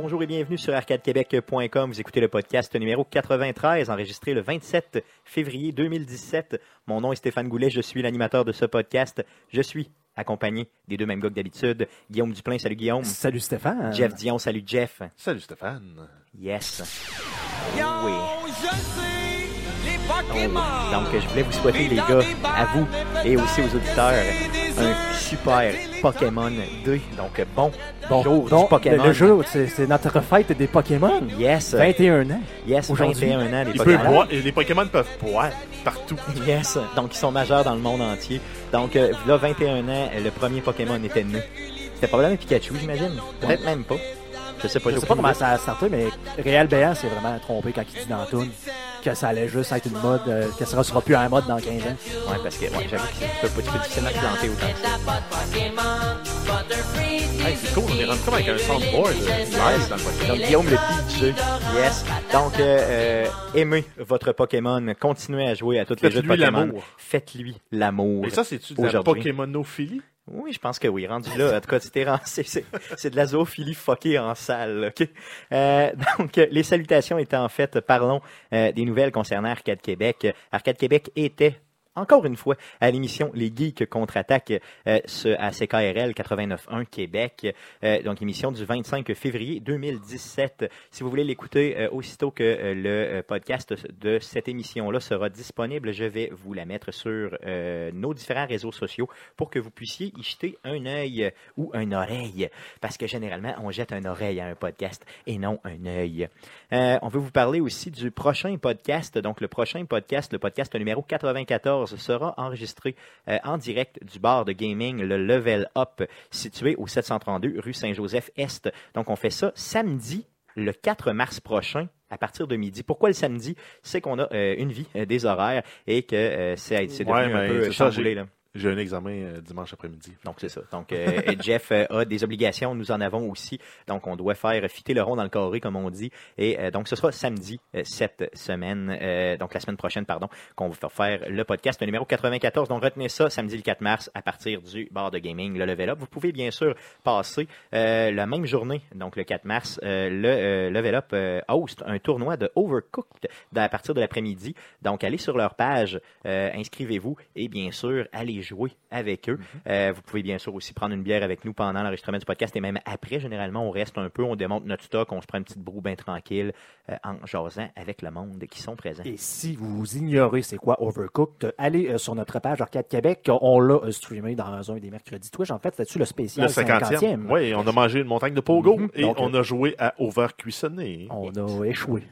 Bonjour et bienvenue sur arcadequebec.com. Vous écoutez le podcast numéro 93, enregistré le 27 février 2017. Mon nom est Stéphane Goulet, je suis l'animateur de ce podcast. Je suis accompagné des deux mêmes gars que d'habitude. Guillaume Duplain, salut Guillaume. Salut Stéphane. Jeff Dion, salut Jeff. Salut Stéphane. Yes. Yo, Oui. je sais les Oh. Donc, je voulais vous souhaiter, les gars, à vous et aussi aux auditeurs, un super Pokémon 2. Donc, bon, Bon, jour bon, du Pokémon. Le, le jeu, c'est notre fête des Pokémon. Yes. 21 ans. Yes, Aujourd'hui. 21 ans, les Il Pokémon. boire, les Pokémon peuvent boire partout. Yes, donc ils sont majeurs dans le monde entier. Donc euh, là, 21 ans, le premier Pokémon était né. C'était probablement Pikachu, j'imagine. Peut-être même pas. Je sais pas. Je sais pas comment ça a starté, mais Réal Béant s'est vraiment trompé quand il dit dans toune que ça allait juste être une mode, euh, que ça sera plus un mode dans 15 ans. Ouais, parce que ouais, j'avoue que tu peux, pas- tu peux difficilement te planter autant. Hey, c'est cool, on est rentré comme avec un soundboard live dans le Pokémon. Donc Guillaume le DJ. Yes. Donc euh, euh, aimez votre Pokémon, continuez à jouer à tous les jeux de Faites-lui Pokémon. l'amour. Faites-lui l'amour. Et ça, c'est-tu de la. Pokémonophilie? Oui, je pense que oui. Rendu là, en tout cas, c'est, de la zoophilie fuckée en salle. ok? Euh, donc, les salutations étaient en fait, parlons euh, des nouvelles concernant Arcade Québec. Arcade Québec était encore une fois à l'émission Les Geeks contre-attaque euh, à CKRL 89.1 Québec. Euh, donc, émission du 25 février 2017. Si vous voulez l'écouter euh, aussitôt que euh, le podcast de cette émission-là sera disponible, je vais vous la mettre sur nos différents réseaux sociaux pour que vous puissiez y jeter un œil ou une oreille. Parce que généralement, on jette un oreille à un podcast et non un œil. Euh, on veut vous parler aussi du prochain podcast. Donc, le prochain podcast, le podcast numéro 94, sera enregistré euh, en direct du bar de gaming, le Level Up, situé au 732 rue Saint-Joseph-Est. Donc, on fait ça samedi, le 4 mars prochain à partir de midi. Pourquoi le samedi? C'est qu'on a euh, une vie, euh, des horaires et que euh, c'est c'est Ouais, devenu un peu chamboulé. Là. J'ai un examen euh, dimanche après-midi. Donc, c'est ça. Donc, euh, Jeff euh, a des obligations, nous en avons aussi. Donc, on doit faire fitter le rond dans le carré, comme on dit. Et donc, ce sera samedi cette semaine, donc la semaine prochaine, pardon, qu'on va faire le podcast numéro 94. Donc, retenez ça, samedi le 4 mars, à partir du bar de gaming, le Level Up. Vous pouvez bien sûr passer la même journée, donc le 4 mars, le Level Up host un tournoi de Overcooked à partir de l'après-midi. Donc, allez sur leur page, inscrivez-vous et bien sûr, allez jouer avec eux. Euh, vous pouvez bien sûr aussi prendre une bière avec nous pendant l'enregistrement du podcast et même après. Généralement, on reste un peu, on démonte notre stock, on se prend une petite broue bien tranquille euh, en jasant avec le monde qui sont présents. Et si vous ignorez c'est quoi Overcooked, allez euh, sur notre page Arcade Québec. On l'a euh, streamé dans un des mercredis Twitch. En fait, c'était-tu le spécial Le 50e. 50e? Oui, on a mangé une montagne de pogo Mhm. et Donc, on a joué à Overcuissonné. On a échoué.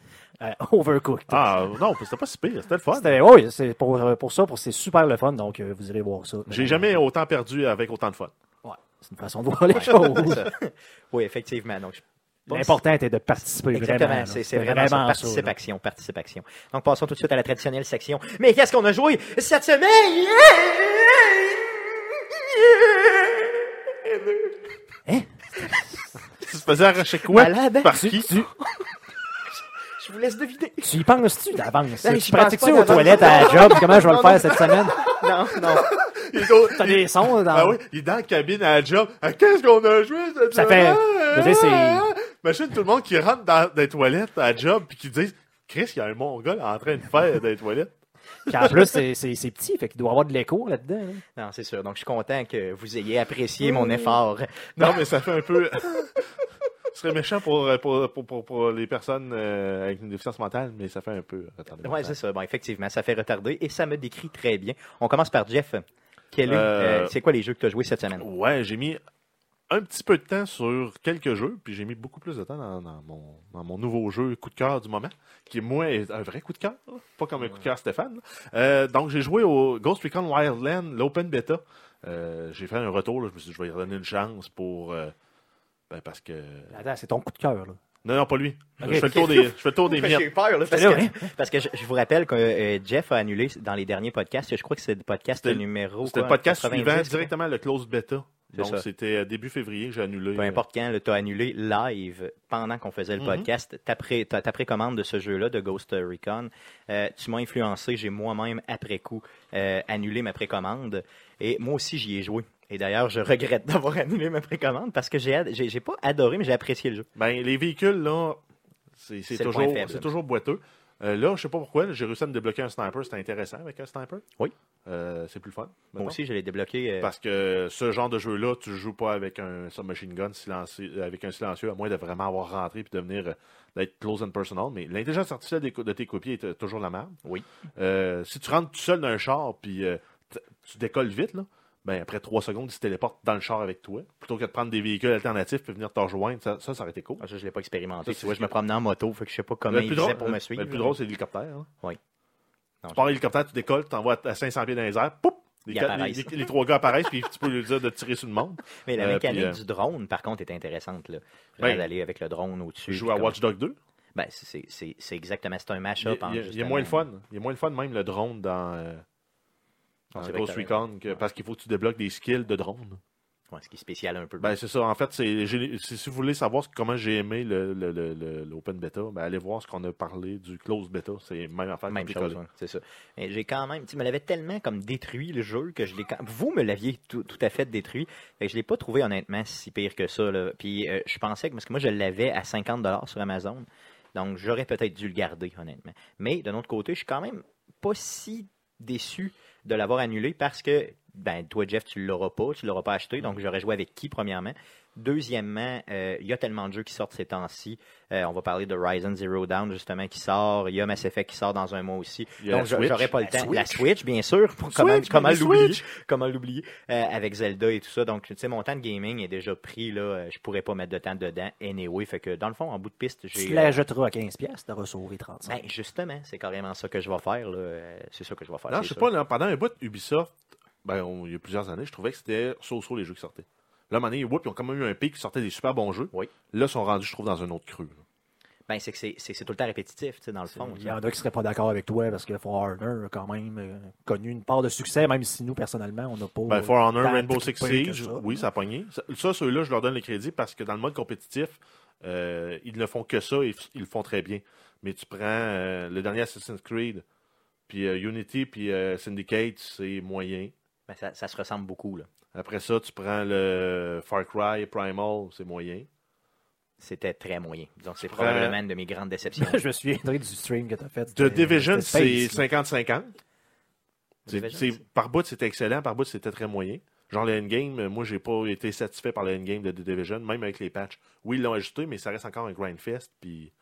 Euh, Overcooked. Ah, non, c'était pas si pire, c'était le fun. C'était, oui, c'est pour, euh, pour ça, pour, c'est super le fun, donc euh, vous irez voir ça. J'ai jamais autant perdu avec autant de fun. Ouais, c'est une façon de voir les choses. Oui, effectivement. Donc, L'important était de participer Exactement, vraiment. c'est vraiment. Participation, participation. Donc, passons tout de suite à la traditionnelle section. Mais qu'est-ce qu'on a joué cette semaine? Hein? Tu te faisais arracher quoi? Malade. Par qui? tu, Je vous laisse deviner. tu y penses-tu d'avance? Ben, tu pratiques-tu aux toilettes à la job? Comment je vais le faire non. cette semaine? Non, non. Il T'as des sons dans... Ah oui, il est dans la cabine à la job. Ah, Qu'est-ce qu'on a joué cette Ça fait- semaine? c'est- Imagine tout le monde qui rentre dans des toilettes à la job puis qui dit Chris, il y a un mongol en train de faire des toilettes. Puis en plus, c'est, c'est, c'est petit, fait qu'il doit y avoir de l'écho là-dedans. hein. Non, c'est sûr. Donc, je suis content que vous ayez apprécié mon effort. Non, mais ça fait un peu. Ce serait méchant pour, pour, pour, pour, pour les personnes euh, avec une déficience mentale, mais ça fait un peu retardé. Ouais, c'est ça. Bon, effectivement, ça fait retarder et ça me décrit très bien. On commence par Jeff. Quel est, Euh, euh, c'est quoi les jeux que tu as joués cette semaine? Ouais, j'ai mis un petit peu de temps sur quelques jeux, puis j'ai mis beaucoup plus de temps dans, dans mon, dans mon nouveau jeu coup de cœur du moment, qui, moi, est un vrai coup de cœur, pas comme un coup de cœur Stéphane. Euh, donc, j'ai joué au Ghost Recon Wildland, l'Open Beta. Euh, j'ai fait un retour, là. je me suis dit, je vais y redonner une chance pour... euh, ben, parce que... Attends, c'est ton coup de cœur, là. Non, non, pas lui. Je, fais le tour des, je fais le tour des J'ai miettes. eu peur, là, parce, que, parce que je, je vous rappelle que euh, Jeff a annulé dans les derniers podcasts. Je crois que c'est le podcast numéro. C'était le podcast 90, suivant quoi. directement le close beta. Donc, c'était euh, début février, j'ai annulé. Peu importe quand, tu as annulé live pendant qu'on faisait le Mhm. podcast ta, pré- ta, ta précommande de ce jeu-là, de Ghost Recon. Euh, tu m'as influencé, j'ai moi-même, après coup, euh, annulé ma précommande. Et moi aussi, j'y ai joué. Et d'ailleurs, je regrette d'avoir annulé ma précommande parce que j'ai j'ai j'ai pas adoré, mais j'ai apprécié le jeu. Ben, les véhicules, là, c'est c'est C'est le toujours, c'est toujours boiteux. Euh, là, je sais pas pourquoi, j'ai réussi à me débloquer un sniper. C'était intéressant avec un sniper. Oui. Euh, c'est plus fun. Moi aussi, je l'ai débloqué. euh, Parce que ce genre de jeu-là, tu joues pas avec un submachine gun silencieux, avec un silencieux, à moins de vraiment avoir rentré et devenir d'être close and personal. Mais l'intelligence artificielle co- de tes copiers est toujours la merde. Oui. Si tu rentres tout seul dans un char puis tu décolles vite, là, ben après trois secondes, ils se téléportent dans le char avec toi. Plutôt que de prendre des véhicules alternatifs et venir te rejoindre, ça, ça, ça aurait été cool. ah, ça, je l'ai pas expérimenté. Ça, Tu vois, c'est- je me promenais en moto, fait que je sais pas comment il faisait drôle, pour me suivre. le plus drôle, c'est l'hélicoptère. hein. Non, Tu pars en hélicoptère, tu décolles, tu t'envoies à 500 pieds dans les airs, poup! Les, Ils quatre- apparaissent. les- les trois gars apparaissent, puis tu peux lui dire de tirer sur le monde. Mais la Euh, mécanique puis, euh, du drone, par contre, est intéressante. Là. Ben, d'aller avec le drone au-dessus. Tu joues puis à Watch Dogs 2. Ben, c'est- c'est c'est exactement, c'est un Il entre il y a- il a justement- moins le fun. Il a moins le fun, même le drone dans, euh, c'est vrai Ghost Recon, que- parce qu'il faut que tu débloques des skills de drone. Ouais, ce qui est spécial un peu. Ben, c'est ça. En fait, c'est, si vous voulez savoir comment j'ai aimé le, le- le- le- l'open beta, ben, allez voir ce qu'on a parlé du closed beta. C'est même affaire Même chose, ouais, c'est ça. Mais j'ai quand même, tu me l'avais tellement comme détruit le jeu que je l'ai. quand- Vous me l'aviez tout, tout à fait détruit. Fait que je l'ai pas trouvé honnêtement si pire que ça. Là. Puis euh, je pensais que parce que moi je l'avais à 50 dollars sur Amazon, donc j'aurais peut-être dû le garder honnêtement. Mais d'un autre côté, je suis quand même pas si déçu de l'avoir annulé parce que ben toi Jeff tu l'auras pas, tu l'auras pas acheté, donc j'aurais joué avec qui premièrement? Deuxièmement, euh, il y a tellement de jeux qui sortent ces temps-ci. Euh, on va parler de Horizon Zero Dawn justement qui sort. Il y a Mass Effect qui sort dans un mois aussi. Donc j'aurais pas le La temps. La Switch. Bien sûr. Pour comment Switch, comment l'oublier. Comment l'oublier euh, avec Zelda et tout ça. Donc tu sais mon temps de gaming est déjà pris là. Je pourrais pas mettre de temps dedans anyway. Fait que dans le fond en bout de piste Tu j'ai. te la jetteras à 15$, piastres, t'auras sauvé 35$. Ben, justement, c'est carrément ça que je vais faire. là. C'est ça que je vais faire. Non, je sais pas, là, pendant un bout, Ubisoft, ben, on- il y a plusieurs années, je trouvais que c'était so-so les jeux qui sortaient. Là, à un moment donné, whoop, ils ont quand même eu un pic qui sortait des super bons jeux. Oui. Là, ils sont rendus, je trouve, dans un autre creux. là. Ben, c'est que c'est- c'est c'est tout le temps répétitif, tu sais, dans le fond. Il y en a qui seraient pas d'accord avec toi parce que For Honor a quand même euh, connu une part de succès, même si nous, personnellement, on n'a pas. Ben, For Honor, Rainbow Six Siege, oui, ça a pogné. Ça, ça, ceux-là, je leur donne le crédit parce que dans le mode compétitif, euh, ils ne font que ça et ils le font très bien. Mais tu prends euh, le dernier Assassin's Creed, puis euh, Unity, puis euh, Syndicate, c'est moyen. Ben, ça, ça se ressemble beaucoup. là. Après ça, tu prends le Far Cry, Primal, c'est moyen. C'était très moyen. Donc, c'est prends- probablement une de mes grandes déceptions. je me souviendrai du stream que tu as fait. The Division, c'est space, là. 50-50. C'est- Division, c'est- c'est- Par bout, c'était excellent. Par bout, c'était très moyen. Genre le endgame, moi, j'ai pas été satisfait par le endgame de The Division, même avec les patchs. Oui, ils l'ont ajouté, mais ça reste encore un grindfest. Puis,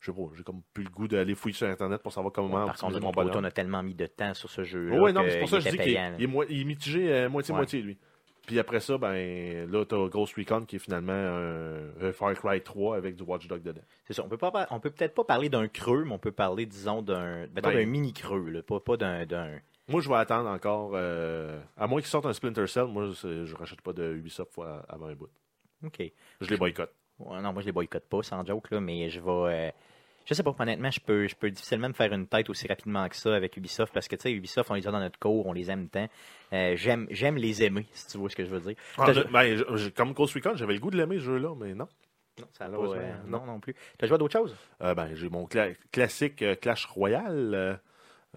je sais pas, j'ai comme plus le goût d'aller fouiller sur Internet pour savoir comment Par contre, de mon mon côté, on a tellement mis de temps sur ce jeu. Ouais, non, mais c'est pour ça que je dis qu'il est, il est mitigé euh, Ouais. moitié-moitié, lui. Puis après ça, ben là, t'as Ghost Recon qui est finalement un, un Far Cry 3 avec du Watch Dog dedans. C'est ça. On peut pas, on peut peut-être pas parler d'un creux, mais on peut parler, disons, d'un, Ben- d'un mini creux, là, pas, pas d'un, d'un- Moi, je vais attendre encore. euh, à moins qu'ils sortent un Splinter Cell, moi, je rachète pas de Ubisoft fois- avant un bout. Ok. Je les boycotte. Ouais, non, moi je les boycotte pas, sans joke là, mais je vais. euh, je sais pas, honnêtement, je peux, je peux difficilement me faire une tête aussi rapidement que ça avec Ubisoft parce que tu sais, Ubisoft, on les a dans notre cours, on les aime tant. Euh, j'aime, j'aime les aimer, si tu vois ce que je veux dire. Ah, T'as je- ben, je- comme Ghost Recon, j'avais le goût de l'aimer ce jeu-là, mais non. Non, ça a pas, euh, non. non, non plus. T'as joué à d'autres choses? Euh, ben, j'ai mon cla- classique euh, Clash Royale. euh,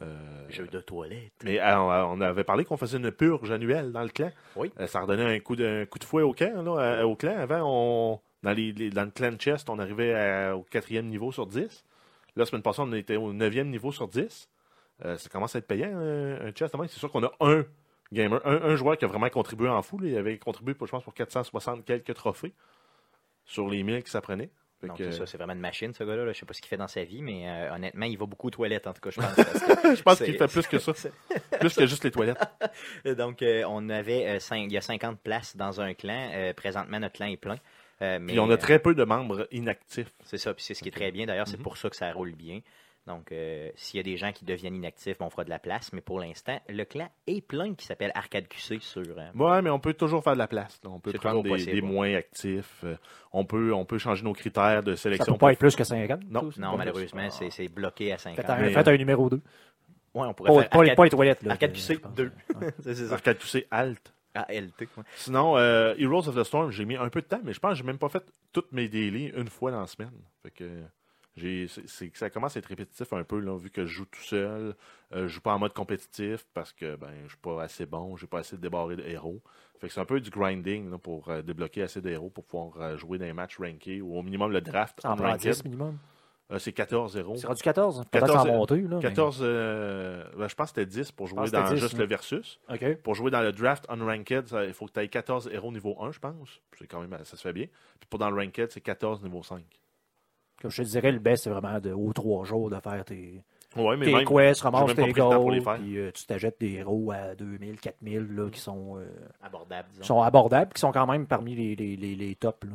euh, Jeu de toilette. mais on avait parlé qu'on faisait une purge annuelle dans le clan. Oui. Ça redonnait un coup de, un coup de fouet au clan. Là, au clan. Avant, on, dans, les, les- dans le clan chest, on arrivait à- au quatrième niveau sur 10. Là, la semaine passée, on était au neuvième niveau sur 10. Euh, ça commence à être payant, un, un chest. C'est sûr qu'on a un gamer, un, un joueur qui a vraiment contribué en fou. là. Il avait contribué, pour, je pense, pour 460 quelques trophées sur les 1000 que ça prenait. Donc, ça, c'est vraiment une machine, ce gars-là. là. Je sais pas ce qu'il fait dans sa vie, mais euh, honnêtement, il va beaucoup aux toilettes, en tout cas, je pense. parce que- je pense qu'il fait plus que ça. plus que juste les toilettes. Donc, euh, on avait, euh, cinq- il y a 50 places dans un clan. Euh, présentement, notre clan est plein. Euh, mais Puis on euh, a très peu de membres inactifs. C'est ça, puis c'est ce qui est très bien. D'ailleurs, c'est Mhm. pour ça que ça roule bien. Donc, euh, s'il y a des gens qui deviennent inactifs, ben, on fera de la place. Mais pour l'instant, le clan est plein qui s'appelle Arcade QC sur. euh, Ouais, mais on peut toujours faire de la place. là. On peut prendre toujours des, possible, des ouais. moins actifs. Euh, on, peut, on peut changer nos critères de Ça sélection. peut pas être plus que 50. Non. ça, Non, pas malheureusement, c'est bloqué à 50. Faites un, Mais, faites un numéro 2. Ouais, on pourrait Pas, faire pas les, Arcade, pas les toilettes. Là, Arcade QC pense. 2. Ouais. c'est c'est ça. Arcade QC Alt. ALT. ouais. Sinon, euh, Heroes of the Storm, j'ai mis un peu de temps, mais je pense que j'ai même pas fait toutes mes daily une fois dans la semaine. Fait que J'ai- c'est- ça commence à être répétitif un peu, là, vu que je joue tout seul. Euh, je joue pas en mode compétitif parce que ben, je suis pas assez bon, j'ai pas assez débarré de héros. Fait que c'est un peu du grinding là, pour euh, débloquer assez de héros pour pouvoir euh, jouer dans les matchs rankés ou au minimum le draft en en ranked. 10 minimum. Euh, c'est 14 héros. C'est rendu 14. Peut-être 14, en monter. Là, mais- 14, euh, ben, je pense que c'était 10 pour jouer dans 10, juste oui. le versus. OK. Pour jouer dans le draft unranked, ça- il faut que tu aies 14 héros niveau 1, je pense. C'est quand même, ça se fait bien. Puis pour dans le ranked, c'est 14 niveau 5. Comme je te dirais, le best, c'est vraiment de haut trois jours de faire tes, Ouais, mais tes même, quests, ramasses tes goals, puis euh, tu t'achètes des héros à 2000, 4000 là, qui sont, euh, qui sont abordables, qui sont quand même parmi les, les, les, les tops. Là.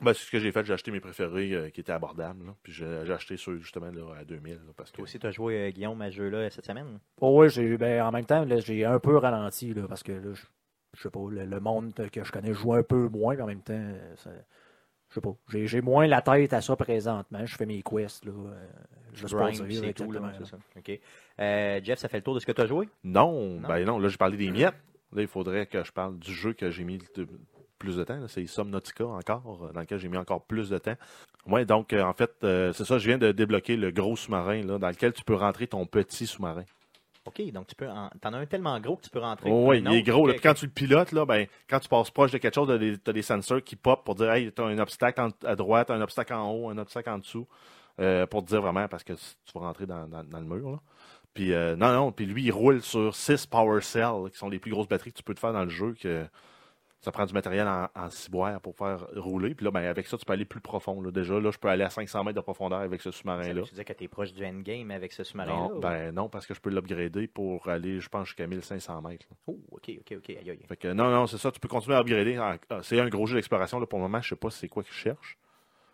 Ben, c'est ce que j'ai fait. J'ai acheté mes préférés euh, qui étaient abordables. là. Puis j'ai j'ai acheté ceux justement là, à 2000. là, parce que... Toi aussi, tu as joué, euh, Guillaume, à ce jeu-là cette semaine? Oh, ouais, j'ai, ben, en même temps, là, j'ai un peu ralenti là, parce que là, je, je sais pas, le, le monde que je connais joue un peu moins, mais en même temps, euh, ça- je sais pas, j'ai, j'ai moins la tête à ça présentement. Je fais mes quests. Là, euh, dire, puis c'est tout, là, exactement, c'est là. ça. OK. Euh, Jeff, ça fait le tour de ce que tu as joué? Non, Non? ben non, là j'ai parlé des miettes. Là, il faudrait que je parle du jeu que j'ai mis de- plus de temps. C'est Subnautica encore, euh, dans lequel j'ai mis encore plus de temps. Ouais, donc euh, en fait, euh, c'est ça, je viens de débloquer le gros sous-marin là, dans lequel tu peux rentrer ton petit sous-marin. OK, donc tu peux en... en as un tellement gros que tu peux rentrer. Oh, oui, il est gros. là. OK, Puis quand tu le pilotes, là, ben, quand tu passes proche de quelque chose, tu as des, t'as des sensors qui pop pour dire Hey, tu as un obstacle en- à droite, un obstacle en haut, un obstacle en dessous. euh, pour te dire vraiment parce que tu vas rentrer dans, dans- dans le mur. Là. Puis euh, non, non, puis lui, il roule sur 6 Power Cells, qui sont les plus grosses batteries que tu peux te faire dans le jeu. que Ça prend du matériel en, en ciboire pour faire rouler. Puis là, ben, avec ça, tu peux aller plus profond. Là. Déjà, là, je peux aller à 500 mètres de profondeur avec ce sous-marin-là. veut dire que tu es proche du endgame avec ce sous-marin-là? Non, ou- ben non, parce que je peux l'upgrader pour aller, je pense, jusqu'à 1500 mètres. Oh, OK, OK, OK. Aïe, aïe. Fait que non, non, c'est ça, tu peux continuer à upgrader. Ah, C'est un gros jeu d'exploration. Pour le moment, je sais pas c'est quoi que je cherche.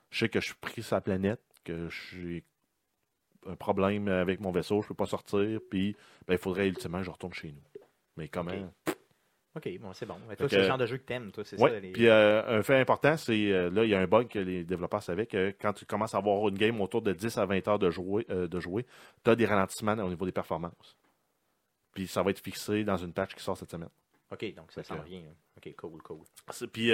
Je sais que je suis pris sur la planète, que j'ai un problème avec mon vaisseau, je peux pas sortir, puis ben, il faudrait ultimement que je retourne chez nous. Mais comment? Ok. OK, bon, c'est bon. Mais toi, Fait c'est le genre de jeu que t'aimes, toi, c'est Oui, ça? les- puis euh, un fait important, c'est euh, là, il y a un bug que les développeurs savaient que quand tu commences à avoir une game autour de 10 à 20 heures de jouer, euh, de jouer tu as des ralentissements au niveau des performances. Puis ça va être fixé dans une patch qui sort cette semaine. OK, donc ça Fait s'en que- vient. hein. OK, cool, cool. Puis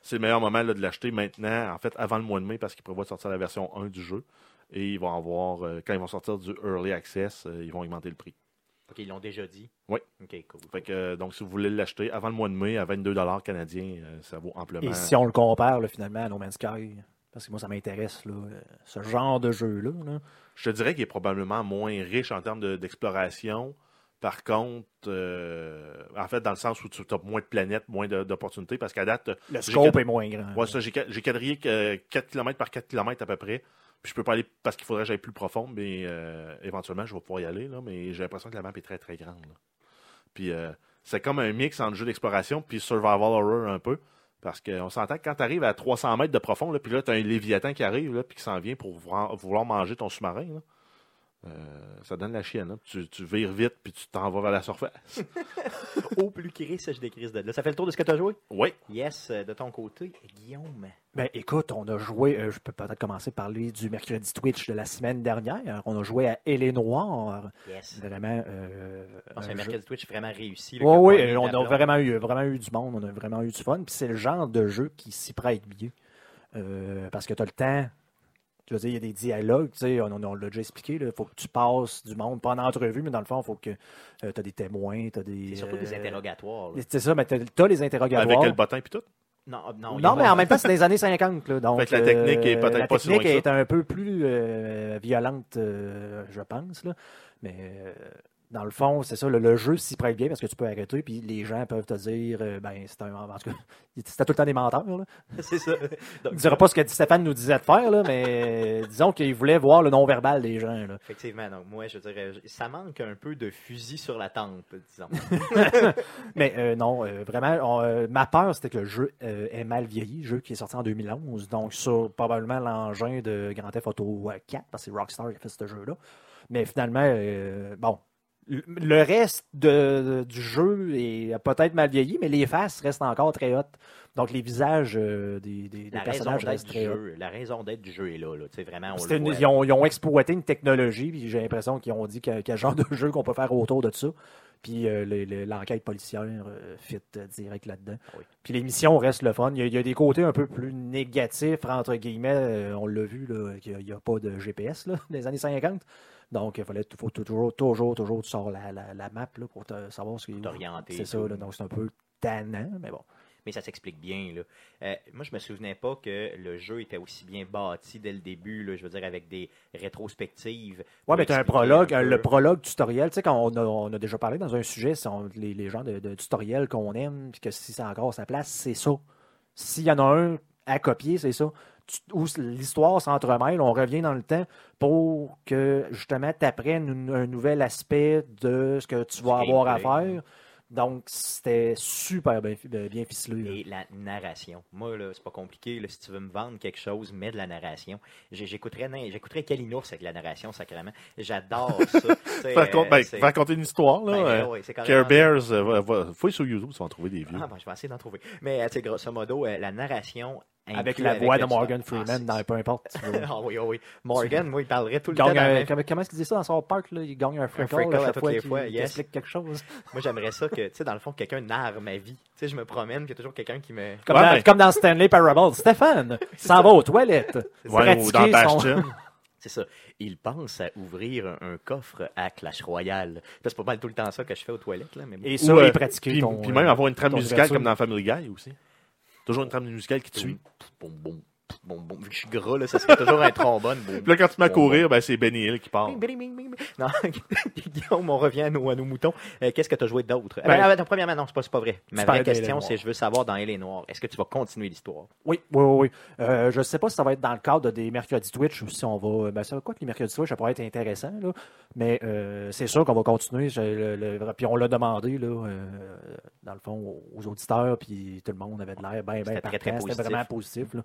c'est le meilleur moment là, de l'acheter maintenant, en fait, avant le mois de mai, parce qu'ils prévoient de sortir la version 1 du jeu. Et ils vont avoir, quand ils vont sortir du Early Access, ils vont augmenter le prix. OK, ils l'ont déjà dit. Oui. OK, cool. Fait que, euh, donc, si vous voulez l'acheter avant le mois de mai à 22 canadiens, euh, ça vaut amplement. Et si on le compare là, finalement à No Man's Sky, parce que moi ça m'intéresse, là, euh, ce genre de jeu-là. là. Je te dirais qu'il est probablement moins riche en termes de- d'exploration. Par contre, euh, en fait, dans le sens où tu as moins de planètes, moins de- d'opportunités, parce qu'à date, Le scope quatre- est moins grand. Ouais, ça, j'ai j'ai quadrillé que 4 km par 4 km à peu près. Puis je peux pas aller parce qu'il faudrait que j'aille plus profond, mais euh, éventuellement, je vais pouvoir y aller. Là, mais j'ai l'impression que la map est très très grande. Puis euh, c'est comme un mix entre jeu d'exploration puis survival horror un peu. Parce qu'on s'entend que quand tu arrives à 300 mètres de profond, là, puis là, tu as un léviathan qui arrive, là, puis qui s'en vient pour vouloir manger ton sous-marin. Euh, ça donne la chienne. là. Tu, tu vires vite, puis tu t'en vas vers la surface. Au plus Chris, je décris de là. Ça fait le tour de ce que tu as joué? oui. Yes, euh, de ton côté, Guillaume. Ben écoute, on a joué, euh, je peux peut-être commencer par parler du mercredi Twitch de la semaine dernière. On a joué à Elle est Noire. Yes. Vraiment. Euh, Je pense que un jeu- mercredi Twitch vraiment réussi. Oui, oui, on a vraiment eu, vraiment eu du monde, on a vraiment eu du fun. Puis c'est le genre de jeu qui s'y prête bien. Euh, parce que tu as le temps. Tu veux dire, il y a des dialogues, tu sais, on, on- on l'a déjà expliqué. Il faut que tu passes du monde, pas en entrevue, mais dans le fond, il faut que tu as des témoins, tu as des. C'est surtout des euh, interrogatoires. là. C'est ça, mais tu as, les interrogatoires. Avec le bottin puis tout? Non, non, y a Non, mais en même temps, c'est les années 50. Là, donc, Fait que la technique est euh, peut-être la pas si loin technique que ça. est un peu plus euh, violente, euh, je pense. Là. Mais euh, dans le fond, c'est ça, le, le jeu s'y prête bien parce que tu peux arrêter, puis les gens peuvent te dire, euh, ben, c'est un. En tout cas, c'était tout le temps des menteurs. Là. c'est ça. Je Donc, ne dirais pas ce que Stéphane nous disait de faire, là, mais disons qu'il voulait voir le non-verbal des gens. Là. Effectivement, donc moi, je dirais, ça manque un peu de fusil sur la tempe, disons. Mais euh, non, euh, vraiment, on, euh, ma peur, c'était que le jeu est mal vieilli, jeu qui est sorti en 2011, donc sur probablement l'engin de Grand Theft Auto 4, parce que c'est Rockstar qui a fait ce jeu-là. Mais finalement, bon, le- reste de, du jeu est peut-être mal vieilli, mais les faces restent encore très hautes. Donc les visages euh, des, des- des personnages restent très hauts. jeu, la raison d'être du jeu est là, vraiment, on une- voit. ils, ont, ils ont exploité une technologie, puis j'ai l'impression qu'ils ont dit que- quel genre de jeu qu'on peut faire autour de ça. Puis euh, le- le- l'enquête policière euh, fit euh, direct là-dedans. Ah oui. Puis l'émission reste le fun. Il y, a, il y a des côtés un peu plus négatifs, entre guillemets. on l'a vu, là, qu'il n'y a, pas de GPS là, dans les années 50. Donc, il fallait faut toujours, toujours, toujours, tu sors la, la, la map là, pour te- savoir ce qui. T'orienter C'est ça, là, donc c'est un peu tannant, mais bon. mais ça s'explique bien. Là. Euh, moi, je me souvenais pas que le jeu était aussi bien bâti dès le début, là, je veux dire, avec des rétrospectives. Ouais, pour mais tu as un prologue, un peu. le prologue tutoriel, tu sais, quand on a, on a déjà parlé dans un sujet, on- les, les genres de, de tutoriels qu'on aime, puis que si ça a encore sa place, c'est ça. S'il y en a un à copier, c'est ça. Où l'histoire s'entremêle, on revient dans le temps pour que justement tu apprennes un nouvel aspect de ce que tu vas avoir à faire. Donc, c'était super bien, bien ficelé. Et la narration. Moi, là, c'est pas compliqué. Là, si tu veux me vendre quelque chose, mets de la narration. J'écouterais j'écouterais Kalinours avec la narration, sacrément. J'adore ça. Raconte- ben, raconter une histoire, là. Ben, euh, ouais, Care Bears, euh, fouille sur YouTube, tu vas en trouver des vieux. Ah, bon, je vais essayer d'en trouver. Mais, grosso modo, euh, la narration. Avec la voix de Morgan. Freeman, dans peu importe. tu veux. Ah, ah oui, ah oui. Morgan, moi, il parlerait tout le Gagne temps. un- comment, comment est-ce qu'il dit ça dans son parc? Là? Il gagne un freckle, freckle à toutes fois les fois, yes. explique quelque chose. Moi, j'aimerais ça que, tu sais, dans le fond, quelqu'un narre ma vie. Tu sais, je me promène, qu'il y a toujours quelqu'un qui me. Comme, Ouais, dans, comme dans Stanley Parable. Stéphane, s'en va aux toilettes. Ouais, ou dans Pratiquer son- Bastion. C'est ça. Il pense à ouvrir un, un coffre à Clash Royale. C'est pas mal tout le temps ça que je fais aux toilettes, là. Mais bon. Et ça, Ou, euh, pratiquer Puis, ton... puis même avoir une trame musicale comme dans Family Guy aussi. Toujours une trame musicale qui te suit. Bon, bon. Vu que je suis gras, là, ça serait toujours un trombone. Bon. Puis là, quand tu te mets à Bon, courir, ben, c'est Benny Hill qui part. Bing, bing, bing, bing, bing. Non, Guillaume, on revient à nos, à nos moutons. Euh, Qu'est-ce que tu as joué d'autre? Ben, Ben, attends, premièrement, non, c'est pas, c'est pas vrai. Ma vraie question, c'est je veux savoir dans Elle est Noire, est-ce que tu vas continuer l'histoire? Oui, oui, oui. oui. Euh, je ne sais pas si ça va être dans le cadre des mercredis Twitch ou si on va. Ben, ça, quoi que les mercredis Twitch, ça pourrait être intéressant, là. Mais euh, c'est sûr qu'on va continuer. Je- le- le- puis on l'a demandé, là, euh, dans le fond, aux auditeurs, puis tout le monde avait de l'air bien, bien C'était très, très positif. vraiment positif. là.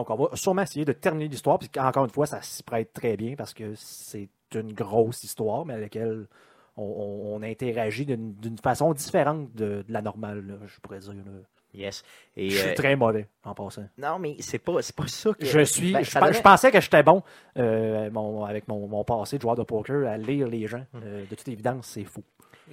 Donc, on va sûrement essayer de terminer l'histoire. Puis encore une fois, ça s'y prête très bien parce que c'est une grosse histoire, mais à laquelle on, on- on interagit d'une façon différente de, de la normale, là, je pourrais dire. là. Yes. Et, Je suis euh, très mauvais en passant. Non, mais c'est pas, pas ça que. Je suis. Ben, je, donnait- pensais que j'étais bon euh, mon- avec mon, mon passé de joueur de poker à lire les gens. Hmm. Euh, de toute évidence, c'est faux.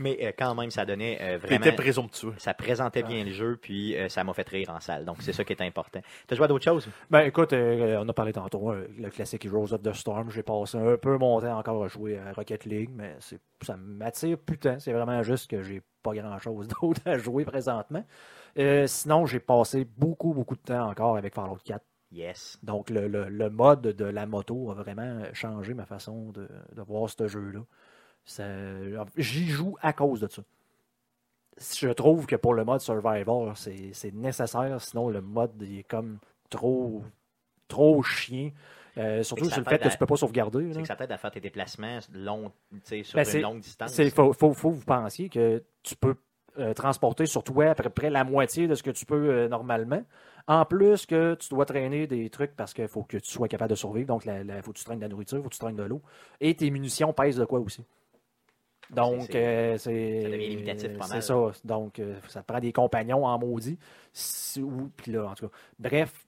Mais euh, quand même, ça donnait euh, vraiment. présomptueux. Ça présentait bien le jeu, puis euh, ça m'a fait rire en salle. Donc, c'est ça qui est important. T'as joué à d'autres choses? Ben écoute, on a parlé tantôt, euh, le classique Heroes of the Storm. J'ai passé un peu mon temps encore à jouer à Rocket League, mais ça m'attire putain. C'est vraiment juste que j'ai pas grand chose d'autre à jouer présentement. Sinon, j'ai passé beaucoup, beaucoup de temps encore avec Fallout 4. Yes. Donc, le, le- le mode de la moto a vraiment changé ma façon de, de voir ce jeu-là. J'y joue à cause de ça. Je trouve que pour le mode survival, c'est nécessaire, sinon le mode il est comme trop, trop chien. Euh, surtout sur le fait que tu peux pas sauvegarder. C'est que ça t'aide à faire tes déplacements sur Ben, une longue distance. Il faut, faut, faut que vous pensiez que tu peux euh, transporter sur toi à peu près la moitié de ce que tu peux euh, normalement. En plus que tu dois traîner des trucs parce qu'il faut que tu sois capable de survivre. Donc, il faut que tu traînes de la nourriture, il faut que tu traînes de l'eau. Et tes munitions pèsent de quoi aussi. Donc, C'est- euh, c'est. ça devient limitatif pas mal. C'est ça. Donc, euh, ça te prend des compagnons en maudit. Si- ou- Puis là, en tout cas. Bref,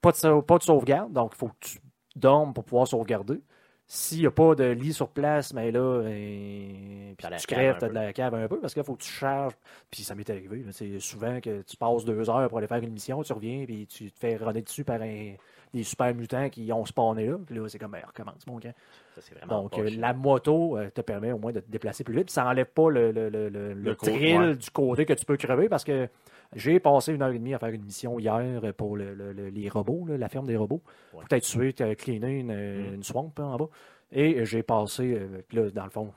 pas de, pas de sauvegarde. Donc, il faut que tu dormes pour pouvoir sauvegarder. S'il n'y a pas de lit sur place, mais là, puis T'as la tu crèves, tu as de la cave un peu parce qu'il faut que tu charges. Puis ça m'est arrivé. C'est souvent que tu passes deux heures pour aller faire une mission, tu reviens, puis tu te fais runner dessus par un- des super mutants qui ont spawné là. Puis là, c'est comme, ben, recommence, mon gars. Ça, Donc, euh, la moto euh, te permet au moins de te déplacer plus vite. Puis ça n'enlève pas le, le, le, le- le côté, thrill ouais. du côté que tu peux crever parce que j'ai passé une heure et demie à faire une mission hier pour le- le- le- les robots, là, la ferme des robots. Ouais. Peut-être tuer, cleané une, Mm. une swamp hein, en bas. Et j'ai passé, euh, là, dans le fond,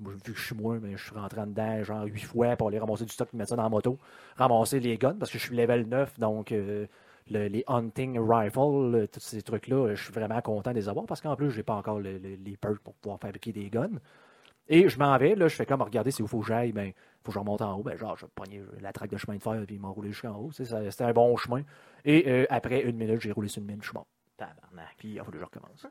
vu que je suis moins, mais je suis rentré en dedans genre huit fois pour aller ramasser du stock et mettre ça dans la moto. Ramasser les guns parce que je suis level 9, donc euh, le- les hunting rifles, euh, tous ces trucs-là, euh, je suis vraiment content de les avoir parce qu'en plus, j'ai pas encore le- le- les perks pour pouvoir fabriquer des guns. Et je m'en vais, là, je fais comme regarder c'est où faut que j'aille, ben, faut que je remonte en haut, ben, genre, je vais pogner la traque de chemin de fer puis m'enrouler jusqu'en haut. C'était un bon chemin. Et euh, après une minute, j'ai roulé sur une mine, je suis mort. Tabarnak. Puis il a fallu que je recommence.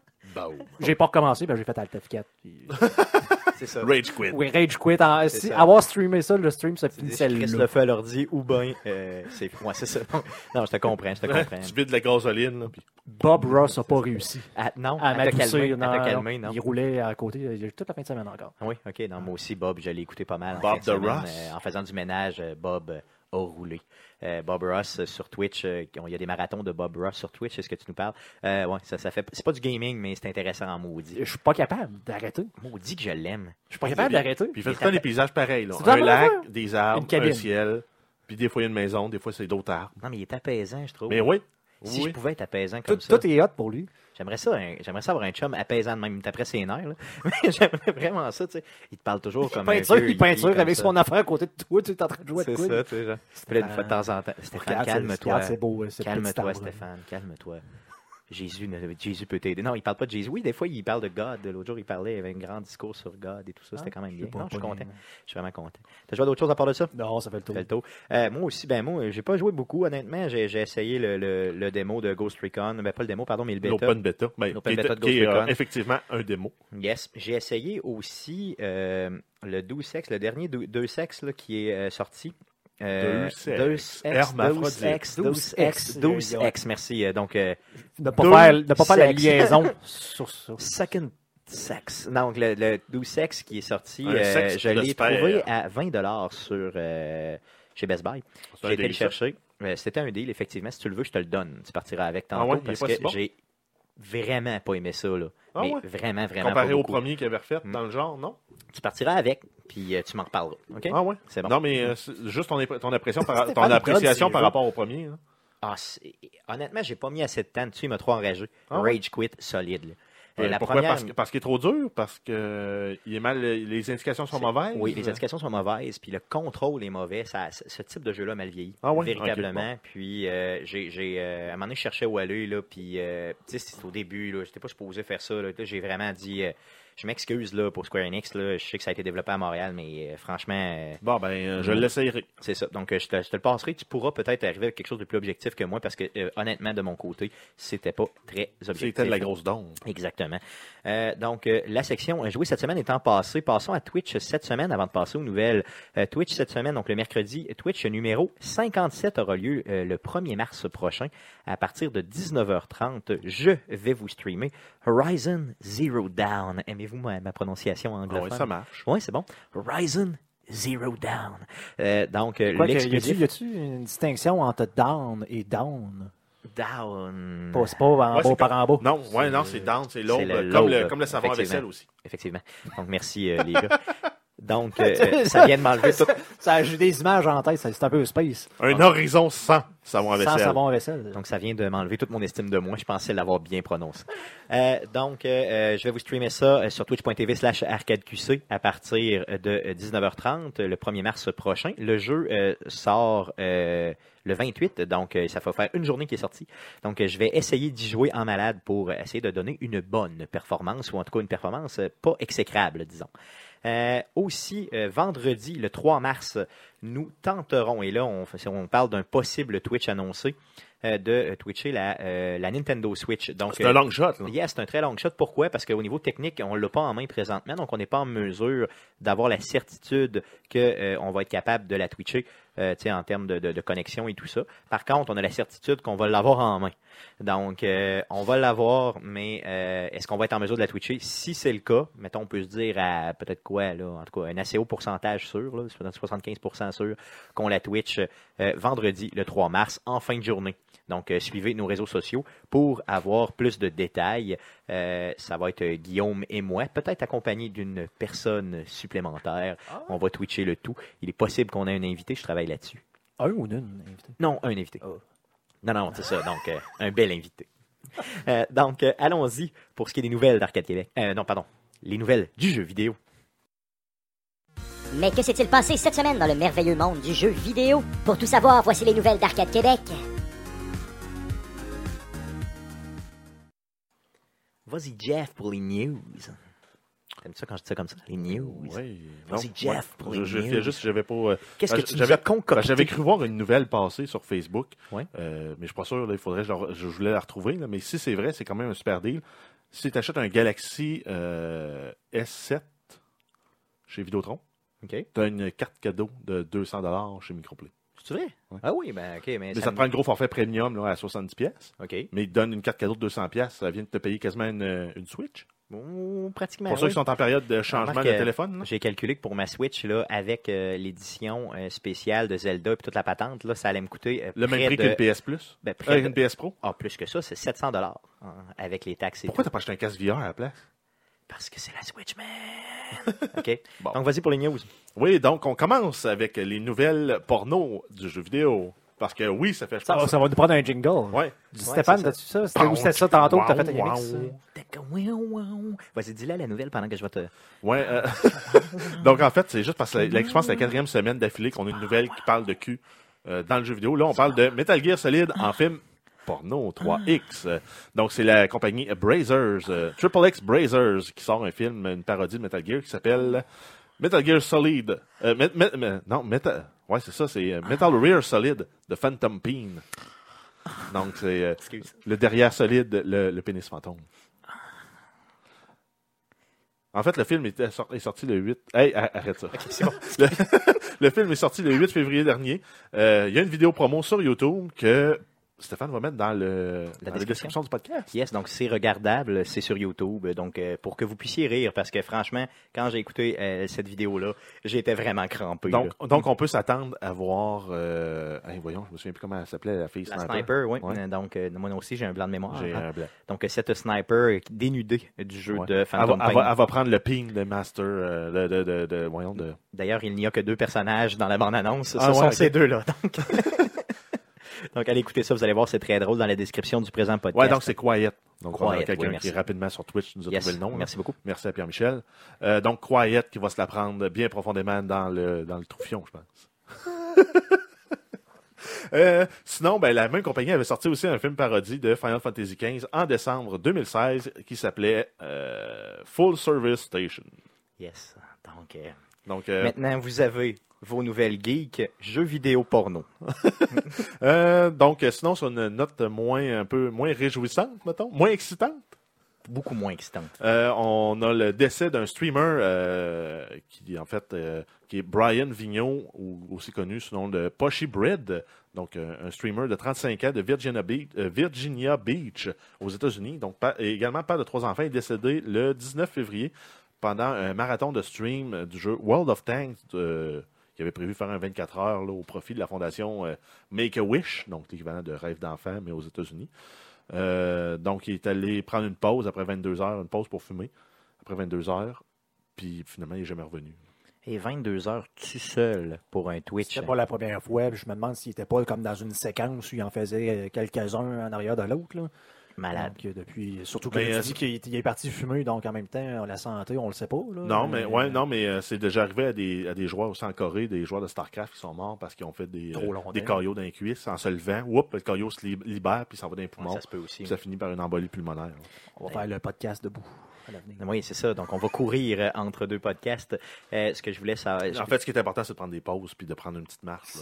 J'ai pas recommencé, ben j'ai fait Alt F4. Puis... C'est ça. Rage quit. oui, Rage Quit. En- si, avoir streamé ça, le stream se finissait là. le fait à l'ordi ou ben euh, c'est moi c'est ça. Non, je te comprends, je te comprends. tu vides de la gasoline, là, puis Bob Ross a pas réussi Ah, non, à à calmer, Non, à calmer, non. Il roulait à côté toute la fin de semaine encore. Ah Oui, ok. Non, moi aussi, Bob, je l'ai écouté pas mal. en Bob fin de Ross? euh, en faisant du ménage, euh, Bob euh, a roulé. Euh, Bob Ross euh, sur Twitch, euh, il y a des marathons de Bob Ross sur Twitch, c'est ce que tu nous parles? Euh, ouais, ça, ça fait. C'est pas du gaming, mais c'est intéressant en maudit. Je suis pas capable d'arrêter. Maudit que je l'aime. Je suis pas capable d'arrêter. Puis il fait tout le temps des paysages pareils. Là. Un lac, des arbres, un ciel. Puis des fois, il y a une maison, des fois, c'est d'autres arbres. Non, mais il est apaisant, je trouve. Mais oui. si oui. je pouvais être apaisant comme Tout, ça, tout est hot pour lui. J'aimerais ça, un- j'aimerais ça avoir un chum apaisant de même. Taperait ses nerfs, là. Mais j'aimerais vraiment ça, tu sais. Il te parle toujours comme un Peinture, vieux il peinture hippie avec comme son affaire à côté de toi, tu es en train de jouer C'est ça, tu sais. une fois de temps en temps. Stéphane, calme-toi. c'est beau, euh, Calme-toi. Stéphane, calme-toi. Jésus, Jésus peut t'aider. Non, il parle pas de Jésus. Oui, des fois, il parle de God. L'autre jour, il parlait, il avait un grand discours sur God et tout ça. C'était quand même bien. Non, je suis content. Je suis vraiment content. T'as joué à d'autres choses à part de ça? Non, ça fait le tour. Fait le tour. Euh, moi aussi, ben moi, j'ai pas joué beaucoup, honnêtement. J'ai essayé le, le, le démo de Ghost Recon. Ben, pas le démo, pardon, mais le bêta. L'open beta. Ben, L'open beta de qui est, Ghost euh, Recon. effectivement un démo. Yes. J'ai essayé aussi euh, le 12 sexe, le dernier 2 sexe qui est sorti. Euh, Deux sexes. 2 X, 12 Hermaphrodite. X, 12 12 X, X, 12 euh, X, merci. Euh, Donc, euh, Ne pas faire, ne pas faire la liaison sur ça. Second Sex. Donc, le, le 12 Sex qui est sorti, euh, sexe je l'ai trouvé à 20 sur euh, chez Best Buy. J'ai été le chercher. C'était un deal, effectivement. Si tu le veux, je te le donne. Tu partiras avec tantôt Ah ouais, il est parce que si bon? j'ai vraiment pas aimé ça. Là. Ah Mais ouais? vraiment, vraiment Comparé pas au beaucoup. premier qu'il avait refait Mm. dans le genre, non? Tu partiras avec, puis euh, tu m'en reparleras. OK? Ah ouais? C'est bon. Non, mais euh, juste ton, ton, impression par, ton appréciation par rapport au premier. là. Ah, honnêtement, j'ai pas mis assez de temps dessus. Il m'a trop enragé. Ah ouais? Rage quit solide. là. Euh, Euh, la Pourquoi? première- Parce, qu'il est trop dur? Parce que euh, il est mal, les indications sont C'est- mauvaises? Oui, les indications sont mauvaises, puis le contrôle est mauvais. Ça, ce type de jeu-là mal vieilli, Ah véritablement. Puis euh, j'ai, euh, à un moment donné, je cherchais où aller, là, puis euh, tu sais, c'était au début, là, j'étais pas supposé faire ça. Là, Là, j'ai vraiment dit, euh, je m'excuse là pour Square Enix, là, je sais que ça a été développé à Montréal, mais euh, franchement, euh, Bon, ben, euh, je Mm. l'essayerai. c'est ça. Donc je te, je te le passerai. Tu pourras peut-être arriver avec quelque chose de plus objectif que moi, parce que honnêtement, de mon côté, c'était pas très objectif. C'était de la grosse dompe. Exactement. Donc, la section jouée cette semaine étant passée, passons à Twitch cette semaine avant de passer aux nouvelles. Twitch cette semaine, donc le mercredi, Twitch numéro 57 aura lieu le 1er mars prochain à partir de 19h30. Je vais vous streamer Horizon Zero Down. Aimez-vous ma, ma prononciation Ah anglophone? ouais, ça marche. Oui, c'est bon. Horizon Zero Down. Euh, donc, euh, Quoi que, y a-tu l'exclusif y a-tu une distinction entre down et down? Down. Pas, c'est pas en Ouais, bas par en bas. Non, ouais, non, c'est down, c'est l'aube, comme, le, comme le savon à effectivement. vaisselle aussi. Effectivement. Donc, merci, euh, les gars. Donc, euh, ça vient de m'enlever tout. Ça, J'ai des images en tête, c'est un peu space. Un horizon sans savon à Sans vaisselle. savon à vaisselle. Donc, ça vient de m'enlever toute mon estime de moi. Je pensais l'avoir bien prononcé. Euh, donc, euh, je vais vous streamer ça sur twitch.tv slash arcadeqc à partir de euh, 19h30 le 1er mars prochain. Le jeu euh, sort euh, le 28, donc euh, ça va faire une journée qui est sortie. Donc, euh, je vais essayer d'y jouer en malade pour essayer de donner une bonne performance, ou en tout cas une performance pas exécrable, disons. Euh, aussi, euh, vendredi, le 3 mars, nous tenterons, et là, on, parle d'un possible Twitch annoncé, euh, de euh, twitcher euh, la, Nintendo Switch. C'est un long shot. Là. Yeah, c'est un très long shot. Pourquoi? Parce qu'au niveau technique, on ne l'a pas en main présentement, donc on n'est pas en mesure d'avoir la certitude qu'on va être capable de la twitcher en termes de, connexion et tout ça. Par contre, on a la certitude qu'on va l'avoir en main. Donc, on va l'avoir, mais est-ce qu'on va être en mesure de la twitcher? Si c'est le cas, mettons, on peut se dire à peut-être quoi, là, en tout cas, un assez haut pourcentage sûr, là, 75 sûr qu'on la Twitch euh, vendredi le 3 mars en fin de journée. Donc, euh, suivez nos réseaux sociaux pour avoir plus de détails. Euh, ça va être Guillaume et moi, peut-être accompagné d'une personne supplémentaire. Ah On va twitcher le tout. Il est possible qu'on ait un invité. Je travaille là-dessus. Un ou une invité? Non, un invité. Oh. Non, non, c'est ça. Donc, un bel invité. donc, allons-y pour ce qui est des nouvelles d'Arcade Québec. non, pardon, les nouvelles du jeu vidéo. Mais que s'est-il passé cette semaine dans le merveilleux monde du jeu vidéo? Pour tout savoir, voici les nouvelles d'Arcade Québec. Vas-y, Jeff, pour les news. T'aimes ça quand je dis ça comme ça? Les news? Oui. Vas-y, Jeff, ouais. pour Je, les je news. fiais juste, j'avais pas. euh, Qu'est-ce que ben, tu nous j'avais- concocté? ben, J'avais cru voir une nouvelle passer sur Facebook, Ouais. euh, mais je suis pas sûr. là, il faudrait, que je, la- je voulais la retrouver. là, mais si c'est vrai, c'est quand même un super deal. Si tu achètes un Galaxy euh, S7 chez Vidéotron, OK. tu as une carte cadeau de 200 chez Microplay. C'est vrai? Ouais. Ah oui, ben OK. Mais, Mais ça ça te prend le gros forfait premium là, à 70$, pièces, OK. mais ils te donnent une carte cadeau de 200$. pièces. Ça vient de te payer quasiment une, une Switch. Bon, pratiquement. Pour ceux qui sont en période de changement Remarque, de euh, téléphone. J'ai calculé que pour ma Switch, là, avec euh, l'édition euh, spéciale de Zelda et toute la patente, là, ça allait me coûter euh, Le même prix de... qu'une PS Plus? Ben, près Euh, de- une PS Pro? Ah, plus que ça, c'est 700 dollars avec les taxes et Pourquoi t'as pas acheté un casque VR à la place? Parce que c'est la Switch, man! OK. Bon. Donc, vas-y pour les news. Oui, donc on commence avec les nouvelles porno du jeu vidéo. Parce que oui, ça fait, Ça, pense... ça va nous prendre un jingle. Ouais. Du Stéphane, c'est t'as-tu ça? C'était où c'était ça tantôt que t'as fait un remix? ça? Vas-y, dis-la la nouvelle pendant que je vais te... Ouais. euh, donc en fait, c'est juste parce que la- je pense que c'est la quatrième semaine d'affilée qu'on a une nouvelle qui parle de cul euh, dans le jeu vidéo. Là, on parle de Metal Gear Solid en film porno 3X. Euh, Donc c'est la compagnie Brazers, euh, Triple X Brazers, qui sort un film, une parodie de Metal Gear qui s'appelle Metal Gear Solid. Euh, Met- Met- Met- non, Metal. Ouais, c'est ça, c'est euh, Metal Rear Solid de Phantom Peen. Donc c'est euh, le derrière solide, le, le pénis fantôme. En fait, le film est sorti le 8. Hey, arrête ça. le, le film est sorti le 8 février dernier. Euh, Il y a une vidéo promo sur YouTube que Stéphane va mettre dans, le, dans la description. du podcast. Yes, donc c'est regardable, c'est sur YouTube. Donc, euh, pour que vous puissiez rire, parce que franchement, quand j'ai écouté euh, cette vidéo-là, j'étais vraiment crampé. Donc, là. donc, on peut s'attendre à voir. Euh, hey, voyons, je me souviens plus comment elle s'appelait, la fille La sniper. sniper, oui. Ouais. Euh, Donc, moi aussi, j'ai un blanc de mémoire. J'ai hein. un blanc. Donc, cette sniper dénudée du jeu Ouais. de Elle va, Phantom elle, Pain. va, elle va prendre le ping de Master, de, de, de, de- voyons, de, D'ailleurs, il n'y a que deux personnages dans la bande-annonce. Ce Ah sont ces deux-là. Donc... donc, allez écouter ça, vous allez voir, c'est très drôle dans la description du présent podcast. Ouais, donc c'est Quiet. Donc, on a Quiet, quelqu'un oui, qui rapidement sur Twitch nous a Yes, trouvé le nom. là. Merci beaucoup. Merci à Pierre-Michel. Euh, donc, Quiet qui va se la prendre bien profondément dans le, dans le troufion, je pense. Euh, sinon, ben, la même compagnie avait sorti aussi un film parodie de Final Fantasy XV en décembre 2016 qui s'appelait euh, Full Service Station. Yes. Donc, euh, Donc, maintenant, vous avez vos nouvelles geeks, jeux vidéo porno. euh, donc sinon, sur une note moins, un peu moins réjouissante, mettons, moins excitante? Beaucoup moins excitante. Euh, on a le décès d'un streamer euh, qui en fait euh, qui est Brian ou aussi connu sous le nom de Poshy Bread, donc un streamer de 35 ans de Virginia Beach, Virginia Beach aux États-Unis, donc et également père de trois enfants, est décédé le 19 février pendant un marathon de stream du jeu World of Tanks. Qui avait prévu faire un 24 heures là, au profit de la fondation euh, Make a Wish, donc l'équivalent de Rêve d'enfant, mais aux États-Unis. Euh, donc, il est allé prendre une pause après 22 heures, une pause pour fumer, après 22 heures, puis finalement, il n'est jamais revenu. Et 22 heures tout seul pour un Twitch. C'était pas la première fois. Je me demande s'il était pas comme dans une séquence où il en faisait euh, quelques-uns en arrière de l'autre. Malade. Donc, euh, depuis, surtout Mais, qu'il euh, dit qu'il est- il est parti fumer, donc en même temps, la santé, on le sait pas. Là, Non, mais Euh, ouais, non, mais euh, c'est déjà arrivé à des, à des joueurs aussi en Corée, des joueurs de StarCraft qui sont morts parce qu'ils ont fait des, euh, des caillots dans les cuisses en se levant. Oups, le caillot se lib- libère puis s'en va dans les Ouais, poumons. ça se peut aussi. puis ça finit par une embolie pulmonaire. On va faire le podcast debout à l'avenir. Oui, c'est ça. Donc, on va courir euh, entre deux podcasts. Euh, ce que je voulais savoir. En fait, ce qui est important, c'est de prendre des pauses puis de prendre une petite marche là,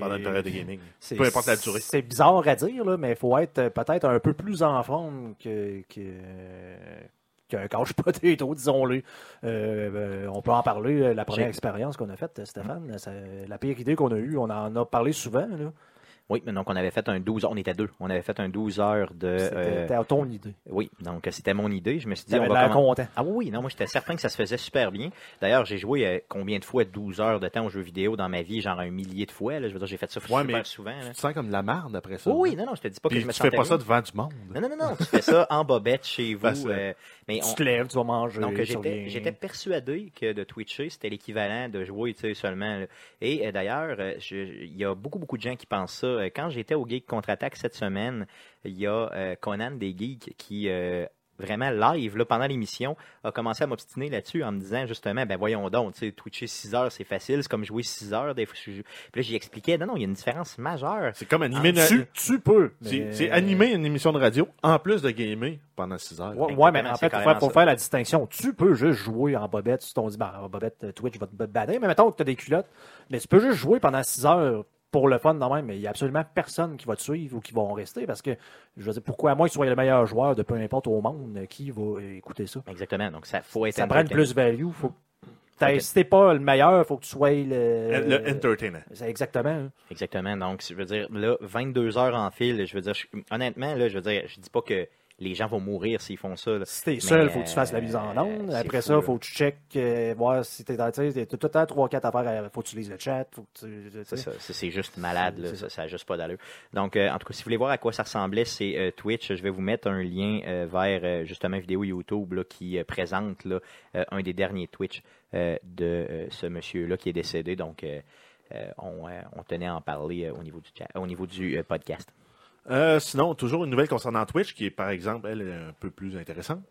pendant une période de gaming. c'est- Peu importe la durée. C'est bizarre à dire, là, mais il faut être euh, peut-être un peu plus en forme que, que, qu'un couch potato, disons-le. Euh, euh, on peut en parler, la première expérience qu'on a faite, Stéphane. ça- la pire idée qu'on a eue, on en a parlé souvent. là. Oui, mais donc on avait fait un 12 heures. On était deux. On avait fait un 12 heures de. C'était euh, ton idée. Oui, donc euh, c'était mon idée. Je me suis dit, Tu on va l'air commen- content. Ah oui, oui, non, moi j'étais certain que ça se faisait super bien. D'ailleurs, j'ai joué euh, combien de fois 12 heures de temps aux jeux vidéo dans ma vie, genre un millier de fois. Là. Je veux dire, j'ai fait ça Ouais, super mais souvent. là. Tu te sens comme de la merde après ça. Oui, oui, non, non, je te dis pas Puis que je me tu fais pas ça devant du monde. Non, non, non, non, tu fais ça en bobette chez vous. Euh, mais Tu on- te lèves, tu vas manger. Donc, tu j'étais, persuadé que de Twitcher, c'était l'équivalent de jouer tu sais, seulement. là. Et euh, d'ailleurs, il y a beaucoup, beaucoup de gens qui pensent ça. Euh, Quand j'étais au Geek Contre-Attaque cette semaine, il y a euh, Conan des Geeks qui euh, vraiment live là, pendant l'émission, a commencé à m'obstiner là-dessus en me disant justement, ben voyons donc, tu sais, Twitcher 6 heures, c'est facile, c'est comme jouer 6 heures. Des fois, je- Puis là, j'y expliquais, non, non, il y a une différence majeure. C'est comme animer une- tu, tu peux. C'est mais- c'est animer une émission de radio en plus de gamer pendant 6 heures. Ouais, ouais, mais en fait, carrément faire, ça. faire la distinction. Tu peux juste jouer en bobette. Si on dit, ben, en bobette, Twitch va te banner, mais mettons que tu as des culottes. Mais tu peux juste jouer pendant 6 heures pour le fun, non même. Mais il n'y a absolument personne qui va te suivre ou qui va en rester parce que, je veux dire, pourquoi moi, que tu sois le meilleur joueur de peu importe au monde, euh, qui va écouter ça? Exactement. Donc, ça faut être Ça prend une plus-value. Faut... t'as- Ok. Si t'es pas le meilleur, faut que tu sois le. Le entertainer. C'est exactement. hein. Exactement. Donc, je veux dire, là, 22 heures en fil, je veux dire, je- honnêtement, là, je veux dire, je dis pas que les gens vont mourir s'ils font ça. là. Si t'es seul, il faut que tu fasses la euh, mise en onde. c'est Après fou, ça, il faut que tu checkes, euh, voir si t'es dans. Tu tout le temps 3-4 affaires. Il faut que tu lises le chat. Faut que tu, tu sais. C'est ça, c'est c'est juste malade, là. Ça, ça a juste pas d'allure. Donc, euh, en tout cas, si vous voulez voir à quoi ça ressemblait, c'est euh, Twitch. Je vais vous mettre un lien euh, vers euh, justement une vidéo YouTube là, qui euh, présente là, euh, un des derniers Twitch euh, de euh, ce monsieur-là qui est décédé. Donc, euh, euh, on, euh, on tenait à en parler euh, au niveau du, chat- au niveau du euh, podcast. Euh, sinon, toujours une nouvelle concernant Twitch qui est, par exemple, elle, est un peu plus intéressante.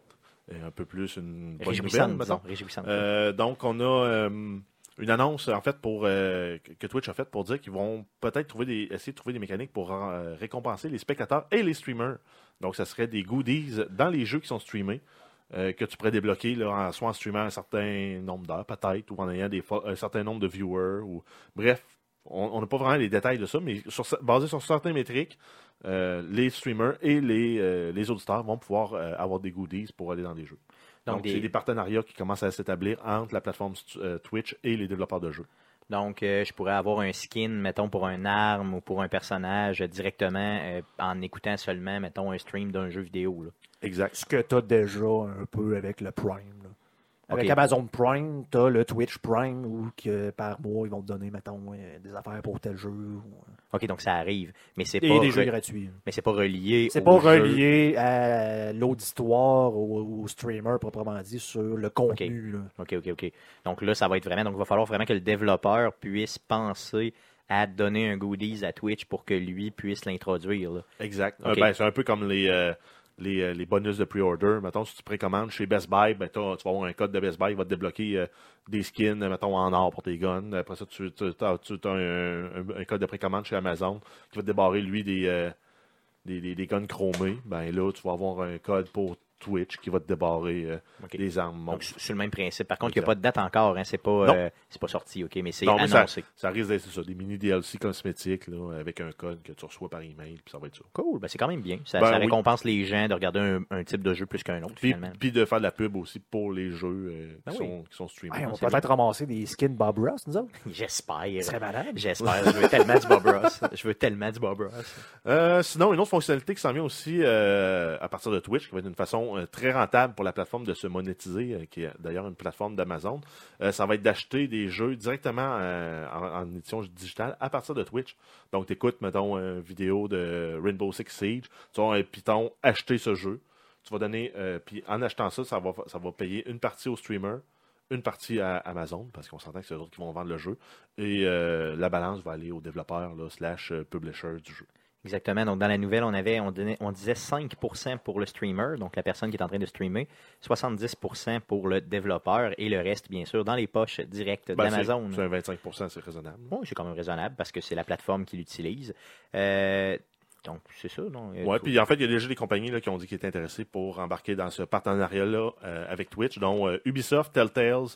Et un peu plus une bonne nouvelle, mettons. Euh, donc, on a euh, une annonce, en fait, pour que Twitch a faite pour dire qu'ils vont peut-être trouver des, essayer de trouver des mécaniques pour récompenser les spectateurs et les streamers. Donc, ça serait des goodies dans les jeux qui sont streamés. euh, que tu pourrais débloquer là, en, soit en streamant un certain nombre d'heures, peut-être, ou en ayant des, un certain nombre de viewers. Ou... Bref, on n'a pas vraiment les détails de ça, mais sur, basé sur certaines métriques, euh, les streamers et les, euh, les auditeurs vont pouvoir euh, avoir des goodies pour aller dans des jeux. Donc, des- c'est des partenariats qui commencent à s'établir entre la plateforme euh, Twitch et les développeurs de jeux. Donc, euh, je pourrais avoir un skin, mettons, pour un arme ou pour un personnage directement euh, en écoutant seulement, mettons, un stream d'un jeu vidéo. là. Exact. Ce que tu as déjà un peu avec le Prime. Avec. Amazon Prime, tu as le Twitch Prime où que par mois, ils vont te donner, mettons, euh, des affaires pour tel jeu. ou- OK, donc ça arrive, mais c'est Et pas, des jeux gratuits. mais c'est pas relié C'est pas jeu. relié à l'auditoire, au, au streamer proprement dit, sur le contenu. là. OK, OK, OK. Donc là, ça va être vraiment. Donc, il va falloir vraiment que le développeur puisse penser à donner un goodies à Twitch pour que lui puisse l'introduire. Exact. Euh, ben, c'est un peu comme les, euh, les, euh, les bonus de pre-order. Mettons, si tu précommandes chez Best Buy, ben, tu vas avoir un code de Best Buy, il va te débloquer euh, des skins, euh, mettons, en or pour tes guns. Après ça, tu, as, un, code de précommande chez Amazon qui va te débarrer, lui, des, des guns chromés. Ben là, tu vas avoir un code pour Twitch qui va te débarrer euh, OK. des armes Donc, monstres. c'est c'est le même principe. Par contre, il n'y a pas de date encore. Hein. C'est pas, euh, c'est pas sorti, OK, mais c'est Non, mais ça, annoncé. ça risque d'être ça, des mini DLC cosmétiques là, avec un code que tu reçois par email, puis ça va être ça. Cool, ben, c'est quand même bien. Ça, Ben ça oui. récompense les gens de regarder un, un type de jeu plus qu'un autre, Puis, finalement. puis de faire de la pub aussi pour les jeux euh, Ben qui, oui. sont, qui sont streamés. Hey, on va peut-être ramasser des skins Bob Ross, nous autres. J'espère. Ce serait malade. J'espère. Je veux tellement du Bob Ross. Je veux tellement du Bob Ross. Euh, sinon, une autre fonctionnalité qui s'en vient aussi euh, à partir de Twitch, qui va être une façon euh, très rentable pour la plateforme de se monétiser, euh, qui est d'ailleurs une plateforme d'Amazon, euh, ça va être d'acheter des jeux directement en, édition digitale à partir de Twitch. Donc, tu écoutes, mettons, une vidéo de Rainbow Six Siege, tu vas un Python acheter ce jeu. Tu vas donner, puis en achetant ça, ça va, ça va payer une partie au streamer, une partie à Amazon, parce qu'on s'entend que c'est eux qui vont vendre le jeu, et la balance va aller au développeur slash publisher du jeu. Exactement. Donc, dans la nouvelle, on avait, on, donnait- on disait 5% pour le streamer, donc la personne qui est en train de streamer, 70% pour le développeur et le reste, bien sûr, dans les poches directes Ben, d'Amazon. C'est c'est un 25%, c'est raisonnable. Oui, c'est quand même raisonnable parce que c'est la plateforme qui l'utilise. Euh, donc, c'est ça, non? Tout- puis en fait, il y a déjà des compagnies là, qui ont dit qu'ils étaient intéressés pour embarquer dans ce partenariat-là euh, avec Twitch, dont euh, Ubisoft, Telltales,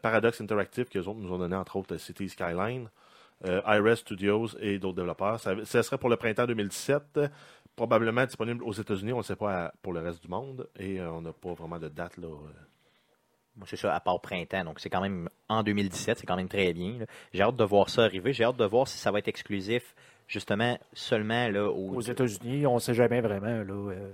Paradox Interactive, qui eux autres nous ont donné entre autres City Skyline, euh, iRes Studios et d'autres développeurs. Ça serait pour le printemps 2017, euh, probablement disponible aux États-Unis, on ne sait pas pour le reste du monde, et euh, on n'a pas vraiment de date. là. euh. Moi, c'est ça, à part printemps. Donc, c'est quand même en 2017, c'est quand même très bien. J'ai hâte de voir ça arriver. J'ai hâte de voir si ça va être exclusif, justement, seulement là, aux, Aux États-Unis, on ne sait jamais vraiment. là. euh,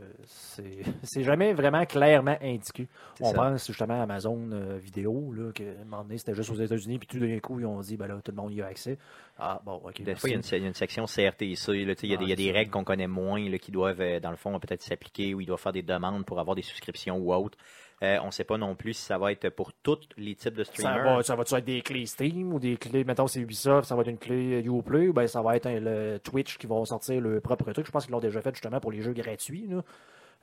c'est jamais vraiment clairement indiqué. On ça. pense justement à Amazon euh, vidéo, là, que à un moment donné, c'était juste aux États-Unis, puis tout d'un coup, ils ont dit, ben là, tout le monde y a accès. Ah, bon, ok. Des fois, il y, a une, merci. il y a une section CRTC. il y a des, il y a des règles qu'on connaît moins là, qui doivent, euh, dans le fond, peut-être s'appliquer ou ils doivent faire des demandes pour avoir des souscriptions ou autres. Euh, on ne sait pas non plus si ça va être pour tous les types de Ça streamers. va, ça va-tu être des clés Steam ou des clés, mettons, c'est Ubisoft, ça va être une clé Uplay, ou ben ça va être un- le Twitch qui va sortir le propre truc? Je pense qu'ils l'ont déjà fait justement pour les jeux gratuits. Là.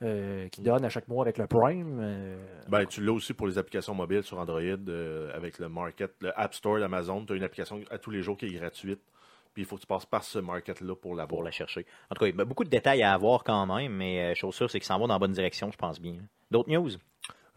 euh, qui donne à chaque mois avec le Prime. euh, Ben, tu l'as aussi pour les applications mobiles sur Android euh, avec le Market, le App Store d'Amazon. Tu as une application à tous les jours qui est gratuite. Puis il faut que tu passes par ce market-là pour l'avoir. pour la chercher. En tout cas, il y a beaucoup de détails à avoir quand même, mais euh, chose sûre, c'est qu'il s'en va dans la bonne direction, je pense bien. D'autres news?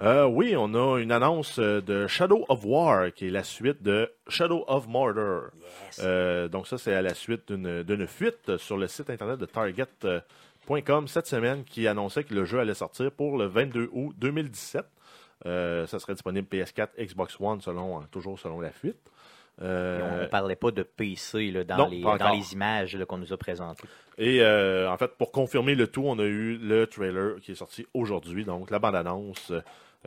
Euh, oui, on a une annonce euh, de Shadow of War, qui est la suite de Shadow of Mordor. Euh, donc ça, c'est à la suite d'une fuite sur le site internet de Target.com cette semaine qui annonçait que le jeu allait sortir pour le 22 août 2017. Euh, ça serait disponible PS4, Xbox One, selon, toujours selon la fuite. Euh, on ne parlait pas de PC là, dans, non, les, dans images qu'on nous a présentées. Et euh, en fait, pour confirmer le tout, on a eu le trailer qui est sorti aujourd'hui, donc la bande-annonce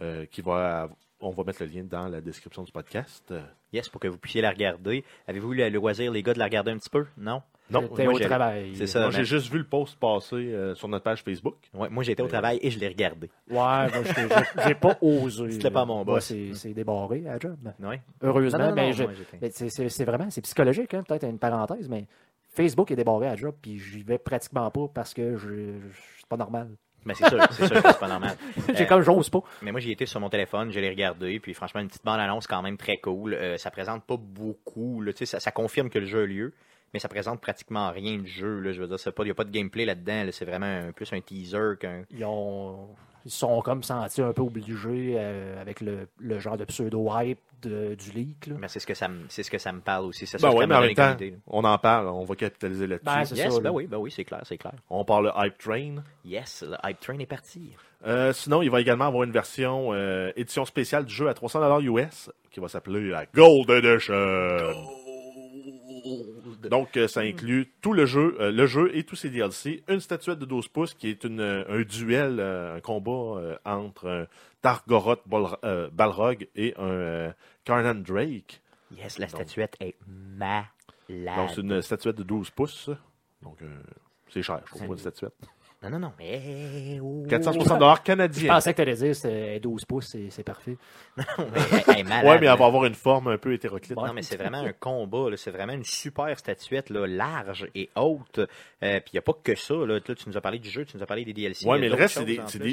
euh, qui va. On va mettre le lien dans la description du podcast. Euh, Yes, pour que vous puissiez la regarder. Avez-vous eu le loisir, les gars, de la regarder un petit peu? Non? Non, J'étais moi, au j'ai- travail. c'est ça. Moi, j'ai juste vu le post passer euh, sur notre page Facebook. Ouais, moi, j'étais au travail et je l'ai regardé. Ouais, moi, j'étais- j'ai- j'ai pas osé. C'était pas mon Moi, boss. c'est c'est débarré à la job. Ouais. Heureusement, Non, non, non, mais je- moi, j'étais- mais c'est- c'est c'est vraiment c'est psychologique, hein, peut-être une parenthèse, mais Facebook est débarré à la job, puis j'y vais pratiquement pas parce que je, je- c'est pas normal. Mais c'est sûr, c'est sûr que c'est pas normal. J'ai Euh, comme j'ose pas. Mais moi, j'y étais sur mon téléphone, je l'ai regardé, puis franchement, une petite bande-annonce quand même très cool. Euh, ça présente pas beaucoup, là, tu sais, ça, ça confirme que le jeu a lieu, mais ça présente pratiquement rien du jeu. Là, je veux dire, il n'y a pas de gameplay là-dedans, là, c'est vraiment un- plus un teaser qu'un. Ils ont ils sont comme sentis un peu obligés euh, avec le, le genre de pseudo-hype de- du leak. Là. Mais c'est ce que ça me, c'est ce que ça me parle aussi. C'est Ben mais en même temps, idée, là. on en parle, on va capitaliser là-dessus. Ben, c'est Yes, ça, ben là. oui, ben oui, c'est clair, c'est clair. on parle Hype Train. Yes, le hype train est parti. Euh, sinon, il va également avoir une version euh, édition spéciale du jeu à 300$ US qui va s'appeler la Gold Edition. Donc, euh, ça inclut tout le jeu, euh, le jeu et tous ses DLC, une statuette de 12 pouces qui est une, euh, un duel, euh, un combat euh, entre un Targoroth Bal- euh, Balrog et un euh, Karnan Drake. Yes, la statuette est malade. Donc, c'est une statuette de 12 pouces. Donc, euh, c'est cher, je trouve, une statuette. Non, non, non. Eh, oh. 460$ dollars Je canadiens. pensais que tu allais dire c'est 12 pouces, c'est parfait. Mais elle est malade, Ouais, mais elle va avoir une forme un peu hétéroclite. Non, mais c'est vraiment un combat. C'est vraiment une super statuette là, large et haute. Euh, Puis il n'y a pas que ça. Là. Là, tu nous as parlé du jeu, tu nous as parlé des DLC. Ouais, mais le reste,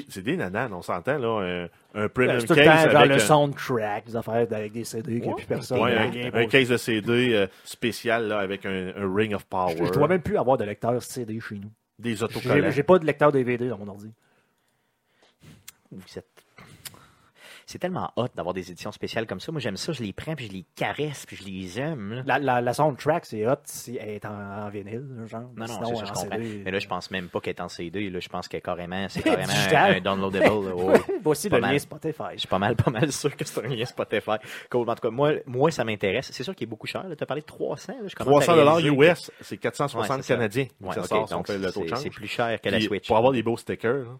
c'est des, nananes, on s'entend, là. Un, un premium C'est tout case le temps genre avec le un, soundtrack, des affaires avec des CD qu'il n'y a plus personne. ouais, un, un case de CD euh, spécial, là, avec un, un Ring of Power. Je, je dois même plus avoir de lecteur CD chez nous. Des J'ai autocollants. j'ai pas de lecteur DVD dans mon ordi. Vous êtes- C'est tellement hot d'avoir des éditions spéciales comme ça. Moi, j'aime ça. Je les prends, puis je les caresse, puis je les aime. La, la, la soundtrack, c'est hot si elle est en, en vinyle, genre. Non, non, Sinon, c'est ça, je en comprends. CD, Mais là, je pense même pas qu'elle est en CD. Là, je pense qu'elle est carrément, c'est carrément un, un downloadable. là. Ouais. Voici Pas le mal. lien Spotify. Je suis pas mal, pas mal sûr que c'est un lien Spotify. Cool. En tout cas, moi, moi ça m'intéresse. C'est sûr qu'il est beaucoup cher. Tu as parlé de 300. Là. Je commence à 300 dollars que- US, c'est 460 Ouais, canadiens. Donc, Ouais, ça ok, sort si on donc c'est- plus cher que la Switch. Pour avoir des beaux stickers. là.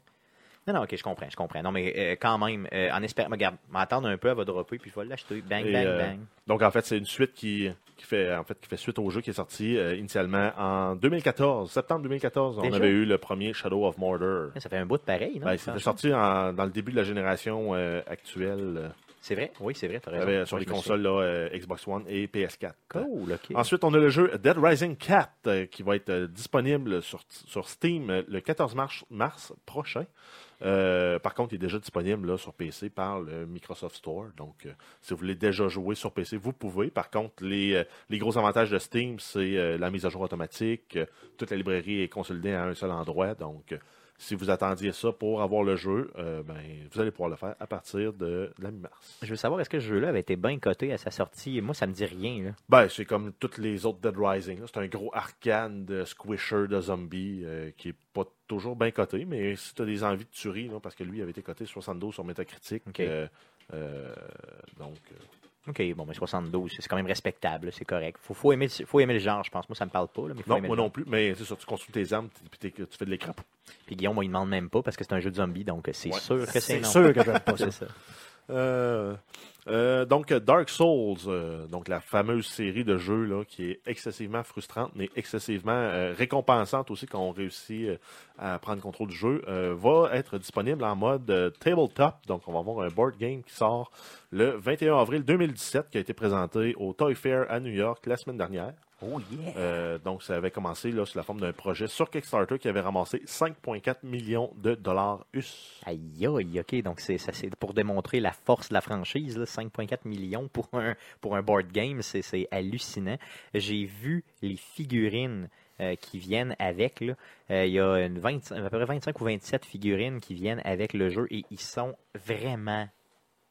Non, non, ok, je comprends, je comprends. Non, mais euh, quand même, euh, en espérant, regarde, m'attendre un peu, elle va dropper, puis je vais l'acheter. Bang, Et, bang, euh, bang. Donc, en fait, c'est une suite qui, qui, fait, en fait, qui fait suite au jeu qui est sorti initialement en 2014. Septembre 2014, on avait eu le premier Shadow of Mordor. Ça fait un bout de pareil, non? Ben, c'était sorti en- dans le début de la génération actuelle. C'est vrai? Oui, c'est vrai, raison. avait sur les consoles là, euh, Xbox One et PS4. souviens. Cool, ok. Ensuite, on a le jeu Dead Rising 4 euh, qui va être euh, disponible sur, sur Steam le 14 mars, mars prochain. Euh, par contre, il est déjà disponible sur PC par le Microsoft Store. Donc, euh, si vous voulez déjà jouer sur PC, vous pouvez. Par contre, les, euh, les gros avantages de Steam, c'est la mise à jour automatique. toute la librairie est consolidée à un seul endroit. Donc, si vous attendiez ça pour avoir le jeu, euh, ben, vous allez pouvoir le faire à partir de, de la mi-mars. Je veux savoir, est-ce que ce jeu-là avait été bien coté à sa sortie? Moi, ça me dit rien, là. Ben, c'est comme toutes les autres Dead Rising. C'est un gros arcane de squisher de zombies euh, qui est pas toujours bien coté, mais si tu as des envies de tuerie, là, parce que lui avait été coté 72 sur Metacritic. Euh, donc, Ok, bon, mais 72, c'est quand même respectable, c'est correct. Faut, faut, aimer, le- faut aimer le genre, je pense. Moi, ça me parle pas, là, mais faut non, aimer moi le non genre. plus, mais c'est sûr, tu construis tes armes puis tu fais de l'écran. Puis Guillaume, moi, il demande même pas parce que c'est un jeu de zombies, donc c'est Ouais. sûr que c'est C'est non. sûr que j'aime pas ça. Euh, euh, donc, Dark Souls, euh, donc la fameuse série de jeux là, qui est excessivement frustrante, mais excessivement récompensante aussi quand on réussit à prendre contrôle du jeu, va être disponible en mode tabletop. Donc, on va avoir un board game qui sort le 21 avril 2017, qui a été présenté au Toy Fair à New York la semaine dernière. Oh yeah! Euh, donc, ça avait commencé là, sous la forme d'un projet sur Kickstarter qui avait ramassé 5,4 millions de dollars US. Aïe, aïe, ok. Donc, c'est, ça, c'est pour démontrer la force de la franchise. là. 5,4 millions pour un, pour un board game, c'est, c'est hallucinant. J'ai vu les figurines euh, qui viennent avec. là. Euh, Il y a une 20 à peu près 25 ou 27 figurines qui viennent avec le jeu et ils sont vraiment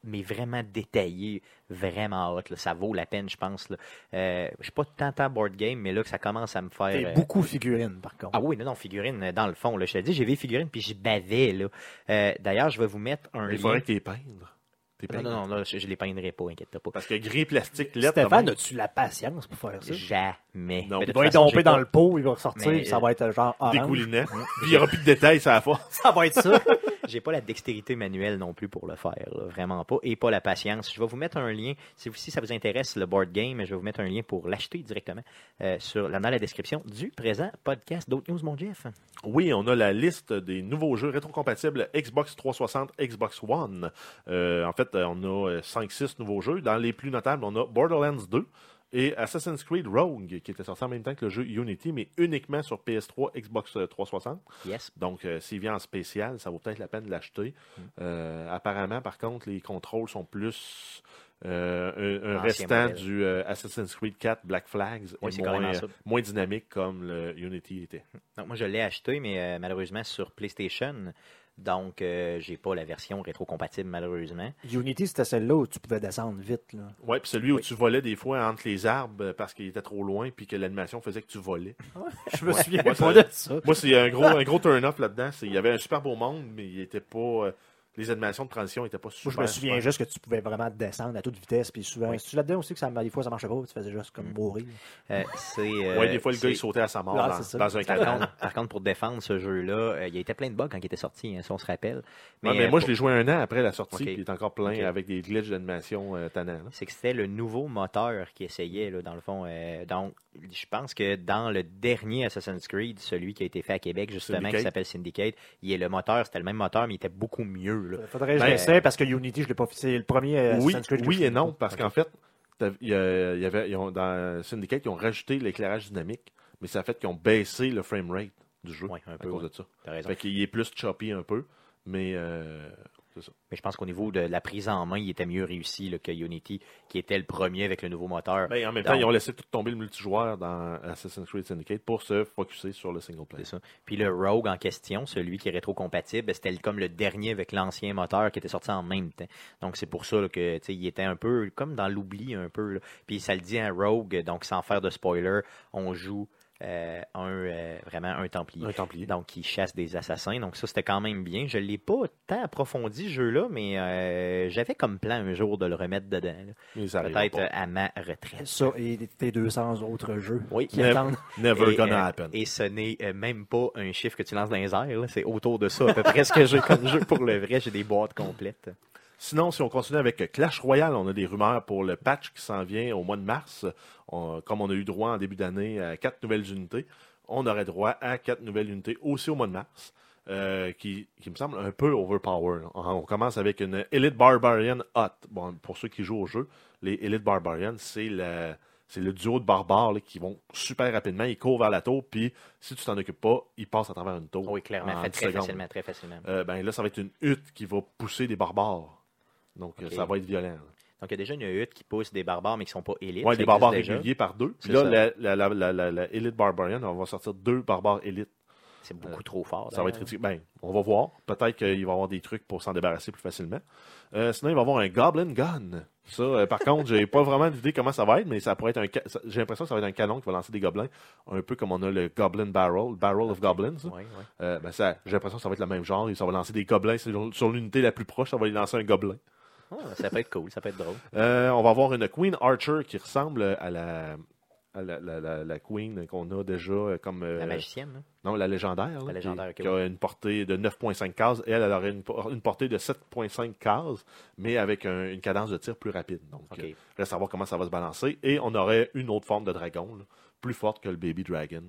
mais vraiment détaillés, vraiment hot. là. Ça vaut la peine, je pense. Là. Euh, je suis pas tant tant board game, mais là que ça commence à me faire. Euh, beaucoup de figurines, par contre. ah oui, non, non, figurines, euh, dans le fond. Là, je te dis, j'ai vu figurines, puis je bavais. Là. Euh, d'ailleurs, je vais vous mettre un Il faudrait que tu les peindres. T'es Non, peindre. non, non, non, je, je les peindrai pas, inquiète pas. Parce que gris plastique, lettre. Stéphane, de as-tu la patience pour faire ça? Jamais. Non, Il va être dompé dans pas- le pot, il va ressortir, Mais, ça va être genre orange. Découlinant. Puis il n'y aura plus de détails, ça va. Ça va être ça. J'ai pas la dextérité manuelle non plus pour le faire, vraiment pas, et pas la patience. Je vais vous mettre un lien, si, si ça vous intéresse le board game, je vais vous mettre un lien pour l'acheter directement euh, sur, dans la description du présent podcast. D'autres news, mon Jeff? Oui, on a la liste des nouveaux jeux rétrocompatibles Xbox 360, Xbox One. Euh, en fait, euh, on a 5-6 nouveaux jeux. Dans les plus notables, on a Borderlands 2 et Assassin's Creed Rogue, qui était sorti en même temps que le jeu Unity, mais uniquement sur PS3, Xbox euh, 360. Yes. Donc, euh, s'il vient en spécial, ça vaut peut-être la peine de l'acheter. Mm. Euh, apparemment, par contre, les contrôles sont plus euh, un, restant modèle. du euh, Assassin's Creed 4 Black Flags Oui, moins, euh, moins dynamique comme le Unity était. Donc, moi, je l'ai acheté, mais euh, malheureusement sur PlayStation. Donc, euh, j'ai pas la version rétro-compatible, malheureusement. Unity, c'était celle-là où tu pouvais descendre vite. Là. Ouais, puis celui où Oui. tu volais des fois entre les arbres euh, parce qu'il était trop loin puis que l'animation faisait que tu volais. Je me souviens Moi, pas ça- de ça. Moi, c'est un gros, un gros turn-off là-dedans. C'est- Il y avait un super beau monde, mais il était pas. euh, les animations de transition n'étaient pas super. Moi, je me souviens super. juste que tu pouvais vraiment descendre à toute vitesse. Puis souvent, Oui. c'est là-dedans aussi que ça, des fois, ça marchait pas. Tu faisais juste comme Mm. mourir. Euh, c'est, euh, Ouais, des fois, le gars, il sautait à sa mort Ah, dans, un canon. par contre, pour défendre ce jeu-là, euh, il y a été plein de bugs quand il était sorti, hein, si on se rappelle. Ouais, mais euh, moi, pour- je l'ai joué un an après la sortie, puis il est encore plein avec des glitches d'animation euh, tannants. c'est que c'était le nouveau moteur qui essayait, là, dans le fond. euh, donc, je pense que dans le dernier Assassin's Creed, celui qui a été fait à Québec, justement, Syndicate. qui s'appelle Syndicate, il est le moteur, c'était le même moteur, mais il était beaucoup mieux. Là. Faudrait que je Ben, l'essaie parce que Unity, je l'ai pas fait. C'est le premier euh, Oui, Assassin's Creed que oui je et non, pas. parce qu'en fait, il y, a- il y avait, ils ont- dans Syndicate, ils ont rajouté l'éclairage dynamique, mais ça a fait qu'ils ont baissé le frame rate du jeu Ouais, un à peu, cause ouais. de ça. T'as raison. Fait qu'il est plus choppy un peu, mais euh, ça. Mais je pense qu'au niveau de la prise en main, il était mieux réussi là, que Unity, qui était le premier avec le nouveau moteur. Ben, en même temps, Donc- ils ont laissé tout tomber le multijoueur dans Assassin's Creed Syndicate pour se focusser sur le single player. Ça. Puis le Rogue en question, celui qui est rétro-compatible, ben, c'était comme le dernier avec l'ancien moteur qui était sorti en même temps. Donc c'est pour ça là, que il était un peu comme dans l'oubli un peu. là. Puis ça le dit un Rogue, donc sans faire de spoiler, on joue euh, un euh, vraiment un Templier. Un Templier. Donc qui chasse des assassins. Donc ça c'était quand même bien. Je l'ai pas tant approfondi ce jeu-là, mais euh, j'avais comme plan un jour de le remettre dedans. Peut-être à ma retraite. Ça et tes 200 autres jeux Oui. qui Never- attendent. Never Et, gonna euh, happen. Et ce n'est euh, même pas un chiffre que tu lances dans les airs. C'est autour de ça, à peu près ce que j'ai comme jeu pour le vrai. J'ai des boîtes complètes. Sinon, si on continue avec Clash Royale, on a des rumeurs pour le patch qui s'en vient au mois de mars. On- comme on a eu droit en début d'année à quatre nouvelles unités, on aurait droit à quatre nouvelles unités aussi au mois de mars, euh, qui, qui me semble un peu overpower. On, on commence avec une Elite Barbarian Hot. Bon, pour ceux qui jouent au jeu, les Elite Barbarians, c'est le, c'est le duo de barbares là, qui vont super rapidement. Ils courent vers la tour, puis si tu t'en occupes pas, ils passent à travers une tour. Oui, clairement. en Fait 10 très secondes. facilement, très facilement. Euh, ben là, ça va être une hutte qui va pousser des barbares. Donc, euh, ça va être violent. là. Donc, il y a déjà une hutte qui pousse des barbares, mais qui ne sont pas élites. Ça des barbares réguliers par deux. Puis là, ça. la, la, la, la, la- la Elite Barbarian, on va sortir deux barbares élites. C'est beaucoup trop fort. Ça va être critique. Ben, on va voir. Peut-être qu'il va y avoir des trucs pour s'en débarrasser plus facilement. Euh, sinon, il va y avoir un Goblin Gun. Ça, euh, par contre, j'ai pas vraiment d'idée comment ça va être, mais ça pourrait être un. J'ai l'impression que ça va être un canon qui va lancer des gobelins, un peu comme on a le Goblin Barrel, Barrel of Goblins. Euh, ben ça, j'ai l'impression que ça va être le même genre. Et ça va lancer des gobelins sur, sur l'unité la plus proche. Ça va lui lancer un gobelin. Ah, ça peut être cool, ça peut être drôle. Euh, on va avoir une Queen Archer qui ressemble à la, à la, la- la- la Queen qu'on a déjà euh, comme. euh, La magicienne, hein? non, la légendaire. La légendaire, qui, a une portée de 9,5 cases. Et elle, elle aurait une, por- une portée de 7,5 cases, mais avec un- une cadence de tir plus rapide. Donc, euh, reste à voir comment ça va se balancer. Et on aurait une autre forme de dragon, là, plus forte que le Baby Dragon.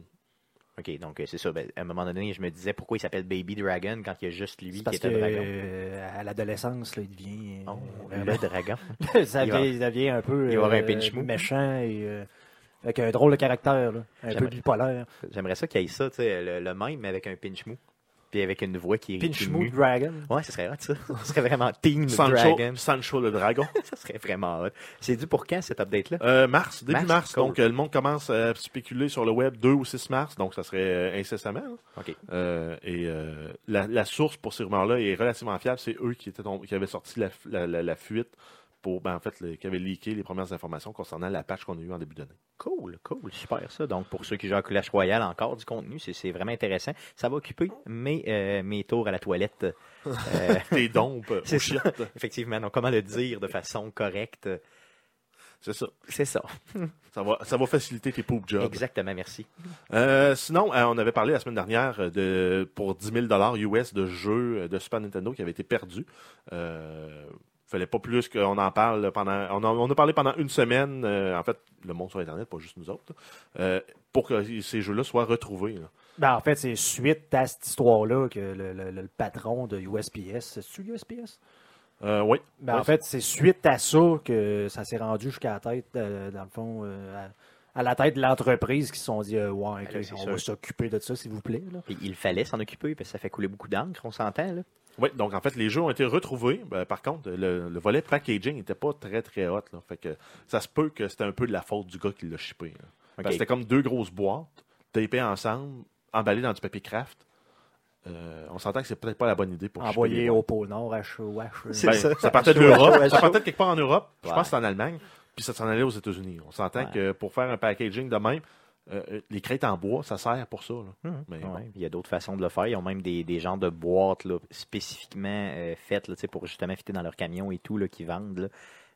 OK, donc euh, c'est ça. Ben, à un moment donné, je me disais pourquoi il s'appelle Baby Dragon quand il y a juste lui qui est que un dragon. euh, à l'adolescence, là, il devient. euh, Oh, vraiment- le dragon. ça, il va- devient, un peu il va avoir un euh, pinch méchant et euh, Avec un drôle de caractère, là, un peu bipolaire. J'aimerais ça qu'il y ait ça, le, le même, mais avec un pinch mou. Puis avec une voix qui est. Dragon. Ouais, ça serait hot, ça. Ça serait vraiment Team Sancho, Dragon. Sancho le dragon. Ça serait vraiment hot. C'est dû pour quand, cette update-là? Euh, mars, début Mars, mars. cool. Donc, euh, le monde commence à spéculer sur le web 2 ou 6 mars. Donc, ça serait euh, incessamment. hein. OK. Euh, et la, la source pour ces rumeurs-là est relativement fiable. C'est eux qui, étaient qui avaient sorti la- la fuite pour, ben, en fait, le- qui avaient leaké les premières informations concernant la patch qu'on a eue en début d'année. Cool, cool, super ça. Donc, pour ceux qui jouent à Clash Royale, encore du contenu, c'est vraiment intéressant. Ça va occuper mes, euh, mes tours à la toilette. Euh, Tes dompes au C'est effectivement, donc comment le dire de façon correcte? C'est ça. C'est ça. Ça va, ça va faciliter tes poop jobs. Exactement, merci. Euh, sinon, euh, on avait parlé la semaine dernière euh, de pour 10 000 US de jeux euh, de Super Nintendo qui avaient été perdus. Euh, fallait pas plus qu'on en parle pendant. On a, on a parlé pendant une semaine, euh, en fait, le monde sur Internet, pas juste nous autres, euh, pour que ces jeux-là soient retrouvés. là. Ben, en fait, c'est suite à cette histoire-là que le, le- le patron de USPS, c'est-tu USPS? Euh, oui. Ben, Ouais, en fait, c'est suite à ça que ça s'est rendu jusqu'à la tête, euh, dans le fond, euh, à, à la tête de l'entreprise qui se sont dit, euh, ouais, Ben on sûr. va s'occuper de ça, s'il vous plaît. là. Il fallait s'en occuper parce que ça fait couler beaucoup d'encre, on s'entend, là. Oui, donc en fait, les jeux ont été retrouvés. Ben, par contre, le, le volet packaging n'était pas très très hot. Là. Fait que ça se peut que c'était un peu de la faute du gars qui l'a Ok. C'était comme deux grosses boîtes, tapées ensemble, emballées dans du papier craft. Euh, on s'entend que c'est peut-être pas la bonne idée pour les au pôle Nord, HOH. C'est Ben, ça. ça. partait de Chaud, l'Europe. chaud, Ça chaud. partait de quelque part en Europe. Je pense que c'est en Allemagne. Puis ça s'en allait aux États-Unis. On s'entend Ouais. que pour faire un packaging de même, euh, euh, les crêtes en bois, ça sert pour ça. là. Mais Ouais, bon. Il y a d'autres façons de le faire. Ils ont même des, des genres de boîtes là, spécifiquement euh, faites là, pour justement fitter dans leur camion et tout qu'ils vendent. là.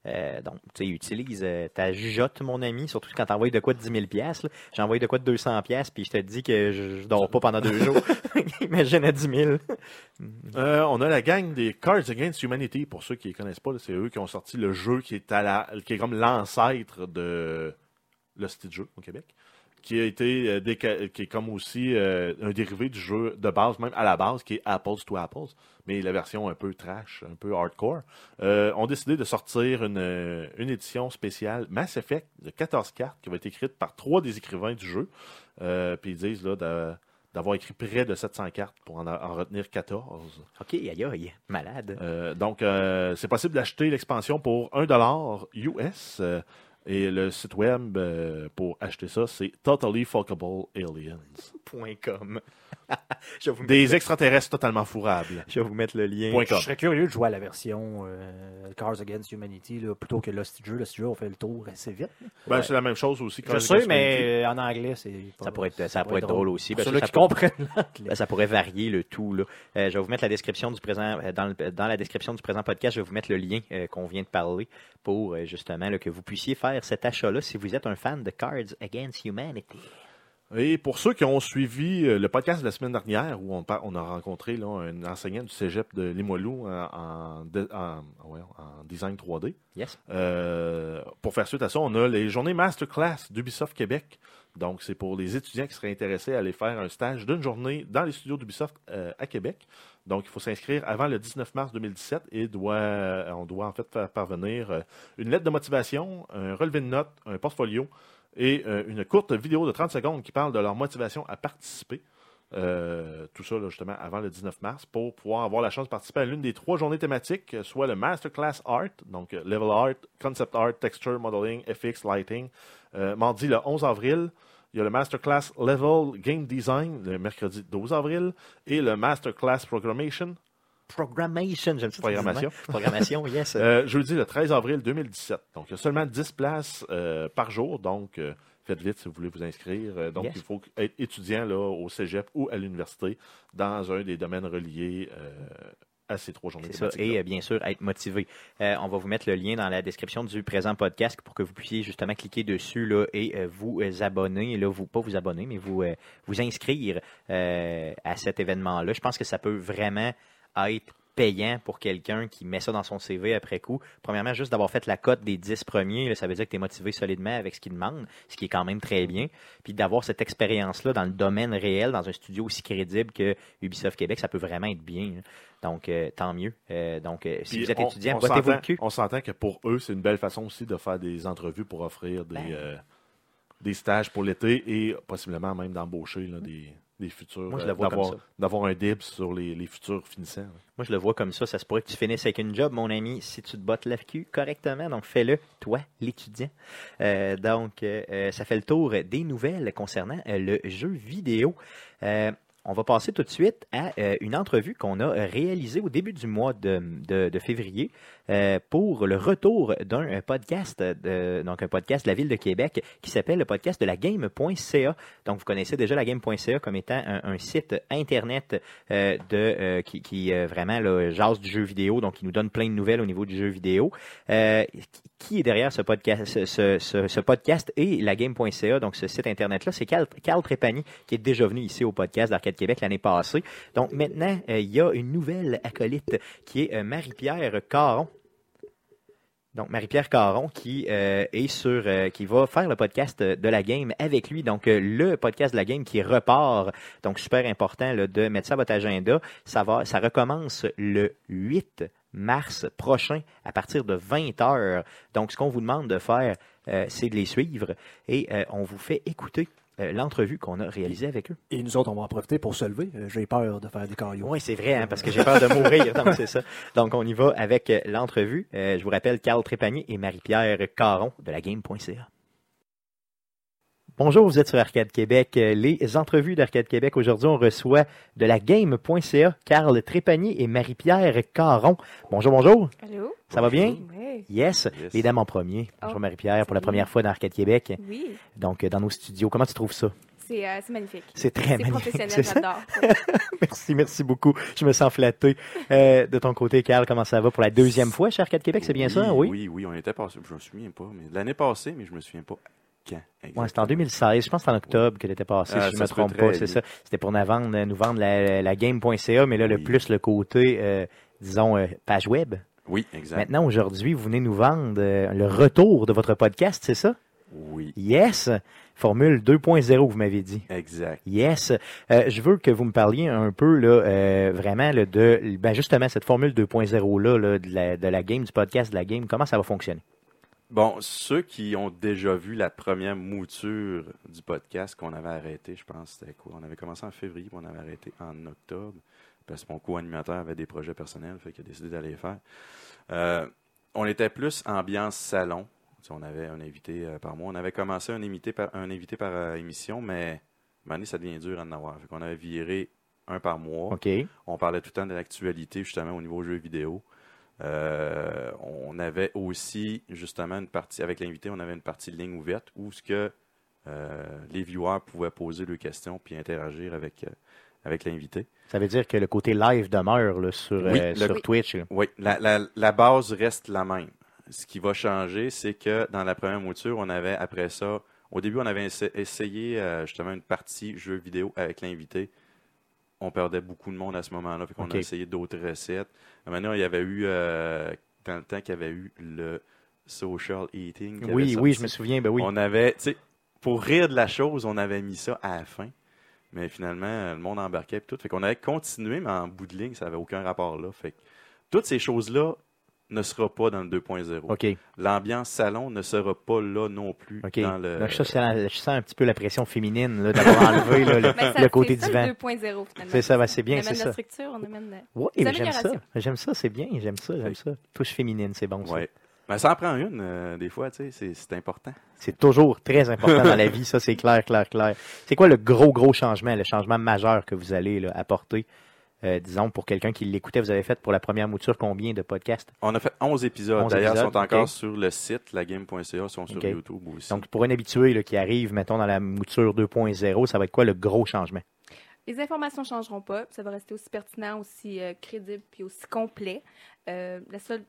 Euh, donc, tu sais, utilise euh, ta jugeote, mon ami, surtout quand t'envoies de quoi de 10 000 pièces. J'ai envoyé de quoi de 200 pièces, puis je te dis que je, je dors pas pendant deux jours. Imagine à 10 000. Euh, on a la gang des Cards Against Humanity. Pour ceux qui ne connaissent pas, c'est eux qui ont sorti le jeu qui est, à la, qui est comme l'ancêtre de Lost Jeu au Québec. Qui a été euh, qui est comme aussi euh, un dérivé du jeu de base, même à la base, qui est Apples to Apples, mais la version un peu trash, un peu hardcore, euh, ont décidé de sortir une, une édition spéciale Mass Effect de 14 cartes qui va être écrite par trois des écrivains du jeu. Puis ils disent là, d'avoir écrit près de 700 cartes pour en, en retenir 14. OK, aïe aïe, malade. Donc, c'est possible d'acheter l'expansion pour 1$ US. Et le site web euh, pour acheter ça, c'est Totally Fuckable Aliens. Point .com. je, vais vous mettre, Des extraterrestres totalement fourrables. je vais vous mettre le lien. Point Je com. serais curieux de jouer à la version euh, Cars Against Humanity là, plutôt que Lost Jeu. Lost Jeu, on fait le tour assez vite. Ben, C'est la même chose aussi. Je sais, mais en anglais, c'est. Ça pourrait être, ça pourrait être drôle aussi. Pour parce que ceux-là ça qui comprennent l'anglais. Ben, ça pourrait varier le tout. Là. Euh, je vais vous mettre la description du présent euh, dans, le- dans la description du présent podcast. Je vais vous mettre le lien euh, qu'on vient de parler pour euh, justement là, que vous puissiez faire cet achat-là si vous êtes un fan de Cards Against Humanity. Et pour ceux qui ont suivi euh, le podcast de la semaine dernière, où on, on a rencontré là, un enseignant du cégep de Limoilou en, en, de- en- design 3D, Yes. Euh, pour faire suite à ça, on a les journées masterclass d'Ubisoft Québec. Donc, c'est pour les étudiants qui seraient intéressés à aller faire un stage d'une journée dans les studios d'Ubisoft euh, à Québec. Donc, il faut s'inscrire avant le 19 mars 2017 et doit, on doit en fait faire parvenir euh, une lettre de motivation, un relevé de notes, un portfolio et euh, une courte vidéo de 30 secondes qui parle de leur motivation à participer. Euh, tout ça, justement, avant le 19 mars, pour pouvoir avoir la chance de participer à l'une des trois journées thématiques, euh, soit le Masterclass Art, donc Level Art, Concept Art, Texture Modeling, FX, Lighting, mardi le 11 avril. Il y a le Masterclass Level Game Design, le mercredi 12 avril, et le Masterclass Programmation, Programmation, j'aime ça. Programmation. Programmation, yes. euh, jeudi le 13 avril 2017. Donc, il y a seulement 10 places euh, par jour. Donc, euh, faites vite si vous voulez vous inscrire. Euh, donc, Yes. il faut être étudiant là, au cégep ou à l'université dans un des domaines reliés à ces trois journées ça. Et euh, bien sûr, être motivé. Euh, on va vous mettre le lien dans la description du présent podcast pour que vous puissiez justement cliquer dessus là, et euh, vous abonner. Là, vous, pas vous abonner, mais vous, vous inscrire à cet événement-là. Je pense que ça peut vraiment être payant pour quelqu'un qui met ça dans son CV après coup. Premièrement, juste d'avoir fait la cote des 10 premiers, là, ça veut dire que tu es motivé solidement avec ce qu'il demande, ce qui est quand même très bien. Puis d'avoir cette expérience-là dans le domaine réel, dans un studio aussi crédible que Ubisoft Québec, ça peut vraiment être bien. hein. Donc, euh, tant mieux. Euh, donc, euh, si Puis vous êtes on- étudiant, on le s'entend- cul. On s'entend que pour eux, c'est une belle façon aussi de faire des entrevues pour offrir des, Ben. des stages pour l'été et possiblement même d'embaucher là, des, futurs. Moi, je euh, le vois comme ça. D'avoir un dibs sur les, les futurs finissants. là. Moi, je le vois comme ça. Ça se pourrait que tu finisses avec une job, mon ami, si tu te bottes la cul correctement. Donc, fais-le, toi, l'étudiant. Euh, donc, euh, euh, ça fait le tour des nouvelles concernant euh, le jeu vidéo. On va passer tout de suite à euh, une entrevue qu'on a euh, réalisée au début du mois de, février euh, pour le retour d'un podcast, de, donc un podcast de la ville de Québec qui s'appelle le podcast de la game.ca. Donc, vous connaissez déjà la game.ca comme étant un, site internet qui, qui, vraiment là, jase du jeu vidéo, donc qui nous donne plein de nouvelles au niveau du jeu vidéo. Qui est derrière ce podcast, et la game.ca, donc ce site internet-là, c'est Carl, Carl Trépanier qui est déjà venu ici au podcast d'Arcade Québec l'année passée. Donc maintenant, euh, il y a une nouvelle acolyte qui est euh, Marie-Pierre Caron. Donc, Marie-Pierre Caron qui euh, est sur, qui va faire le podcast de la game avec lui. Donc, le podcast de la game qui repart. Donc, super important là, de mettre ça à votre agenda. Ça va, ça recommence le 8 mars prochain à partir de 20 heures. Donc, ce qu'on vous demande de faire, euh, c'est de les suivre et euh, on vous fait écouter euh, l'entrevue qu'on a réalisée avec eux. Et nous autres, on va en profiter pour se lever. J'ai peur de faire des cailloux. Oui, c'est vrai, hein, parce que j'ai peur de mourir. Donc, c'est ça. Donc, on y va avec l'entrevue. Je vous rappelle, Carl Trépanier et Marie-Pierre Caron de la game.ca. Bonjour, vous êtes sur Arcade Québec. Euh, Les entrevues d'Arcade Québec. Aujourd'hui, on reçoit de la game.ca Carl Trépanier et Marie-Pierre Caron. Bonjour, bonjour. Allô? Ça va bien? Oui. Yes. Yes. Les dames en premier. Bonjour, Oh, Marie-Pierre, pour la première fois dans Arcade Québec. Oui, Donc, euh, dans nos studios. Comment tu trouves ça? c'est euh, magnifique. C'est très magnifique. professionnel, c'est ça? j'adore. Merci, merci beaucoup. Je me sens flatté. Euh, de ton côté, Carl, comment ça va pour la deuxième fois chez Arcade Québec? C'est bien ça? Oui? Oui, oui, on était passé. Je me souviens pas, mais l'année passée, mais je me souviens pas quand. Ouais, c'était en 2016. Je pense que en octobre que tu étais passé, Ah, si je ça me trompe pas. C'est ça. C'était pour nous vendre, nous vendre la, la game.ca, mais là, le plus le côté, euh, disons, euh, page web. Oui, exact. Maintenant, aujourd'hui, vous venez nous vendre euh, le retour de votre podcast, c'est ça? Oui, Yes! Formule 2.0, vous m'avez dit. exact. Yes. Euh, je veux que vous me parliez un peu là, euh, vraiment là, de ben, justement cette formule 2.0 là, là, de, la, de la game, du podcast de la game, comment ça va fonctionner? Bon, ceux qui ont déjà vu la première mouture du podcast qu'on avait arrêté, je pense, c'était quoi? On avait commencé en février, puis on avait arrêté en octobre, parce que mon co-animateur avait des projets personnels, fait qu'il a décidé d'aller les faire. Euh, on était plus ambiance salon. Tu sais, on avait un invité euh, par mois. On avait commencé un invité par, un invité par euh, émission, mais ça devient dur à en avoir. Fait qu'on avait viré un par mois. OK. On parlait tout le temps de l'actualité, justement, au niveau jeux vidéo. Euh, on avait aussi, justement, une partie, avec l'invité, on avait une partie de ligne ouverte où ce que euh, les viewers pouvaient poser leurs questions puis interagir avec, euh, avec l'invité. Ça veut dire que le côté live demeure là, sur, Oui, le- sur Twitch. là. Oui, la, la, la base reste la même. Ce qui va changer, c'est que dans la première mouture, on avait, après ça, au début, on avait essa- essayé justement une partie jeu vidéo avec l'invité. On perdait beaucoup de monde à ce moment-là, fait qu'on a essayé d'autres recettes. Maintenant, il y avait eu, euh, dans le temps qu'il y avait eu le social eating. Oui, oui, je me souviens. Ben oui. On avait, tu sais, pour rire de la chose, on avait mis ça à la fin. Mais finalement, le monde embarquait et tout. Fait qu'on avait continué, mais en bout de ligne, ça n'avait aucun rapport là. Fait que toutes ces choses-là ne sera pas dans le 2.0. OK. L'ambiance salon ne sera pas là non plus OK. dans le. Là, je, sens, je sens un petit peu la pression féminine là, d'avoir enlevé là, le, ça- le côté c'est ça, divan. le 2.0 finalement. C'est ça, ben, c'est bien, On amène c'est la ça. structure, on amène. la- Oui, j'aime ça. J'aime ça, c'est bien. J'aime ça, j'aime ça. Touche féminine, c'est bon. ça. Ouais. Mais ça en prend une, euh, des fois, tu sais, c'est- c'est important. C'est toujours très important dans la vie, ça c'est clair, clair, clair. C'est quoi le gros, gros changement, le changement majeur que vous allez là, apporter, euh, disons, pour quelqu'un qui l'écoutait, vous avez fait pour la première mouture combien de podcasts? On a fait 11 épisodes. 11 D'ailleurs, ils sont encore sur le site, lagame.ca, sont sur. YouTube aussi. Donc, pour un habitué là, qui arrive, mettons, dans la mouture 2.0, ça va être quoi le gros changement? Les informations ne changeront pas. Ça va rester aussi pertinent, aussi euh, crédible puis aussi complet. Euh, la seule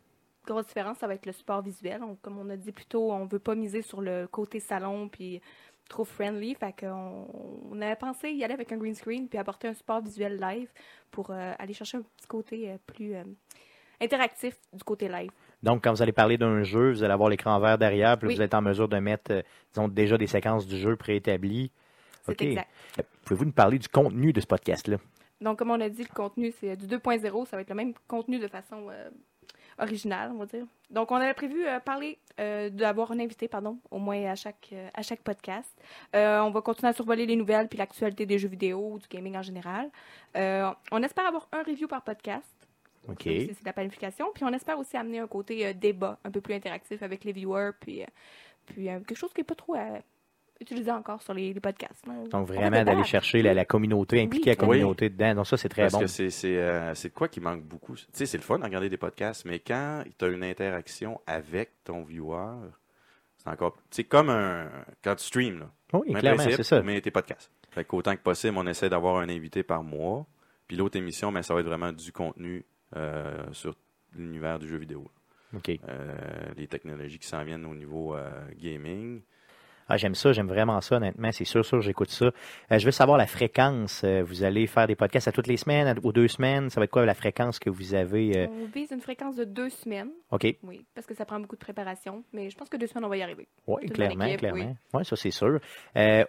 grosse différence, ça va être le support visuel. On- comme on a dit plus tôt, on ne veut pas miser sur le côté salon puis trop friendly. Fait qu'on on avait pensé y aller avec un green screen puis apporter un support visuel live pour euh, aller chercher un petit côté euh, plus euh, interactif du côté live. Donc, quand vous allez parler d'un jeu, vous allez avoir l'écran vert derrière, puis Oui. vous êtes en mesure de mettre, disons, déjà des séquences du jeu préétablies. C'est OK. exact. Pouvez-vous nous parler du contenu de ce podcast-là? Donc, comme on a dit, le contenu, c'est du 2.0. Ça va être le même contenu de façon original, on va dire. Donc, on avait prévu euh, parler euh, d'avoir un invité, pardon, au moins à chaque, euh, à chaque podcast. On va continuer à survoler les nouvelles puis l'actualité des jeux vidéo ou du gaming en général. On espère avoir un review par podcast. OK. C'est la planification. Puis on espère aussi amener un côté débat un peu plus interactif avec les viewers, puis, puis quelque chose qui n'est pas trop utilisé encore sur les, les podcasts. Donc, vraiment d'aller chercher la, la communauté, impliquer la communauté dedans. Donc, ça, c'est très Parce bon. que c'est c'est euh, quoi qui manque beaucoup? Tu sais, c'est le fun de regarder des podcasts, mais quand tu as une interaction avec ton viewer, c'est encore. C'est comme un quand tu streams, là. Oui, Même clairement, c'est ça. Mais tes podcasts. Fait qu'autant que possible, on essaie d'avoir un invité par mois. Puis l'autre émission, ben, ça va être vraiment du contenu euh, sur l'univers du jeu vidéo. OK. Euh, les technologies qui s'en viennent au niveau euh, gaming. Ah, j'aime ça, j'aime vraiment ça, honnêtement. C'est sûr, sûr, j'écoute ça. Euh, je veux savoir la fréquence. Euh, vous allez faire des podcasts à toutes les semaines, aux deux semaines. Ça va être quoi la fréquence que vous avez? euh, On vise une fréquence de deux semaines, OK. oui, parce que ça prend beaucoup de préparation. Mais je pense que deux semaines, on va y arriver. Oui, Toute clairement, l'équipe, clairement. Oui, ça, c'est sûr.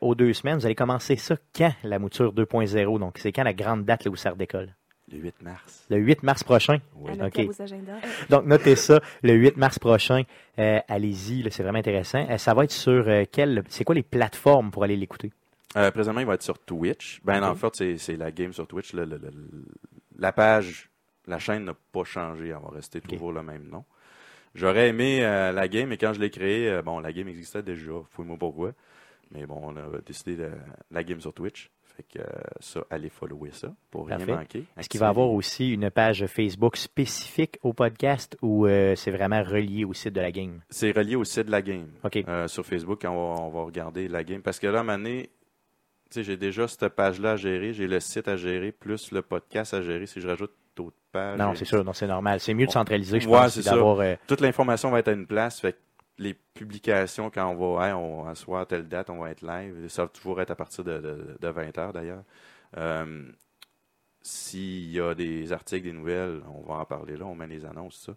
Aux deux semaines, vous allez commencer ça quand, la mouture 2.0? Donc, c'est quand la grande date là, où ça redécolle? Le 8 mars. Le 8 mars prochain. Oui. À noter OK. à vos agendas. Donc, notez ça, le 8 mars prochain. Euh, Allez-y, c'est vraiment intéressant. Euh, ça va être sur euh, quelle... C'est quoi les plateformes pour aller l'écouter? Euh, présentement, il va être sur Twitch. Ben, Ok. en fait, c'est- la game sur Twitch. Le- le- le- la page, la chaîne n'a pas changé. Elle va rester toujours le même nom. J'aurais aimé euh, la game, mais quand je l'ai créée, euh, bon, la game existait déjà. Fouille-moi pourquoi. Mais bon, on a décidé de la game sur Twitch. Fait que euh, ça, allez follower ça pour rien Parfait. manquer. Est-ce qu'il va y avoir aussi une page Facebook spécifique au podcast ou euh, c'est vraiment relié au site de la game? C'est relié au site de la game. OK. Euh, sur Facebook, on va, on va regarder la game. Parce que là, à un moment donné, tu sais, j'ai déjà cette page-là à gérer, j'ai le site à gérer, plus le podcast à gérer. Si je rajoute d'autres pages. non, c'est sûr, non, c'est normal. C'est mieux de centraliser, je Ouais, pense, d'avoir... euh, Toute l'information va être à une place. Fait les publications, quand on va, on à telle date, on va être live. Ça va toujours être à partir de, de, 20h d'ailleurs. Euh, S'il y a des articles, des nouvelles, on va en parler là, on met les annonces, ça.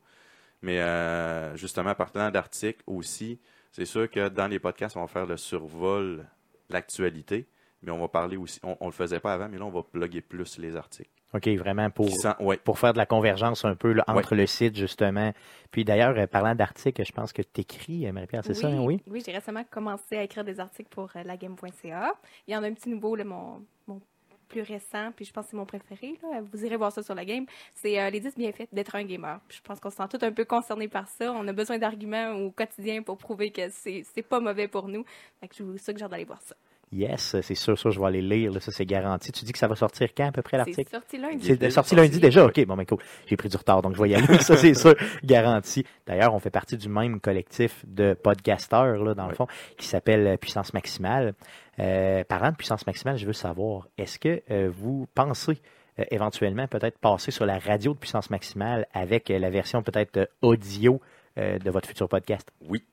Mais euh, justement, partant d'articles aussi, c'est sûr que dans les podcasts, on va faire le survol l'actualité, mais on va parler aussi, on, on le faisait pas avant, mais là, on va plugger plus les articles. OK, vraiment pour... Qui sent- ouais, pour faire de la convergence un peu là, entre le site, justement. Puis d'ailleurs, euh, parlant d'articles, je pense que tu écris, Marie-Pierre, c'est ça, hein, oui? Oui, j'ai récemment commencé à écrire des articles pour euh, lagame.ca. Il y en a un petit nouveau, là, mon, mon plus récent, puis je pense que c'est mon préféré. là. Vous irez voir ça sur la game. C'est euh, les 10 bienfaits d'être un gamer. Puis je pense qu'on se sent tous un peu concernés par ça. On a besoin d'arguments au quotidien pour prouver que c'est c'est pas mauvais pour nous. Fait que je vous suggère d'aller voir ça. Yes, c'est sûr, ça, je vais aller lire, là, ça c'est garanti. Tu dis que ça va sortir quand à peu près C'est l'article? sorti lundi. C'est sorti sorti. lundi déjà? OK, bon, ben cool. J'ai pris du retard, donc je vais y aller. ça, c'est sûr, garanti. D'ailleurs, on fait partie du même collectif de podcasteurs, là, dans le fond, qui s'appelle euh, Puissance Maximale. Euh, parlant de Puissance Maximale, je veux savoir, est-ce que euh, vous pensez euh, éventuellement peut-être passer sur la radio de Puissance Maximale avec euh, la version peut-être euh, audio euh, de votre futur podcast? Oui.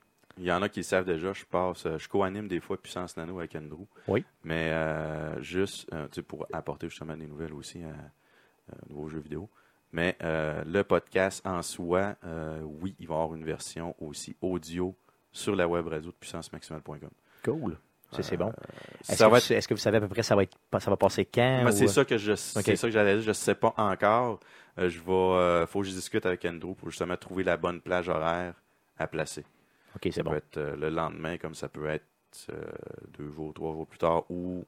Il y en a qui le savent déjà. Je passe, euh, je co-anime des fois Puissance Nano avec Andrew. Oui. Mais euh, juste euh, pour apporter justement des nouvelles aussi à, à nouveaux jeux vidéo. Mais euh, le podcast en soi, oui, il va y avoir une version aussi audio sur la web radio de puissancemaximale.com. Cool. Ça, c'est bon. Est-ce que, vous- est-ce que vous savez à peu près ça va être ça va passer quand? Ben, ou- c'est ça que je Ok. c'est ça que j'allais dire, je sais pas encore. Je vais faut que je discute avec Andrew pour justement trouver la bonne plage horaire à placer. Ça bon. peut être euh, le lendemain, comme ça peut être euh, deux jours, trois jours plus tard, ou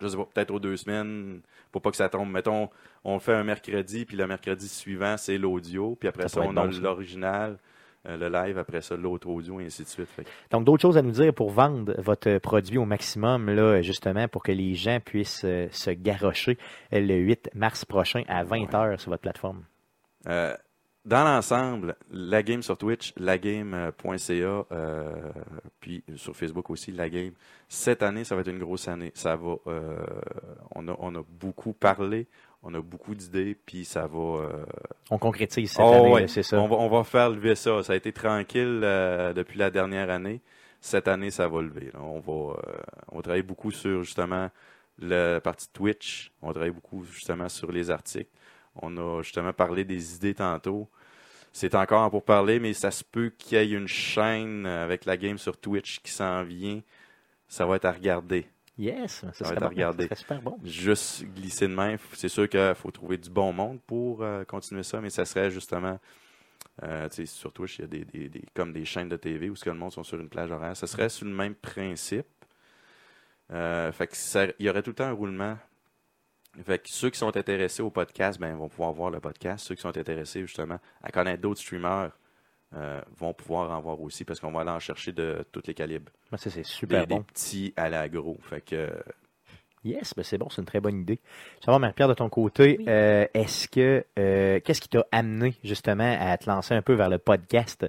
je sais pas, peut-être aux deux semaines, pour pas que ça tombe. Mettons, on fait un mercredi, puis le mercredi suivant, c'est l'audio, puis après Ça on a bon, ça. l'original, euh, le live, après ça, l'autre audio, et ainsi de suite. Fait Donc, d'autres choses à nous dire pour vendre votre produit au maximum, là, justement, pour que les gens puissent euh, se garrocher le 8 mars prochain à 20h sur votre plateforme? Euh, dans l'ensemble, la game sur Twitch, lagame.ca, euh, puis sur Facebook aussi, la game. Cette année, ça va être une grosse année. Ça va, euh, on a, on a beaucoup parlé, on a beaucoup d'idées, puis ça va. euh, On concrétise cette oh, année, ouais. c'est ça. On va, on va faire lever ça. Ça a été tranquille euh, depuis la dernière année. Cette année, ça va lever. là. On va, on va travailler beaucoup sur justement la partie Twitch. On va travailler beaucoup justement sur les articles. On a justement parlé des idées tantôt. C'est encore pour parler, mais ça se peut qu'il y ait une chaîne avec la game sur Twitch qui s'en vient. Ça va être à regarder. Yes, ça va être à regarder. Ça super bon. Juste glisser de main, c'est sûr qu'il faut trouver du bon monde pour euh, continuer ça, mais ça serait justement, euh, tu sais, sur Twitch, il y a des, des- des- comme des chaînes de TV où ce que le monde sont sur une plage horaire. Ça serait sur le même principe. Euh, fait que ça- il y aurait tout le temps un roulement. Fait que ceux qui sont intéressés au podcast, ben, vont pouvoir voir le podcast. Ceux qui sont intéressés justement à connaître d'autres streamers euh, vont pouvoir en voir aussi parce qu'on va aller en chercher de tous les calibres. Moi, ça, c'est Des, super des bon. petits à la gros. Fait que Yes, ben c'est bon, c'est une très bonne idée. Savoir, Marie-Pierre, de ton côté, Oui. euh, est-ce que, euh, qu'est-ce qui t'a amené justement à te lancer un peu vers le podcast?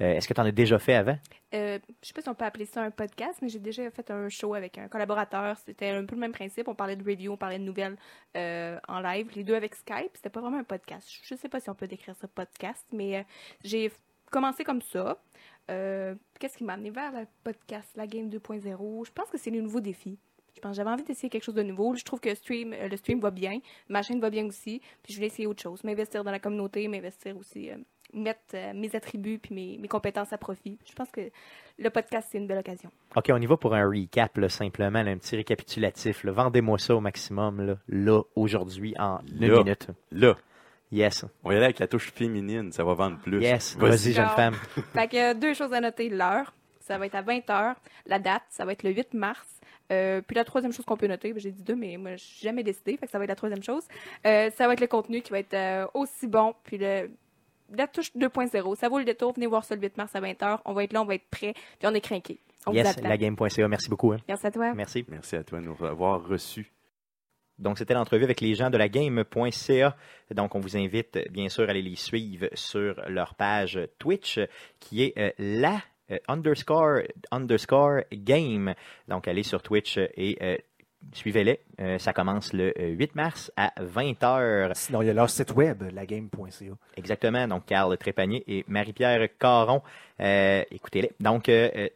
Euh, est-ce que tu en as déjà fait avant? Euh, je sais pas si on peut appeler ça un podcast, mais j'ai déjà fait un show avec un collaborateur. C'était un peu le même principe. On parlait de review, on parlait de nouvelles euh, en live, les deux avec Skype. C'était pas vraiment un podcast. Je sais pas si on peut décrire ça podcast, mais j'ai commencé comme ça. Qu'est-ce qui m'a amené vers le podcast, la game 2.0 Je pense que c'est les nouveaux défis. Je pense j'avais envie d'essayer quelque chose de nouveau. Je trouve que stream, le stream va bien, ma chaîne va bien aussi. Puis je voulais essayer autre chose, m'investir dans la communauté, m'investir aussi, mettre euh, mes attributs puis mes, mes compétences à profit. Je pense que le podcast, c'est une belle occasion. OK, on y va pour un recap, là, simplement, là, un petit récapitulatif. là. Vendez-moi ça au maximum, là, là aujourd'hui, en une Là. minute. là, Yes. on va y aller avec la touche féminine, ça va vendre plus. Yes. Vas-y. Vas-y, jeune femme. Fait que deux choses à noter. L'heure, ça va être à 20h. La date, ça va être le 8 mars. Euh, puis la troisième chose qu'on peut noter, j'ai dit deux, mais moi, je suis jamais décidé, fait que ça va être la troisième chose. Euh, ça va être le contenu qui va être euh, aussi bon. Puis le, la touche 2.0, ça vaut le détour. Venez voir ça le 8 mars à 20h. On va être là, on va être prêt, puis on est craqué. Yes, lagame.ca. Merci beaucoup. hein. Merci à toi. Merci. Merci à toi de nous avoir reçus. Donc, c'était l'entrevue avec les gens de la game.ca. Donc, on vous invite, bien sûr, à aller les suivre sur leur page Twitch, qui est euh, la euh, underscore, underscore game. Donc, allez sur Twitch et euh, suivez-les. Euh, ça commence le euh, 8 mars à 20h. Sinon, il y a leur site web, lagame.ca. Exactement. Donc, Carl Trépanier et Marie-Pierre Caron. Euh, écoutez-les. Donc, euh, euh,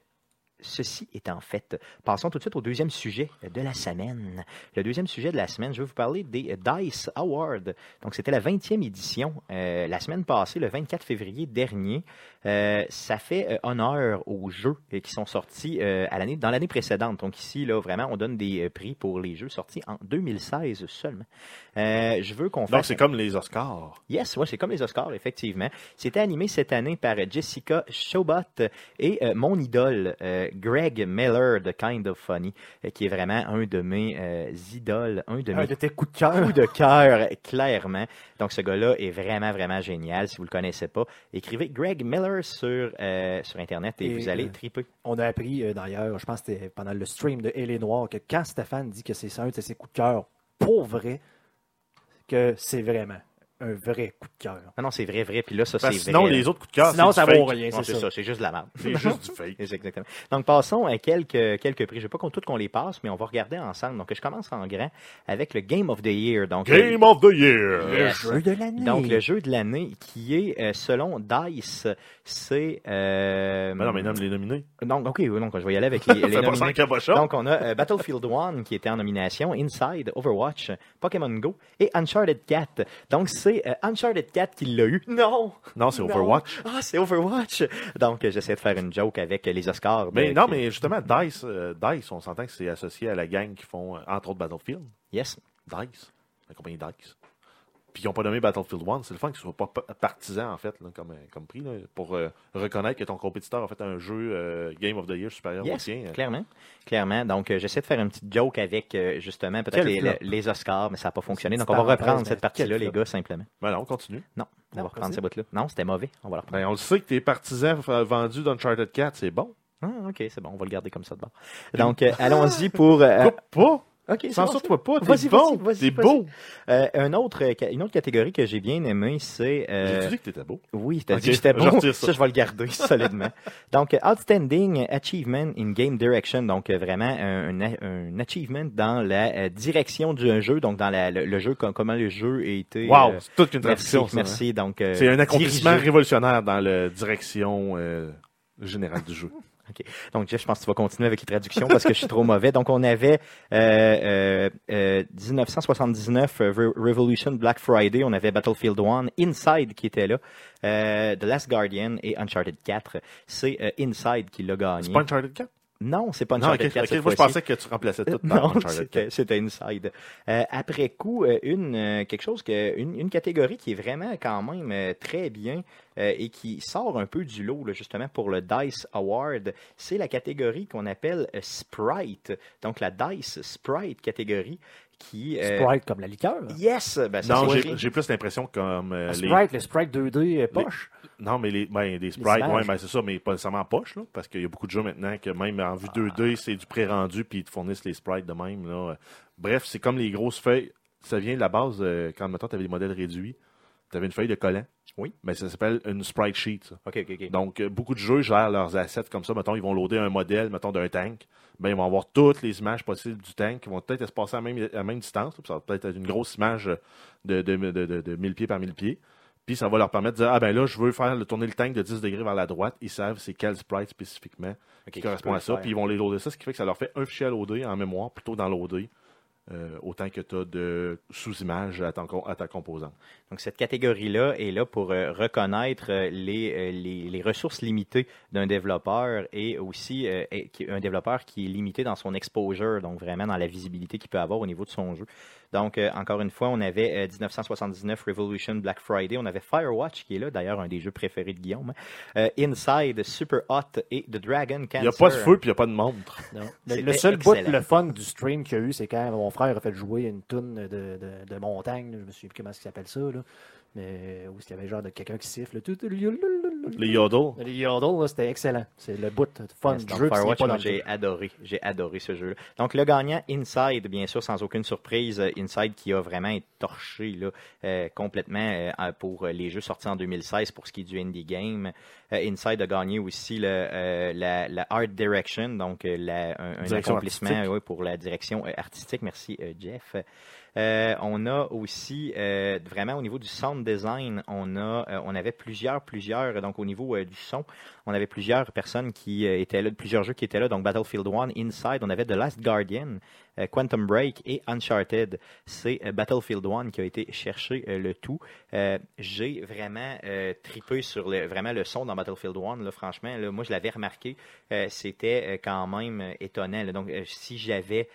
ceci étant fait, passons tout de suite au deuxième sujet de la semaine. Le deuxième sujet de la semaine, je vais vous parler des Dice Awards. Donc, c'était la 20e édition euh, la semaine passée, le 24 février dernier. Euh, ça fait euh, honneur aux jeux qui sont sortis à l'année, dans l'année précédente. Donc, ici, là, vraiment, on donne des prix pour les jeux sortis en 2016 seulement. Je veux qu'on Donc, fasse... c'est comme les Oscars. Yes, ouais, c'est comme les Oscars, effectivement. C'était animé cette année par Jessica Chobot et mon idole, Greg Miller de Kind of Funny, euh, qui est vraiment un de mes euh, idoles, un de Un mes de tes coups de cœur. coups de cœur, clairement. Donc, ce gars-là est vraiment, vraiment génial. Si vous le connaissez pas, écrivez Greg Miller sur, euh, sur Internet et, Et, vous allez triper. On a appris d'ailleurs, je pense que c'était pendant le stream de Elle est Noire, que quand Stéphane dit que c'est un de ses coups de cœur pour vrai, que c'est vraiment un vrai coup de cœur. Non, non, c'est vrai, vrai. Puis là, ça, c'est sinon, vrai. les autres coups de cœur, Sinon, c'est ça vaut rien, c'est ça. ça, c'est juste de la merde. C'est juste du fake. Exactement. Donc, passons à quelques, quelques prix. Je ne veux pas qu'on tout qu'on les passe, mais on va regarder ensemble. Donc, je commence en grand avec le Game of the Year. Donc, Game of the Year! Yes. Le jeu de l'année. donc le jeu de l'année qui est, euh, selon DICE, c'est... Euh, Ben non, mais nomme les nominés. donc, OK, oui, donc, je vais y aller avec les, les nominés. Donc, on a euh, Battlefield 1 qui était en nomination, Inside, Overwatch, Pokémon Go et Uncharted 4. Donc, c'est euh, Uncharted 4 qui l'a eu. Non! Non, c'est. Overwatch. Ah, c'est Overwatch! Donc, euh, j'essaie de faire une joke avec euh, les Oscars. de- Mais non, qui- mais justement, DICE, euh, DICE, on s'entend que c'est associé à la gang qui font, entre autres, Battlefield. Yes. DICE, la compagnie DICE. Puis ils n'ont pas nommé Battlefield 1. C'est le fun qu'ils ne soient pas pa- partisans, en fait, là, comme, euh, comme prix, là, pour euh, reconnaître que ton compétiteur a fait un jeu euh, Game of the Year supérieur au Yes, tien. euh. clairement. Clairement. Donc, euh, j'essaie de faire une petite joke avec, euh, justement, peut-être les, les Oscars, mais ça n'a pas fonctionné. Donc, on va reprendre parenthèse, cette partie-là, les gars, simplement. Ben non, on continue. Non, on Non, va reprendre vas-y. ce bout-là. Non, c'était mauvais. On va le reprendre. Ben, on le sait que tes partisans vendus d'Uncharted 4, c'est bon. Ah, OK, c'est bon. On va le garder comme ça de bord. Donc, euh, allons-y pour... euh, Coupe pas! OK, Censure-toi pas, t'es bon! T'es beau! Euh, un autre, euh, une autre catégorie que j'ai bien aimée, c'est... euh, J'ai dit que t'étais beau? Oui, t'as Ok, dit que bon. retire ça. ça. je vais le garder solidement. Donc, euh, Outstanding Achievement in Game Direction. Donc, euh, vraiment un, un- un achievement dans la direction du jeu. Donc, dans la- le, le jeu, com- comment le jeu a été... Wow, c'est toute une merci, traduction, ça, hein. merci. Donc, euh, C'est un accomplissement dirigé. révolutionnaire dans la direction euh, générale du jeu. Donc, Jeff, je pense que tu vas continuer avec les traductions parce que je suis trop mauvais. Donc, on avait euh, euh, euh, 1979 euh, Re- Revolution Black Friday, on avait Battlefield 1, Inside qui était là, euh, The Last Guardian et Uncharted 4. C'est Inside qui l'a gagné. C'est pas Uncharted 4? Non, c'est pas Non, Uncharted ok, 4 ok, cette moi je pensais que tu remplaçais tout par Non, Uncharted c'était 4. Inside. Euh, après coup, une quelque chose que une, une catégorie qui est vraiment quand même très bien euh, et qui sort un peu du lot là, justement pour le Dice Award, c'est la catégorie qu'on appelle euh, Sprite. Donc la Dice Sprite catégorie qui euh, Sprite comme la liqueur. Yes, ben, ça, Non, j'ai plus l'impression comme euh, Un les. Sprite, le Sprite 2D poche. Non, mais les, ben, des sprites, ouais, ben, c'est ça, mais pas nécessairement en poche, là, parce qu'il y a beaucoup de jeux maintenant que même en vue 2D, c'est du pré-rendu, puis ils te fournissent les sprites de même. Là. Bref, c'est comme les grosses feuilles. Ça vient de la base, euh, quand maintenant tu avais des modèles réduits, tu avais une feuille de collant. Oui. Mais ça s'appelle une sprite sheet. ça. OK, OK, OK. Donc, euh, beaucoup de jeux gèrent leurs assets comme ça. Mettons, ils vont loader un modèle, mettons, d'un tank. Ben, ils vont avoir toutes les images possibles du tank. Ils vont peut-être se passer à la même, à la même distance. Ça va peut-être être une grosse image de, de, de, de, de 1000 pieds par 1000 pieds. Puis ça va leur permettre de dire, ah ben là, je veux faire le, tourner le tank de 10 degrés vers la droite. Ils savent c'est quel sprite spécifiquement qui correspond à ça. Puis ils vont les loader ça, ce qui fait que ça leur fait un fichier à loader en mémoire plutôt dans loader. Euh, autant que tu as de sous-images à, ta composante. Donc, cette catégorie-là est là pour euh, reconnaître euh, les, les, ressources limitées d'un développeur et aussi un développeur qui est limité dans son exposure, donc vraiment dans la visibilité qu'il peut avoir au niveau de son jeu. Donc, euh, encore une fois, on avait euh, 1979 Revolution Black Friday, on avait Firewatch qui est là, d'ailleurs un des jeux préférés de Guillaume. Euh, Inside, Super Hot et The Dragon Il Cancer. n'y a pas de feu puis il n'y a pas de montre. Non. Le, seul bout, le fun du stream qu'il y a eu, c'est quand mon frère a fait jouer une toune de, de, de montagne. Je me souviens plus comment ça s'appelle ça. Là. Mais où il y avait genre de quelqu'un qui siffle. Tout, Les yodel. Les yodels, c'était excellent. C'est le bout de fun Yes, du jeu. j'ai adoré. J'ai adoré ce jeu-là. Donc, le gagnant, Inside, bien sûr, sans aucune surprise. euh, Inside qui a vraiment été torché là, euh, complètement euh, pour les jeux sortis en 2016 pour ce qui est du indie game. Euh, Inside a gagné aussi le, euh, la, la Art Direction, donc la- un, accomplissement pour la direction artistique. Merci, euh, Jeff. Euh, on a aussi euh, vraiment au niveau du sound design, on euh, avait plusieurs plusieurs donc au niveau du son, on avait plusieurs personnes qui étaient là, plusieurs jeux qui étaient là donc Battlefield 1, Inside, on avait The Last Guardian, Quantum Break et Uncharted. C'est Battlefield 1 qui a été chercher euh, le tout. J'ai vraiment tripé sur le, vraiment le son dans Battlefield 1. Là, franchement, moi je l'avais remarqué, c'était quand même étonnant. Donc si j'avais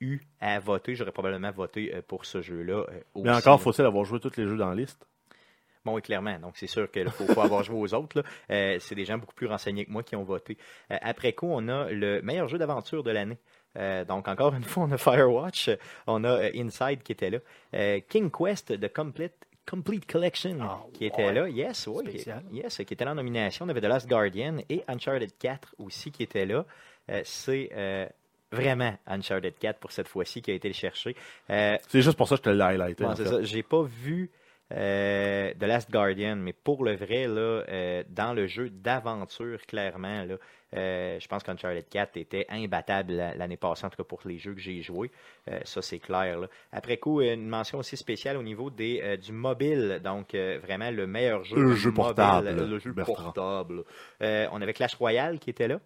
eu à voter, j'aurais probablement voté euh, pour ce jeu-là. euh, Mais encore, faut-il avoir joué tous les jeux dans la liste? Bon, oui, clairement. Donc, c'est sûr qu'il faut, faut avoir joué aux autres. là. Euh, c'est des gens beaucoup plus renseignés que moi qui ont voté. Euh, après coup, on a le meilleur jeu d'aventure de l'année. Euh, donc, encore une fois, on a Firewatch, on a Inside qui était là. King Quest de Complete, Complete Collection Ah, qui était ouais. là. Yes, oui. Yes, qui était là en nomination. On avait The Last Guardian et Uncharted 4 aussi qui était là. C'est vraiment Uncharted 4 pour cette fois-ci qui a été le chercher. Euh, C'est juste pour ça que je te l'ai highlighté. Fait. ça. J'ai pas vu euh, The Last Guardian, mais pour le vrai, là, euh, dans le jeu d'aventure, clairement, là, euh, je pense qu'Uncharted 4 était imbattable la- l'année passée, en tout cas pour les jeux que j'ai joués. Ça, c'est clair. là. Après coup, une mention aussi spéciale au niveau des, du mobile. Donc, vraiment le meilleur jeu. Le jeu mobile, portable, Le jeu Bertrand. portable. On avait Clash Royale qui était là.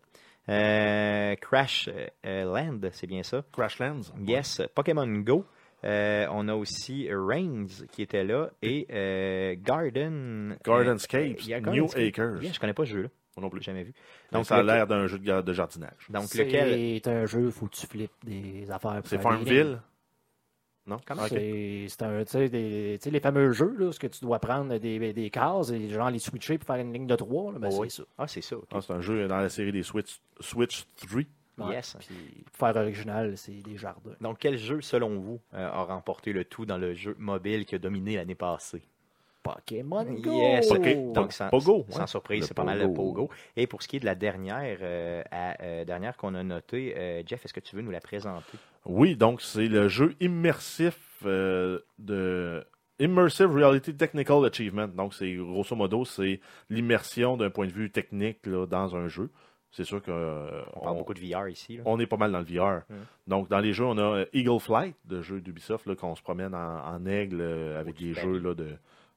Euh, Crash euh, Land, c'est bien ça? Crashlands. Yes, Pokémon Go. Euh, on a aussi Reigns qui était là et euh, Garden. Gardenscapes, euh, New. Acres. Yeah, je connais pas ce jeu-là. Moi non plus. J'ai jamais vu. Donc, ça a lequel- l'air d'un jeu de, jardinage. Donc, C'est lequel? un jeu où tu flippes des affaires. C'est. Farmville? Non? Comment Ok. C'est c'est un, tu sais, des- tu sais, les fameux jeux, là, ce que tu dois prendre des, des cases et genre les switcher pour faire une ligne de trois, là, ben, Oh, oui. c'est ça. Ah, c'est ça. Ah, c'est un jeu dans la série des Switch, Switch 3. Ouais. Yes. Puis, faire original, c'est des jardins. Donc, quel jeu, selon vous, euh, a remporté le tout dans le jeu mobile qui a dominé l'année passée? Pokémon Go! Yes. Poké- Donc, sans, Pogo, sans surprise, c'est pas mal le Pogo. Et pour ce qui est de la dernière, euh, à- euh, dernière qu'on a notée, euh, Jeff, est-ce que tu veux nous la présenter? Oui, donc c'est le jeu immersif euh, de Immersive Reality Technical Achievement. Donc, c'est grosso modo, c'est l'immersion d'un point de vue technique là, dans un jeu. C'est sûr que euh, On parle beaucoup de VR ici. là. on est pas mal dans le VR. Mm. Donc, dans les jeux, on a euh, Eagle Flight, de jeu d'Ubisoft, qu'on se promène en, en aigle euh, avec des de jeux là, de,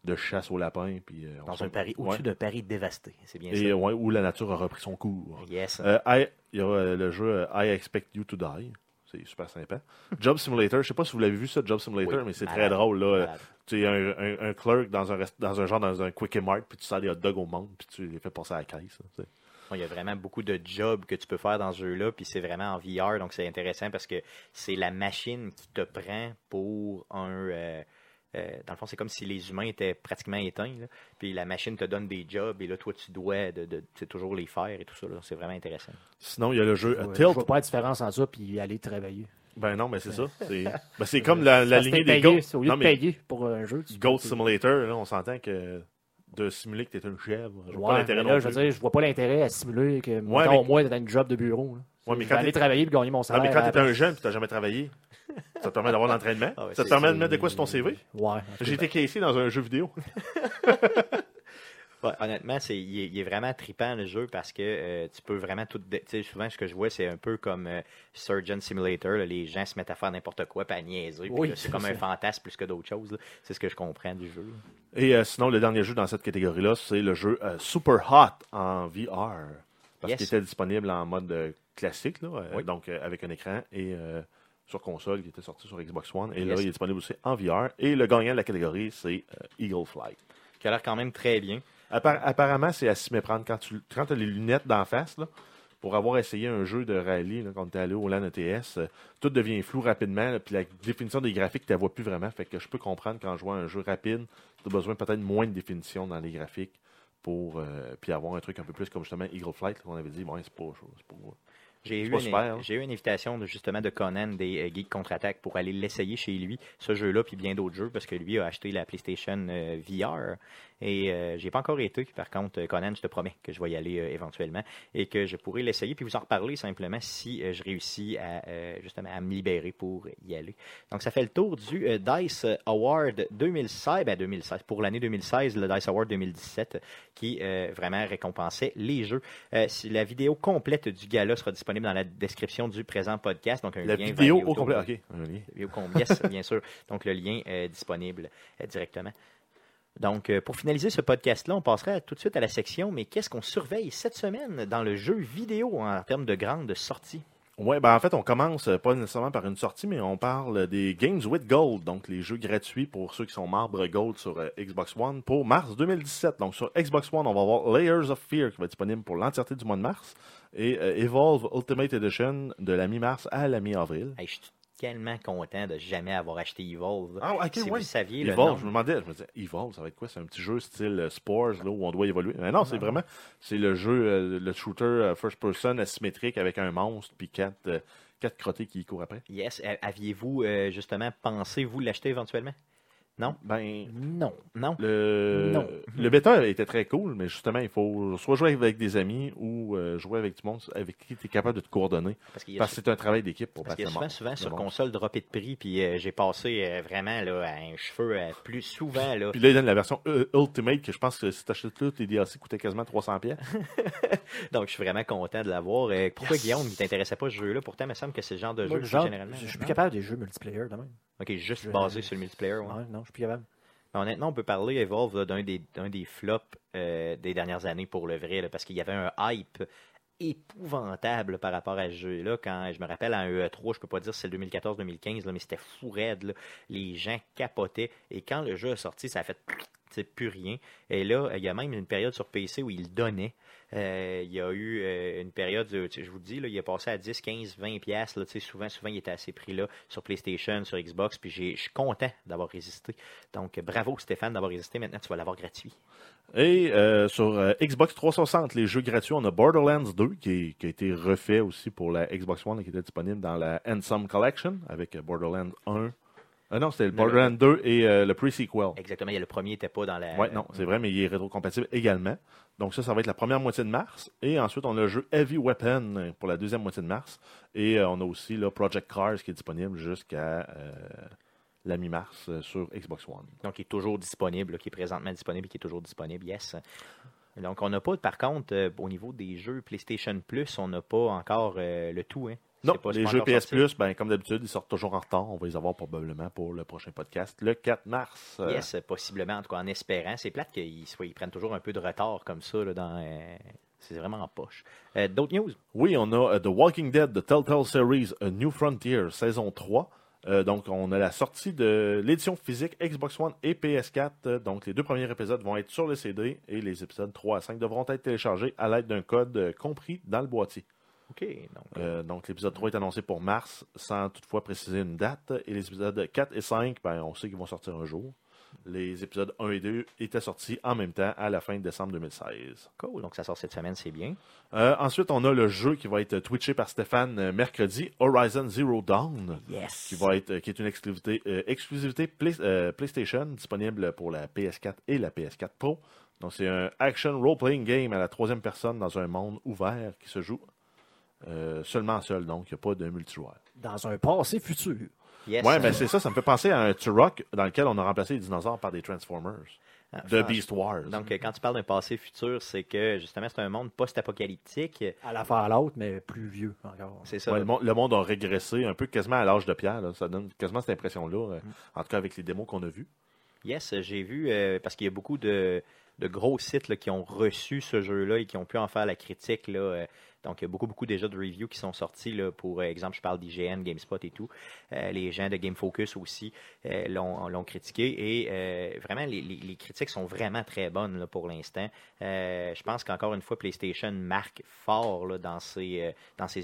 de chasse au lapin. Puis, euh, Dans un Paris, Ouais. au-dessus d'un Paris dévasté. C'est bien Et ça. ouais, où la nature a repris son cours. Yes. I- il y a le jeu I Expect You to Die. C'est super sympa. Job Simulator, je sais pas si vous l'avez vu ça, Job Simulator, Oui, mais c'est très drôle. Là. Tu es un, un, un clerk dans un, dans un genre dans un Quick Mart, puis tu sers des hot dogs au monde, puis tu les fais passer à la caisse. là, il y a vraiment beaucoup de jobs que tu peux faire dans ce jeu-là, puis c'est vraiment en VR, donc c'est intéressant parce que c'est la machine qui te prend pour un. euh, euh, dans le fond, c'est comme si les humains étaient pratiquement éteints, là. puis la machine te donne des jobs, et là, toi, tu dois de, toujours les faire et tout ça. C'est vraiment intéressant. Sinon, il y a le jeu Ouais, Je Tilt. vois pas la différence entre ça puis aller travailler. Ben non, mais c'est ça. C'est ben, c'est comme la, la lignée des payé, Goat. Au lieu Non, de mais payer pour un jeu, Goat Simulator, là, on s'entend que de simuler que t'es une chèvre. Je vois pas l'intérêt non je veux plus. dire, je vois pas l'intérêt à simuler que, Ouais, mettons, mais- d'être une job de bureau. là. Ouais, mais quand aller travailler puis gagner mon Non, salaire. mais quand t'es un jeune et t'as jamais travaillé, ça te permet d'avoir l'entraînement. Ah ouais, ça te permet de mettre de quoi sur ton CV. Ouais. J'ai été caissier dans un jeu vidéo. Ouais, honnêtement, c'est, il, est, il est vraiment trippant le jeu parce que euh, tu peux vraiment tout. dé- Tu sais, souvent, ce que je vois, c'est un peu comme euh, Surgeon Simulator. là, les gens se mettent à faire n'importe quoi, pas à niaiser. Oui, là, c'est comme un fantasme plus que d'autres choses. là. C'est ce que je comprends du jeu. Et euh, sinon, le dernier jeu dans cette catégorie-là, c'est le jeu euh, Super Hot en VR. Parce Yes. qu'il était disponible en mode classique, euh, Oui. donc euh, avec un écran et euh, sur console qui était sorti sur Xbox One. Et Yes. là, il est disponible aussi en VR. Et le gagnant de la catégorie, c'est euh, Eagle Flight. Qui a l'air quand même très bien. Appar- apparemment, c'est à s'y méprendre. Quand tu quand as les lunettes d'en face, pour avoir essayé un jeu de rallye, quand tu es allé au LAN ETS, euh, tout devient flou rapidement. Puis la définition des graphiques, tu ne vois plus vraiment. Fait que je peux comprendre quand je vois un jeu rapide, tu as besoin peut-être moins de définition dans les graphiques pour euh, puis avoir un truc un peu plus comme justement Eagle Flight, qu'on avait dit, bon, c'est pas, pas- J'ai eu, une, hein. eu invitation de, justement de Conan des euh, Geeks Contre-Attaque pour aller l'essayer chez lui, ce jeu-là, puis bien d'autres jeux, parce que lui a acheté la PlayStation euh, VR. Et euh, j'ai pas encore été. Par contre, euh, Conan, je te promets que je vais y aller euh, éventuellement et que je pourrai l'essayer, puis vous en reparler simplement si euh, je réussis à justement à me libérer pour y aller. Donc, ça fait le tour du Dice Award 2016, ben 2016, pour l'année 2016, le Dice Award 2017, qui vraiment récompensait les jeux. La vidéo complète du gala sera disponible dans la description du présent podcast. Donc, un La lien vidéo au complet. OK. vidéo yes, bien sûr. Donc, le lien est disponible euh, directement. Donc, euh, pour finaliser ce podcast-là, on passera tout de suite à la section, mais qu'est-ce qu'on surveille cette semaine dans le jeu vidéo en termes de grandes sorties? Ouais, ben en fait, on commence euh, pas nécessairement par une sortie, mais on parle des Games with Gold, donc les jeux gratuits pour ceux qui sont membres Gold sur euh, Xbox One pour mars 2017. Donc sur Xbox One, on va avoir Layers of Fear qui va être disponible pour l'entièreté du mois de mars et euh, Evolve Ultimate Edition de la mi-mars à la mi-avril. Tellement content de jamais avoir acheté Evolve. Ah, ok, si ouais. vous saviez le Evolve, nom. je me demandais, je me disais, Evolve, ça va être quoi? C'est un petit jeu style euh, Spores là, où on doit évoluer. Mais non, c'est vraiment, c'est le jeu, euh, le shooter euh, first person asymétrique avec un monstre puis quatre, quatre crottés qui y courent après. Yes, aviez-vous justement pensé vous l'acheter éventuellement? Non? Ben, Non. Non? Le, Non. le bêta était très cool, mais justement, il faut soit jouer avec des amis ou euh, jouer avec du monde avec qui tu es capable de te coordonner. Parce que c'est un travail d'équipe pour Parce passer souvent, souvent monde. sur console droppé de prix, puis euh, j'ai passé euh, vraiment là, à un cheveu euh, plus souvent. Là. Puis là, il donne la version euh, Ultimate, que je pense que si tu achètes tout, les DLC coûtaient quasiment 300 pièces. Donc je suis vraiment content de l'avoir. Pourquoi Guillaume ne t'intéressait pas ce jeu-là? Pourtant, il me semble que c'est le genre de Moi, jeu genre, généralement. je suis non? plus capable des jeux multiplayer de même. Ok, juste Je- basé sur le multiplayer. ouais. Ouais, non, je suis plus capable. Mais honnêtement, on peut parler Evolve d'un des, des flops euh, des dernières années pour le vrai, là, parce qu'il y avait un hype épouvantable par rapport à ce jeu-là. Quand je me rappelle à un E3, je peux pas dire si c'est le 2014-2015, là, mais c'était fou raide. là. Les gens capotaient. Et quand le jeu est sorti, ça a fait plus rien. Et là, il y a même une période sur PC où il donnait. Euh, il y a eu euh, une période, euh, tu sais, je vous dis, là, il est passé à 10, 15, 20 pièces. Souvent, souvent, il était à ces prix-là sur PlayStation, sur Xbox. Puis je suis content d'avoir résisté. Donc, bravo Stéphane d'avoir résisté. Maintenant, tu vas l'avoir gratuit. Et euh, sur euh, Xbox 360, les jeux gratuits, on a Borderlands 2 qui, a été refait aussi pour la Xbox One qui était disponible dans la Handsome Collection avec euh, Borderlands 1. Ah non, c'était le Borderlands 2 et euh, le pre-sequel. Exactement. Il y a le premier n'était pas dans la. Oui, non, c'est vrai, mais il est rétrocompatible également. Donc ça, ça va être la première moitié de mars. Et ensuite, on a le jeu Heavy Weapon pour la deuxième moitié de mars. Et euh, on a aussi là, Project Cars qui est disponible jusqu'à euh, la mi-mars sur Xbox One. Donc, il est toujours disponible, là, qui est présentement disponible et qui est toujours disponible, yes. Donc, on n'a pas, par contre, au niveau des jeux PlayStation Plus, on n'a pas encore le tout. Hein. Non, pas- les jeux PS. Plus, ben, comme d'habitude, ils sortent toujours en retard. On va les avoir probablement pour le prochain podcast, le 4 mars. Euh, Yes, possiblement, en tout cas en espérant. C'est plate qu'ils ils prennent toujours un peu de retard comme ça. Là, dans, euh, c'est vraiment en poche. Euh, D'autres news? Oui, on a euh, The Walking Dead, The Telltale Series, A New Frontier, saison 3. Euh, donc, on a la sortie de l'édition physique Xbox One et PS4. Euh, Donc, les deux premiers épisodes vont être sur le CD et les épisodes 3 à 5 devront être téléchargés à l'aide d'un code compris dans le boîtier. OK. Donc, Euh, donc, l'épisode 3 est annoncé pour mars sans toutefois préciser une date. Et les épisodes 4 et 5, ben, on sait qu'ils vont sortir un jour. Les épisodes 1 et 2 étaient sortis en même temps à la fin de décembre 2016. cool. Donc, ça sort cette semaine, c'est bien. Euh, ensuite, on a le jeu qui va être twitché par Stéphane euh, mercredi, Horizon Zero Dawn, Yes. qui va être, qui est une exclusivité, euh, exclusivité Play- euh, PlayStation disponible pour la PS4 et la PS4 Pro. Donc, c'est un action role-playing game à la troisième personne dans un monde ouvert qui se joue euh, seulement seul, donc il n'y a pas de multijoueur. Dans un passé futur. Yes. Ouais, mais c'est ça, ça me fait penser à un Turok dans lequel on a remplacé les dinosaures par des Transformers. Ah, De. Beast Wars. Donc, euh, quand tu parles d'un passé futur, c'est que justement, c'est un monde post-apocalyptique. À la Fallout, mais plus vieux encore. C'est ça. Ouais, le, monde, le monde a régressé un peu quasiment à l'âge de pierre. là. Ça donne quasiment cette impression-là, euh, en tout cas avec les démos qu'on a vues. Yes, j'ai vu, euh, parce qu'il y a beaucoup de, de gros sites qui ont reçu ce jeu-là et qui ont pu en faire la critique. Euh, donc, il y a beaucoup, beaucoup déjà de reviews qui sont sortis. Là, pour euh, exemple, je parle d'IGN, GameSpot et tout. Euh, les gens de Game Focus aussi l'ont critiqué. Et vraiment, les, critiques sont vraiment très bonnes pour l'instant. Je pense qu'encore une fois, PlayStation marque fort dans ses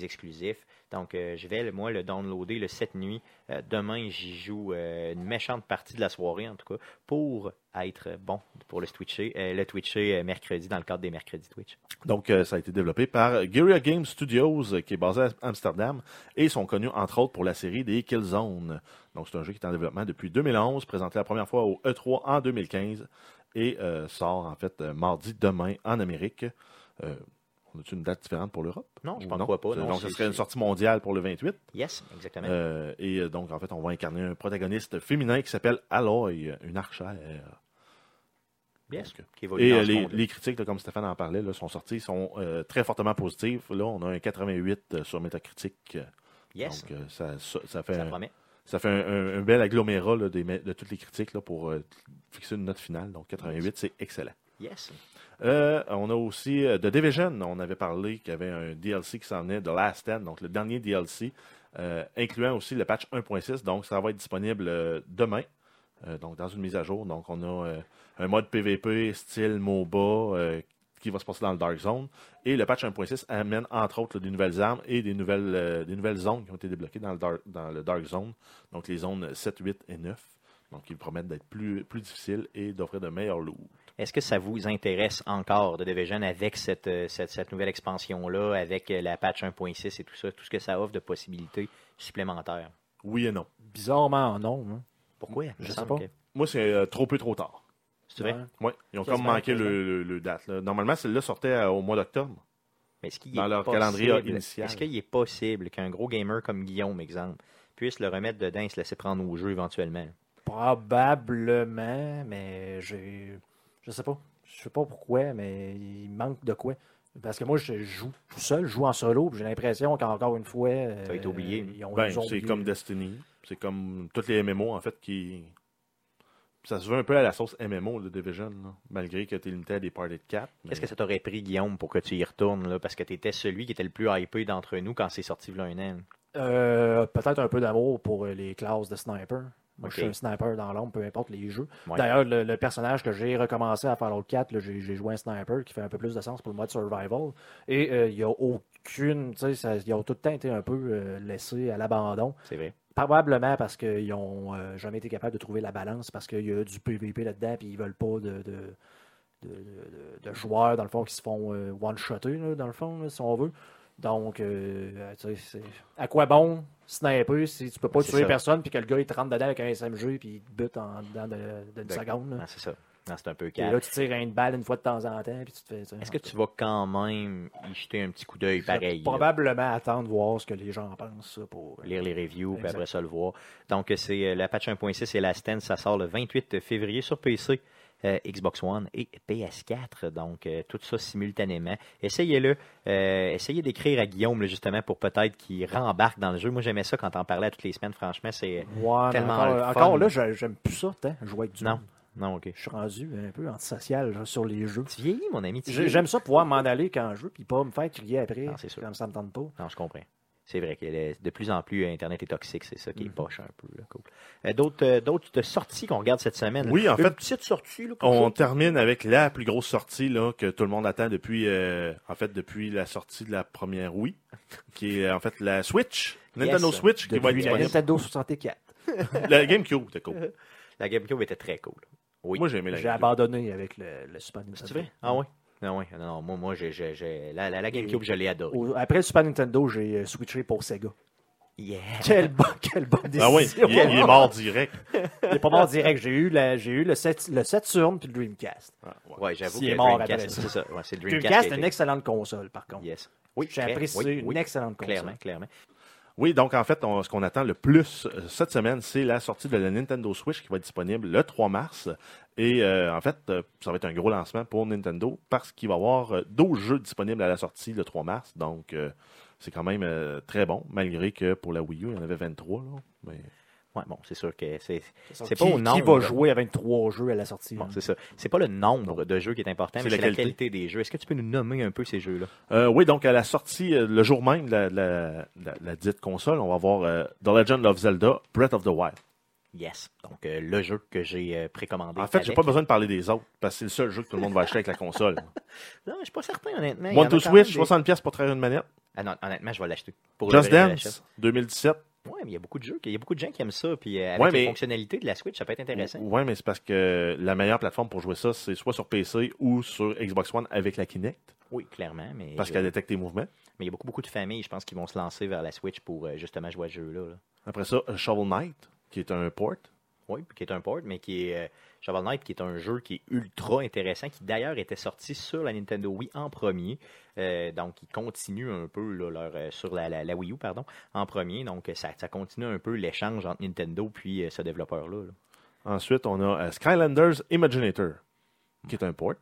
exclusifs. Donc, euh, je vais, moi, le downloader le 7 nuit. Euh, demain, j'y joue euh, une méchante partie de la soirée, en tout cas, pour être bon, pour le Twitcher, le Twitcher mercredi, dans le cadre des mercredis Twitch. Donc, ça a été développé par Guerrilla Game Studios, qui est basé à Amsterdam, et sont connus entre autres pour la série des Killzone. Donc, c'est un jeu qui est en développement depuis 2011, présenté la première fois au E3 en 2015, et sort en fait mardi demain en Amérique. On a-tu une date différente pour l'Europe? Non, je pense crois pas. Non, donc, ce c'est- serait une sortie mondiale pour le 28. Yes, exactement. Euh, et euh, donc, en fait, on va incarner un protagoniste féminin qui s'appelle Aloy, une archère. yes, donc, qui évolue Et dans euh, ce les, les critiques, là, comme Stéphane en parlait, là, sont sorties, sont euh, très fortement positives. Là, on a un 88 euh, sur Metacritic. Yes, Donc, ça, ça, ça fait, ça un, promet. ça fait un, un- un bel agglomérat là, des me- de toutes les critiques là, pour euh, fixer une note finale. Donc, 88, c'est excellent. Yes. Euh, on a aussi euh, The Division. On avait parlé qu'il y avait un DLC qui s'en venait, The Last Stand, donc le dernier DLC, euh, incluant aussi le patch 1.6. Donc, ça va être disponible euh, demain, donc dans une mise à jour. Donc, on a un mode PVP style MOBA qui va se passer dans le Dark Zone. Et le patch 1.6 amène entre autres des nouvelles armes et des nouvelles, des nouvelles zones qui ont été débloquées dans le, Dark, dans le Dark Zone. Donc, les zones 7, 8 et 9. Donc, ils promettent d'être plus, plus difficiles et d'offrir de meilleurs loot. Est-ce que ça vous intéresse encore de Division avec cette, euh, cette, cette nouvelle expansion-là, avec euh, la patch 1.6 et tout ça, tout ce que ça offre de possibilités supplémentaires? Oui et non. Bizarrement, non. hein. Pourquoi? Je sais pas. que- Moi, c'est euh, trop peu trop tard. C'est vrai? Ouais. Oui, ils ont comme manqué le, le- le date. là. Normalement, celle-là sortait euh, au mois d'octobre. Mais est-ce qu'il Dans est leur possible- calendrier initial. Est-ce qu'il est possible qu'un gros gamer comme Guillaume, exemple, puisse le remettre dedans et se laisser prendre au jeu éventuellement? Probablement, mais j'ai. Je sais pas. Je sais pas pourquoi, mais il manque de quoi. Parce que moi, je joue tout seul, je joue en solo, puis j'ai l'impression qu'encore une fois. Ça a été oublié. Ont, Ben, c'est comme Destiny. C'est comme toutes les MMO, en fait, qui. Ça se veut un peu à la sauce MMO, le Division, là, malgré que tu es limité à des parties de 4. Qu'est-ce que ça t'aurait pris, Guillaume, pour que tu y retournes, là, parce que tu étais celui qui était le plus hypé d'entre nous quand c'est sorti a un an? Euh, Peut-être un peu d'amour pour euh, les classes de sniper. Moi, je suis un sniper dans l'ombre, peu importe les jeux. Ouais. D'ailleurs, le, le personnage que j'ai recommencé à Fallout 4, là, j'ai joué un sniper qui fait un peu plus de sens pour le mode survival. Et euh, il n'y a aucune. tu sais, ça- Ils ont tout le temps été un peu euh, laissés à l'abandon. C'est vrai. Probablement parce qu'ils n'ont jamais été capables de trouver la balance, parce qu'il y a du PVP là-dedans, puis ils veulent pas de, de, de, joueurs, dans le fond, qui se font euh, one-shotter, dans le fond, là, si on veut. Donc, euh, à quoi bon sniper si tu peux pas tuer ça. personne, puis que le gars, il te rentre dedans avec un SMG, puis il te bute en dedans de, seconde. Ah, c'est ça. C'est un peu Et calme. là, tu tires une balle une fois de temps en temps, puis tu te fais... Est-ce que tu vas quand même y jeter un petit coup d'œil je vais pareil? là? Probablement attendre voir ce que les gens en pensent, ça, pour... lire les reviews, puis après ça le voir. Donc, c'est euh, la patch 1.6 et la stand, ça sort le 28 février sur PC, euh, Xbox One et PS4. Donc, euh, tout ça simultanément. Essayez-le. Euh, essayez d'écrire à Guillaume, là, justement, pour peut-être qu'il rembarque dans le jeu. Moi, j'aimais ça quand on parlais toutes les semaines. Franchement, c'est... Ouais, tellement encore, fun. encore là, j'ai- j'aime plus ça, tant, jouer avec du Non. monde. Non, OK. Je suis rendu un peu antisocial genre, sur les jeux. Tu vieillis, mon ami. J'aime ça pouvoir m'en aller quand je veux, puis pas me faire crier après. Non, c'est sûr. Comme ça me tente pas. Non, je comprends. C'est vrai que de plus en plus, Internet est toxique, c'est ça qui Mhm. est poche un peu. Cool. Euh, d'autres, euh, d'autres sorties qu'on regarde cette semaine? Oui, en Une fait, petite sortie. Là, On chose? termine avec la plus grosse sortie là, que tout le monde attend depuis, euh, en fait, depuis la sortie de la première Wii, qui est en fait la Switch, Nintendo Yes. Switch, qui va être disponible. Nintendo 64. La GameCube, c'était cool. La GameCube était très cool. Oui. Moi, j'ai aimé la J'ai abandonné avec le, le Super Nintendo. C'est vrai? Ah oui? Non, oui. Non, non, moi, moi j'ai, j'ai- la, la, la GameCube, je l'ai adorée. Après le Super Nintendo, j'ai euh, switché pour Sega. Yeah. Quelle, bonne, quelle bonne Ah oui, décision. il, il est mort direct. Il est pas mort direct. J'ai eu, la- j'ai eu le, Set- le Saturn puis le Dreamcast. Ah, ouais. Ouais, j'avoue que est mort Dreamcast, c'est ça. Ouais, c'est le Dreamcast, Dreamcast. une excellente console, par contre. Yes. Oui, J'ai apprécié oui, une oui, excellente console. Clairement, clairement. Oui, donc en fait, ce qu'on attend le plus euh, cette semaine, c'est la sortie de la Nintendo Switch qui va être disponible le 3 mars. Et euh, en fait, euh, ça va être un gros lancement pour Nintendo parce qu'il va y avoir euh, 12 jeux disponibles à la sortie le 3 mars. Donc, c'est quand même très bon, malgré que pour la Wii U, il y en avait 23. Là. Ouais, bon, c'est sûr que c'est. Qui, pas au qui nombre. va jouer à 23 jeux à la sortie? Bon, hein? c'est ça. C'est pas le nombre de jeux qui est important, C'est mais la c'est la qualité. qualité des jeux. Est-ce que tu peux nous nommer un peu ces jeux-là? Euh, oui, donc à la sortie, euh, le jour même de la, la- la- la dite console, on va voir euh, The Legend of Zelda Breath of the Wild. Yes. Donc, euh, le jeu que j'ai euh, précommandé. En fait, j'ai pas besoin de parler des autres parce que c'est le seul jeu que tout le monde va acheter avec la console. Non, je suis pas certain, honnêtement. One to Switch, des- 60$ pièces pour traire une manette. Ah non, honnêtement, je vais l'acheter. Just. Dance, 2017. Ouais, mais il y a beaucoup de jeux, il y a beaucoup de gens qui aiment ça, puis euh, avec Ouais, les mais- fonctionnalités de la Switch, ça peut être intéressant. Oui, mais c'est parce que la meilleure plateforme pour jouer ça, c'est soit sur PC ou sur Xbox One avec la Kinect, Oui, clairement, mais parce je- qu'elle détecte tes mouvements. mais il y a beaucoup, beaucoup de familles, je pense, qui vont se lancer vers la Switch pour euh, justement jouer à ce jeu-là. là. Après ça, euh, Shovel Knight, qui est un port. Oui, qui est un port, mais qui est euh, Shovel Knight, qui est un jeu qui est ultra intéressant, qui d'ailleurs était sorti sur la Nintendo Wii en premier. Euh, donc, il continue un peu là, leur, euh, sur la, la- la Wii U, pardon, en premier. Donc, ça, ça continue un peu l'échange entre Nintendo puis euh, ce développeur-là. là. Ensuite, on a Skylanders Imaginator, qui est un port.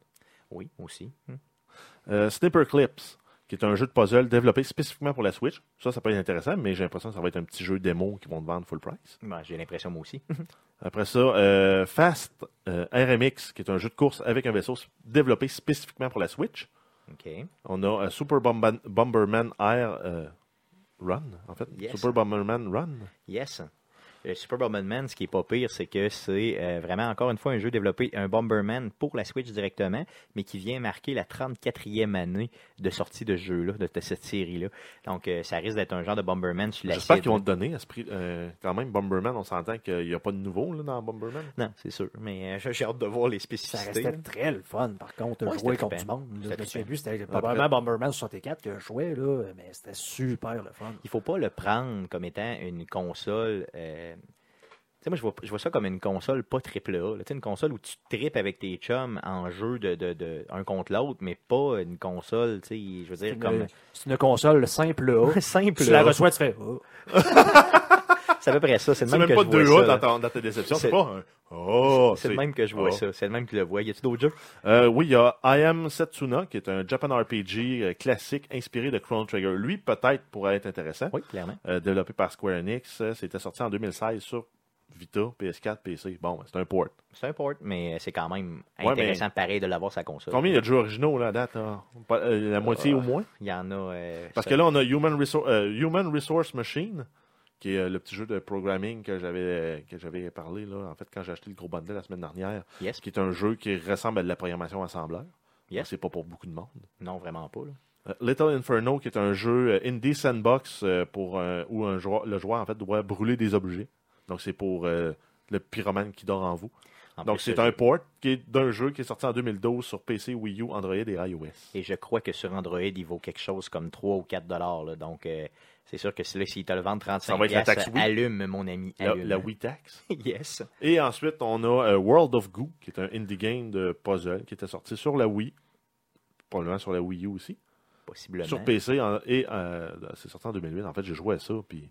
Oui, aussi. Hmm. Snipper Clips, qui est un jeu de puzzle développé spécifiquement pour la Switch. Ça, ça peut être intéressant, mais j'ai l'impression que ça va être un petit jeu démo qui vont te vendre full price. Ben, J'ai l'impression, moi aussi. Après ça, euh, Fast euh, RMX, qui est un jeu de course avec un vaisseau développé spécifiquement pour la Switch. OK. On a euh, Super Bomba- Bomberman Air Run, en fait. Yes. Super Bomberman Run. Yes. Le Super Bomberman, ce qui est pas pire, c'est que c'est euh, vraiment encore une fois un jeu développé, un Bomberman pour la Switch directement, mais qui vient marquer la 34e année de sortie de ce jeu-là, de, de cette série-là. Donc, euh, ça risque d'être un genre de Bomberman sur la J'espère qu'ils vont te donner à ce prix. euh, quand même, Bomberman, on s'entend qu'il n'y a pas de nouveau là, dans Bomberman. Non, c'est sûr, mais euh, j'ai hâte de voir les Ça spécificités. restait très le fun, par contre, Ouais, jouer contre du monde. là. Je me souviens trippant. plus, c'était probablement Bomberman 64 que je jouais, là, mais c'était super le fun. Il faut pas le prendre comme étant une console. euh, moi, je vois, je vois ça comme une console pas triple A. là. Une console où tu tripes avec tes chums en jeu de, de, de un contre l'autre, mais pas une console, tu sais, je veux dire, comme c'est une console simple A. simple. tu la reçois, tu fais oh. C'est à peu près ça. C'est même, même que pas je deux vois ça, dans, ta déception. C'est- pas un. Oh, C'est le même que je vois oh. ça. C'est le même qui le voit. Y a-tu d'autres jeux? Euh, oui, il y a I Am Setsuna, qui est un Japan RPG euh, classique inspiré de Chrono Trigger. Lui, peut-être, pourrait être intéressant. Oui, clairement. Euh, développé par Square Enix. C'était sorti en 2016 sur Vita, PS4, PC. Bon, c'est un port. C'est un port, mais c'est quand même Ouais, intéressant pareil de l'avoir sa console. Combien il y a de jeux originaux là, à date? euh, la moitié Euh, au moins? Il y en a. Parce ça- que là, on a Human, euh, Human Resource Machine, qui est euh, le petit jeu de programming que j'avais euh, que j'avais parlé là, en fait, quand j'ai acheté le gros bundle la semaine dernière, Yes. qui est un jeu qui ressemble à de la programmation assembleur. Yes. C'est pas pour beaucoup de monde. Non, vraiment pas. là. Euh, Little Inferno, qui est un jeu indie sandbox pour un- où un joueur, le joueur en fait doit brûler des objets. Donc c'est pour euh, le pyromane qui dort en vous. En Donc c'est un port qui est d'un jeu qui est sorti en 2012 sur PC, Wii U, Android et iOS. Et je crois que sur Android, il vaut quelque chose comme 3 ou 4 dollars. Donc, euh, c'est sûr que là, s'il te le vend 35 Ça va être la piastres, taxe Wii. allume, mon ami. Allume. la Wii Tax. yes. Et ensuite, on a euh, World of Goo, qui est un indie game de puzzle qui était sorti sur la Wii, probablement sur la Wii U aussi, Possiblement. sur PC en- et euh, c'est sorti en 2008. En fait, j'ai joué à ça, puis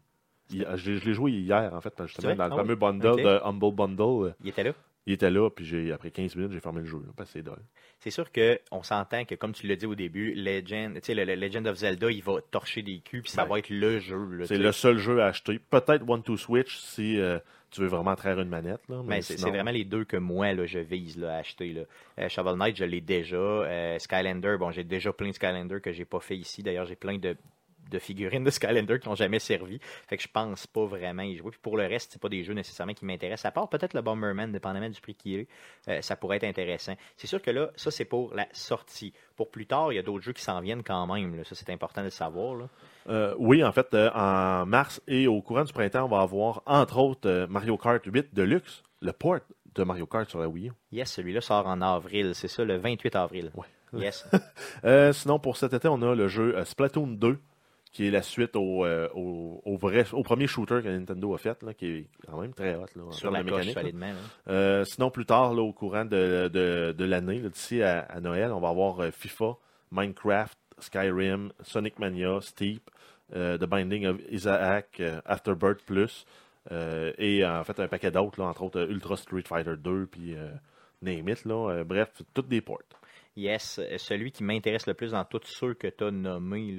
je l'ai joué hier, en fait, justement, dans le Ah fameux oui? bundle de Humble Bundle, euh, Il était là? Il était là, puis j'ai après 15 minutes, j'ai fermé le jeu, là, parce que c'est dole. C'est sûr qu'on s'entend que, comme tu l'as dit au début, Legend, le, le Legend of Zelda, il va torcher des culs, puis ça Ben, va être le jeu. là, C'est le seul jeu à acheter. Peut-être One to Switch si euh, tu veux vraiment traire une manette. Là, mais Mais sinon- c'est vraiment les deux que moi, là, je vise là, à acheter. Là. Euh, Shovel Knight, je l'ai déjà. Euh, Skylander, bon, j'ai déjà plein de Skylander que j'ai pas fait ici. D'ailleurs, j'ai plein de de figurines de Skylander qui n'ont jamais servi. Fait que je pense pas vraiment y jouer. Puis pour le reste, c'est pas des jeux nécessairement qui m'intéressent. À part peut-être le Bomberman, dépendamment du prix qu'il est, euh, ça pourrait être intéressant. C'est sûr que là, ça c'est pour la sortie. Pour plus tard, il y a d'autres jeux qui s'en viennent quand même. là. Ça, c'est important de le savoir. là. Euh, oui, en fait, euh, en mars et au courant du printemps, on va avoir, entre autres, Mario Kart 8 Deluxe, le port de Mario Kart sur la Wii U. Yes, celui-là sort en avril. C'est ça, le 28 avril. Ouais. Yes. Euh, sinon, pour cet été, on a le jeu Splatoon 2, qui est la suite au, euh, au, au vrai, au premier shooter que Nintendo a fait, là, qui est quand même très hot. Là, Sur la coche, mécanique, là. Euh, sinon, plus tard, là, au courant de, de, de l'année, d'ici à, à Noël, on va avoir euh, FIFA, Minecraft, Skyrim, Sonic Mania, Steep, euh, The Binding of Isaac, Afterbirth Plus, et en fait un paquet d'autres, entre autres Ultra Street Fighter 2, puis Name It, là, bref, toutes des ports. Yes, celui qui m'intéresse le plus dans tous ceux que tu as nommés,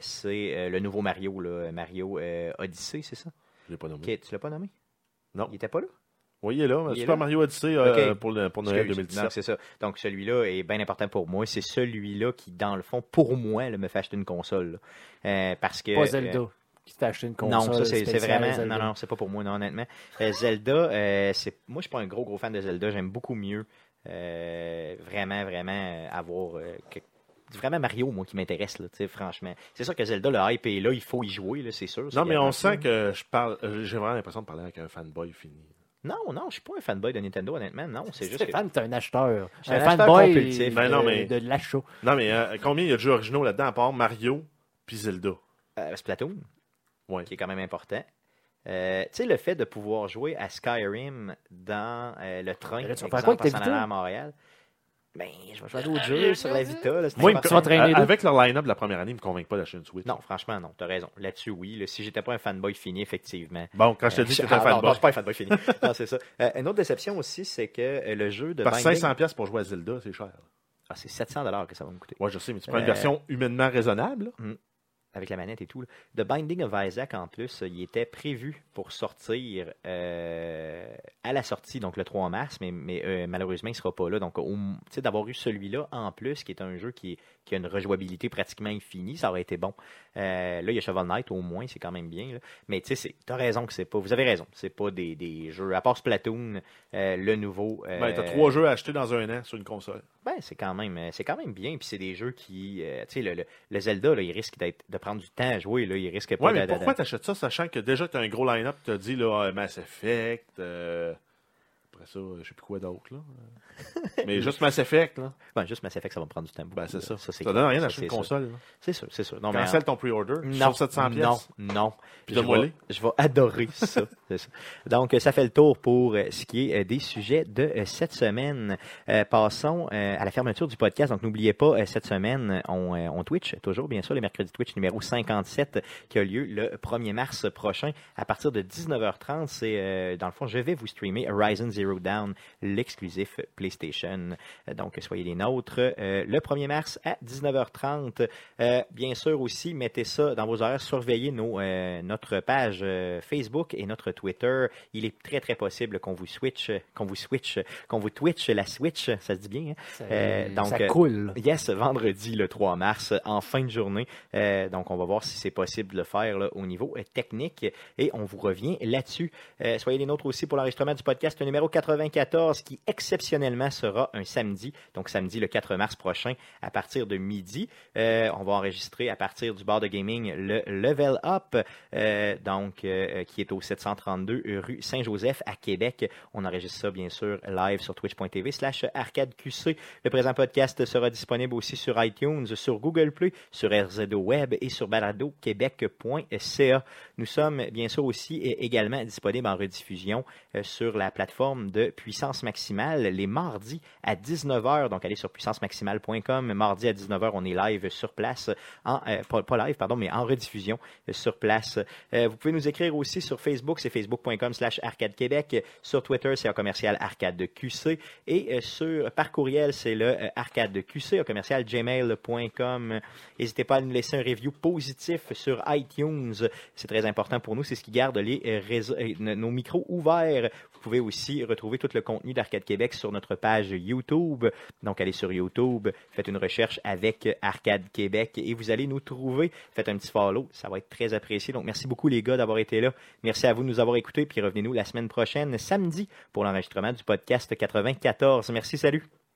c'est euh, le nouveau Mario, là, Mario euh, Odyssey, c'est ça? Je l'ai pas nommé. Ok, tu l'as pas nommé? Non. Il était pas là? Oui, il est là, Il est Super là? Mario Odyssey euh, pour, le- pour Noël Excuse. 2017. Non, c'est ça. Donc, celui-là est bien important pour moi. C'est celui-là qui, dans le fond, pour moi, là, me fait acheter une console. Euh, parce que. Pas euh, Zelda qui t'a acheté une console. non, ça c'est vraiment. Zelda. Non, non, c'est pas pour moi, non, honnêtement. Euh, Zelda, euh, c'est. Moi, je suis pas un gros, gros fan de Zelda. J'aime beaucoup mieux euh, vraiment, vraiment euh, avoir. Que- Vraiment Mario, moi, qui m'intéresse, là, tu sais, franchement. C'est sûr que Zelda, le hype est là, il faut y jouer, là, c'est sûr. Non, mais on sent que je parle. euh, J'ai vraiment l'impression de parler avec un fanboy fini. Non, non, je suis pas un fanboy de Nintendo, honnêtement. Non, c'est juste. que- Stéphane, t'es un acheteur. Je suis un un fanboy compulsif. Ben non, mais- de l'achat. Non, mais euh, combien il y a de jeux originaux là-dedans à part Mario puis Zelda? Euh, Splatoon, Ouais. qui est quand même important. Euh, tu sais, le fait de pouvoir jouer à Skyrim dans euh, le train, là, tu quoi exemple, ta en à Montréal, ben, je vais jouer à d'autres jeux sur la Vita. Là, tu vas traîner à- là. avec leur line-up de la première année, ils me convainquent pas d'acheter une Switch. Non, franchement, non, t'as raison. Là-dessus, oui. là, si j'étais pas un fanboy fini, effectivement. Bon, quand je te dis que Euh, t'es un ah, non, non, fanboy, je suis pas un fanboy fini. non, c'est ça. Euh, une autre déception aussi, c'est que euh, le jeu de parce que Binding... 500$ pièces pour jouer à Zelda, c'est cher. Ah, c'est 700 que ça va me coûter. Ouais, je sais, mais tu prends une Euh, version humainement raisonnable. Avec la manette et tout. The Binding of Isaac, en plus, il était prévu pour sortir euh, à la sortie, donc le 3 mars, mais, euh, malheureusement, il ne sera pas là. Donc, d'avoir eu celui-là en plus, qui est un jeu qui, est- qui a une rejouabilité pratiquement infinie, ça aurait été bon. Euh, là, il y a Shovel Knight, au moins, c'est quand même bien. là. Mais tu sais, tu as raison que c'est pas. Vous avez raison, c'est pas des, des jeux. À part Splatoon, euh, le nouveau. euh, Ben, t'as trois jeux à acheter dans un an sur une console. ben, c'est quand même euh, c'est quand même bien puis c'est des jeux qui euh, tu sais le, le, le Zelda là, il risque d'être de prendre du temps à jouer là, il risque pas Ouais, mais pourquoi t'achètes ça, sachant que déjà t'as un gros line-up, t'as dit là, euh, Mass Effect, après ça, euh, je sais plus quoi d'autre, là. Euh, mais juste Mass Effect, là. Ben, juste Mass Effect ça va me prendre du temps Ben, c'est ça. Ça, c'est donne rien Ça, d'acheter une console, c'est sûr c'est sûr non mais Cancelle ton pre-order. Sur 700 non, pièces. non. Puis je, vais, je vais adorer ça. c'est ça. Donc, ça fait le tour pour euh, ce qui est des sujets de cette semaine. Euh, passons euh, à la fermeture du podcast. Donc, n'oubliez pas, cette semaine, on, on Twitch, toujours, bien sûr, le mercredi Twitch numéro 57 qui a lieu le 1er mars prochain à partir de 19h30. C'est, euh, dans le fond, je vais vous streamer Horizon Zero Dawn, l'exclusif PlayStation. Euh, Donc, soyez les nôtres euh, le 1er mars à 19h30. Euh, bien sûr aussi, mettez ça dans vos horaires, surveillez nos, euh, notre page Facebook et notre Twitter. Il est très très possible qu'on vous switch, qu'on vous switch, qu'on vous twitch la switch, ça se dit bien. Hein? Ça, donc, ça coule. Yes, vendredi le 3 mars en fin de journée. Donc on va voir si c'est possible de le faire là, au niveau technique et on vous revient là-dessus. Soyez les nôtres aussi pour l'enregistrement du podcast numéro 94 qui exceptionnellement sera un samedi, donc samedi le 4 mars prochain à partir de midi. Euh, on va enregistrer à partir du bar de gaming le Level Up, euh, donc euh, qui est au 732 rue Saint-Joseph à Québec. On enregistre ça bien sûr live sur twitch.tv slash arcadeqc. Le présent podcast sera disponible aussi sur iTunes, sur Google Play, sur RZO Web et sur baladoquebec.ca. Nous sommes bien sûr aussi également disponibles en rediffusion sur la plateforme de Puissance Maximale les mardis à 19h. Donc allez sur puissancemaximale.com. Mardi à 19h, on est live sur place, en, euh, pas, live, pardon, mais en rediffusion sur place. Euh, vous pouvez nous écrire aussi sur Facebook, c'est facebook.com slash arcade Québec. Sur Twitter, c'est un commercial arcade QC. Et euh, sur, par courriel, c'est le arcade QC, un commercial gmail.com. N'hésitez pas à nous laisser un review positif sur iTunes. C'est très important pour nous. C'est ce qui garde les, nos micros ouverts. Pouvez aussi retrouver tout le contenu d'Arcade Québec sur notre page YouTube. Donc, allez sur YouTube, faites une recherche avec Arcade Québec et vous allez nous trouver. Faites un petit follow, ça va être très apprécié. Donc, merci beaucoup les gars d'avoir été là. Merci à vous de nous avoir écoutés, puis revenez-nous la semaine prochaine, samedi, pour l'enregistrement du podcast 94. Merci, salut!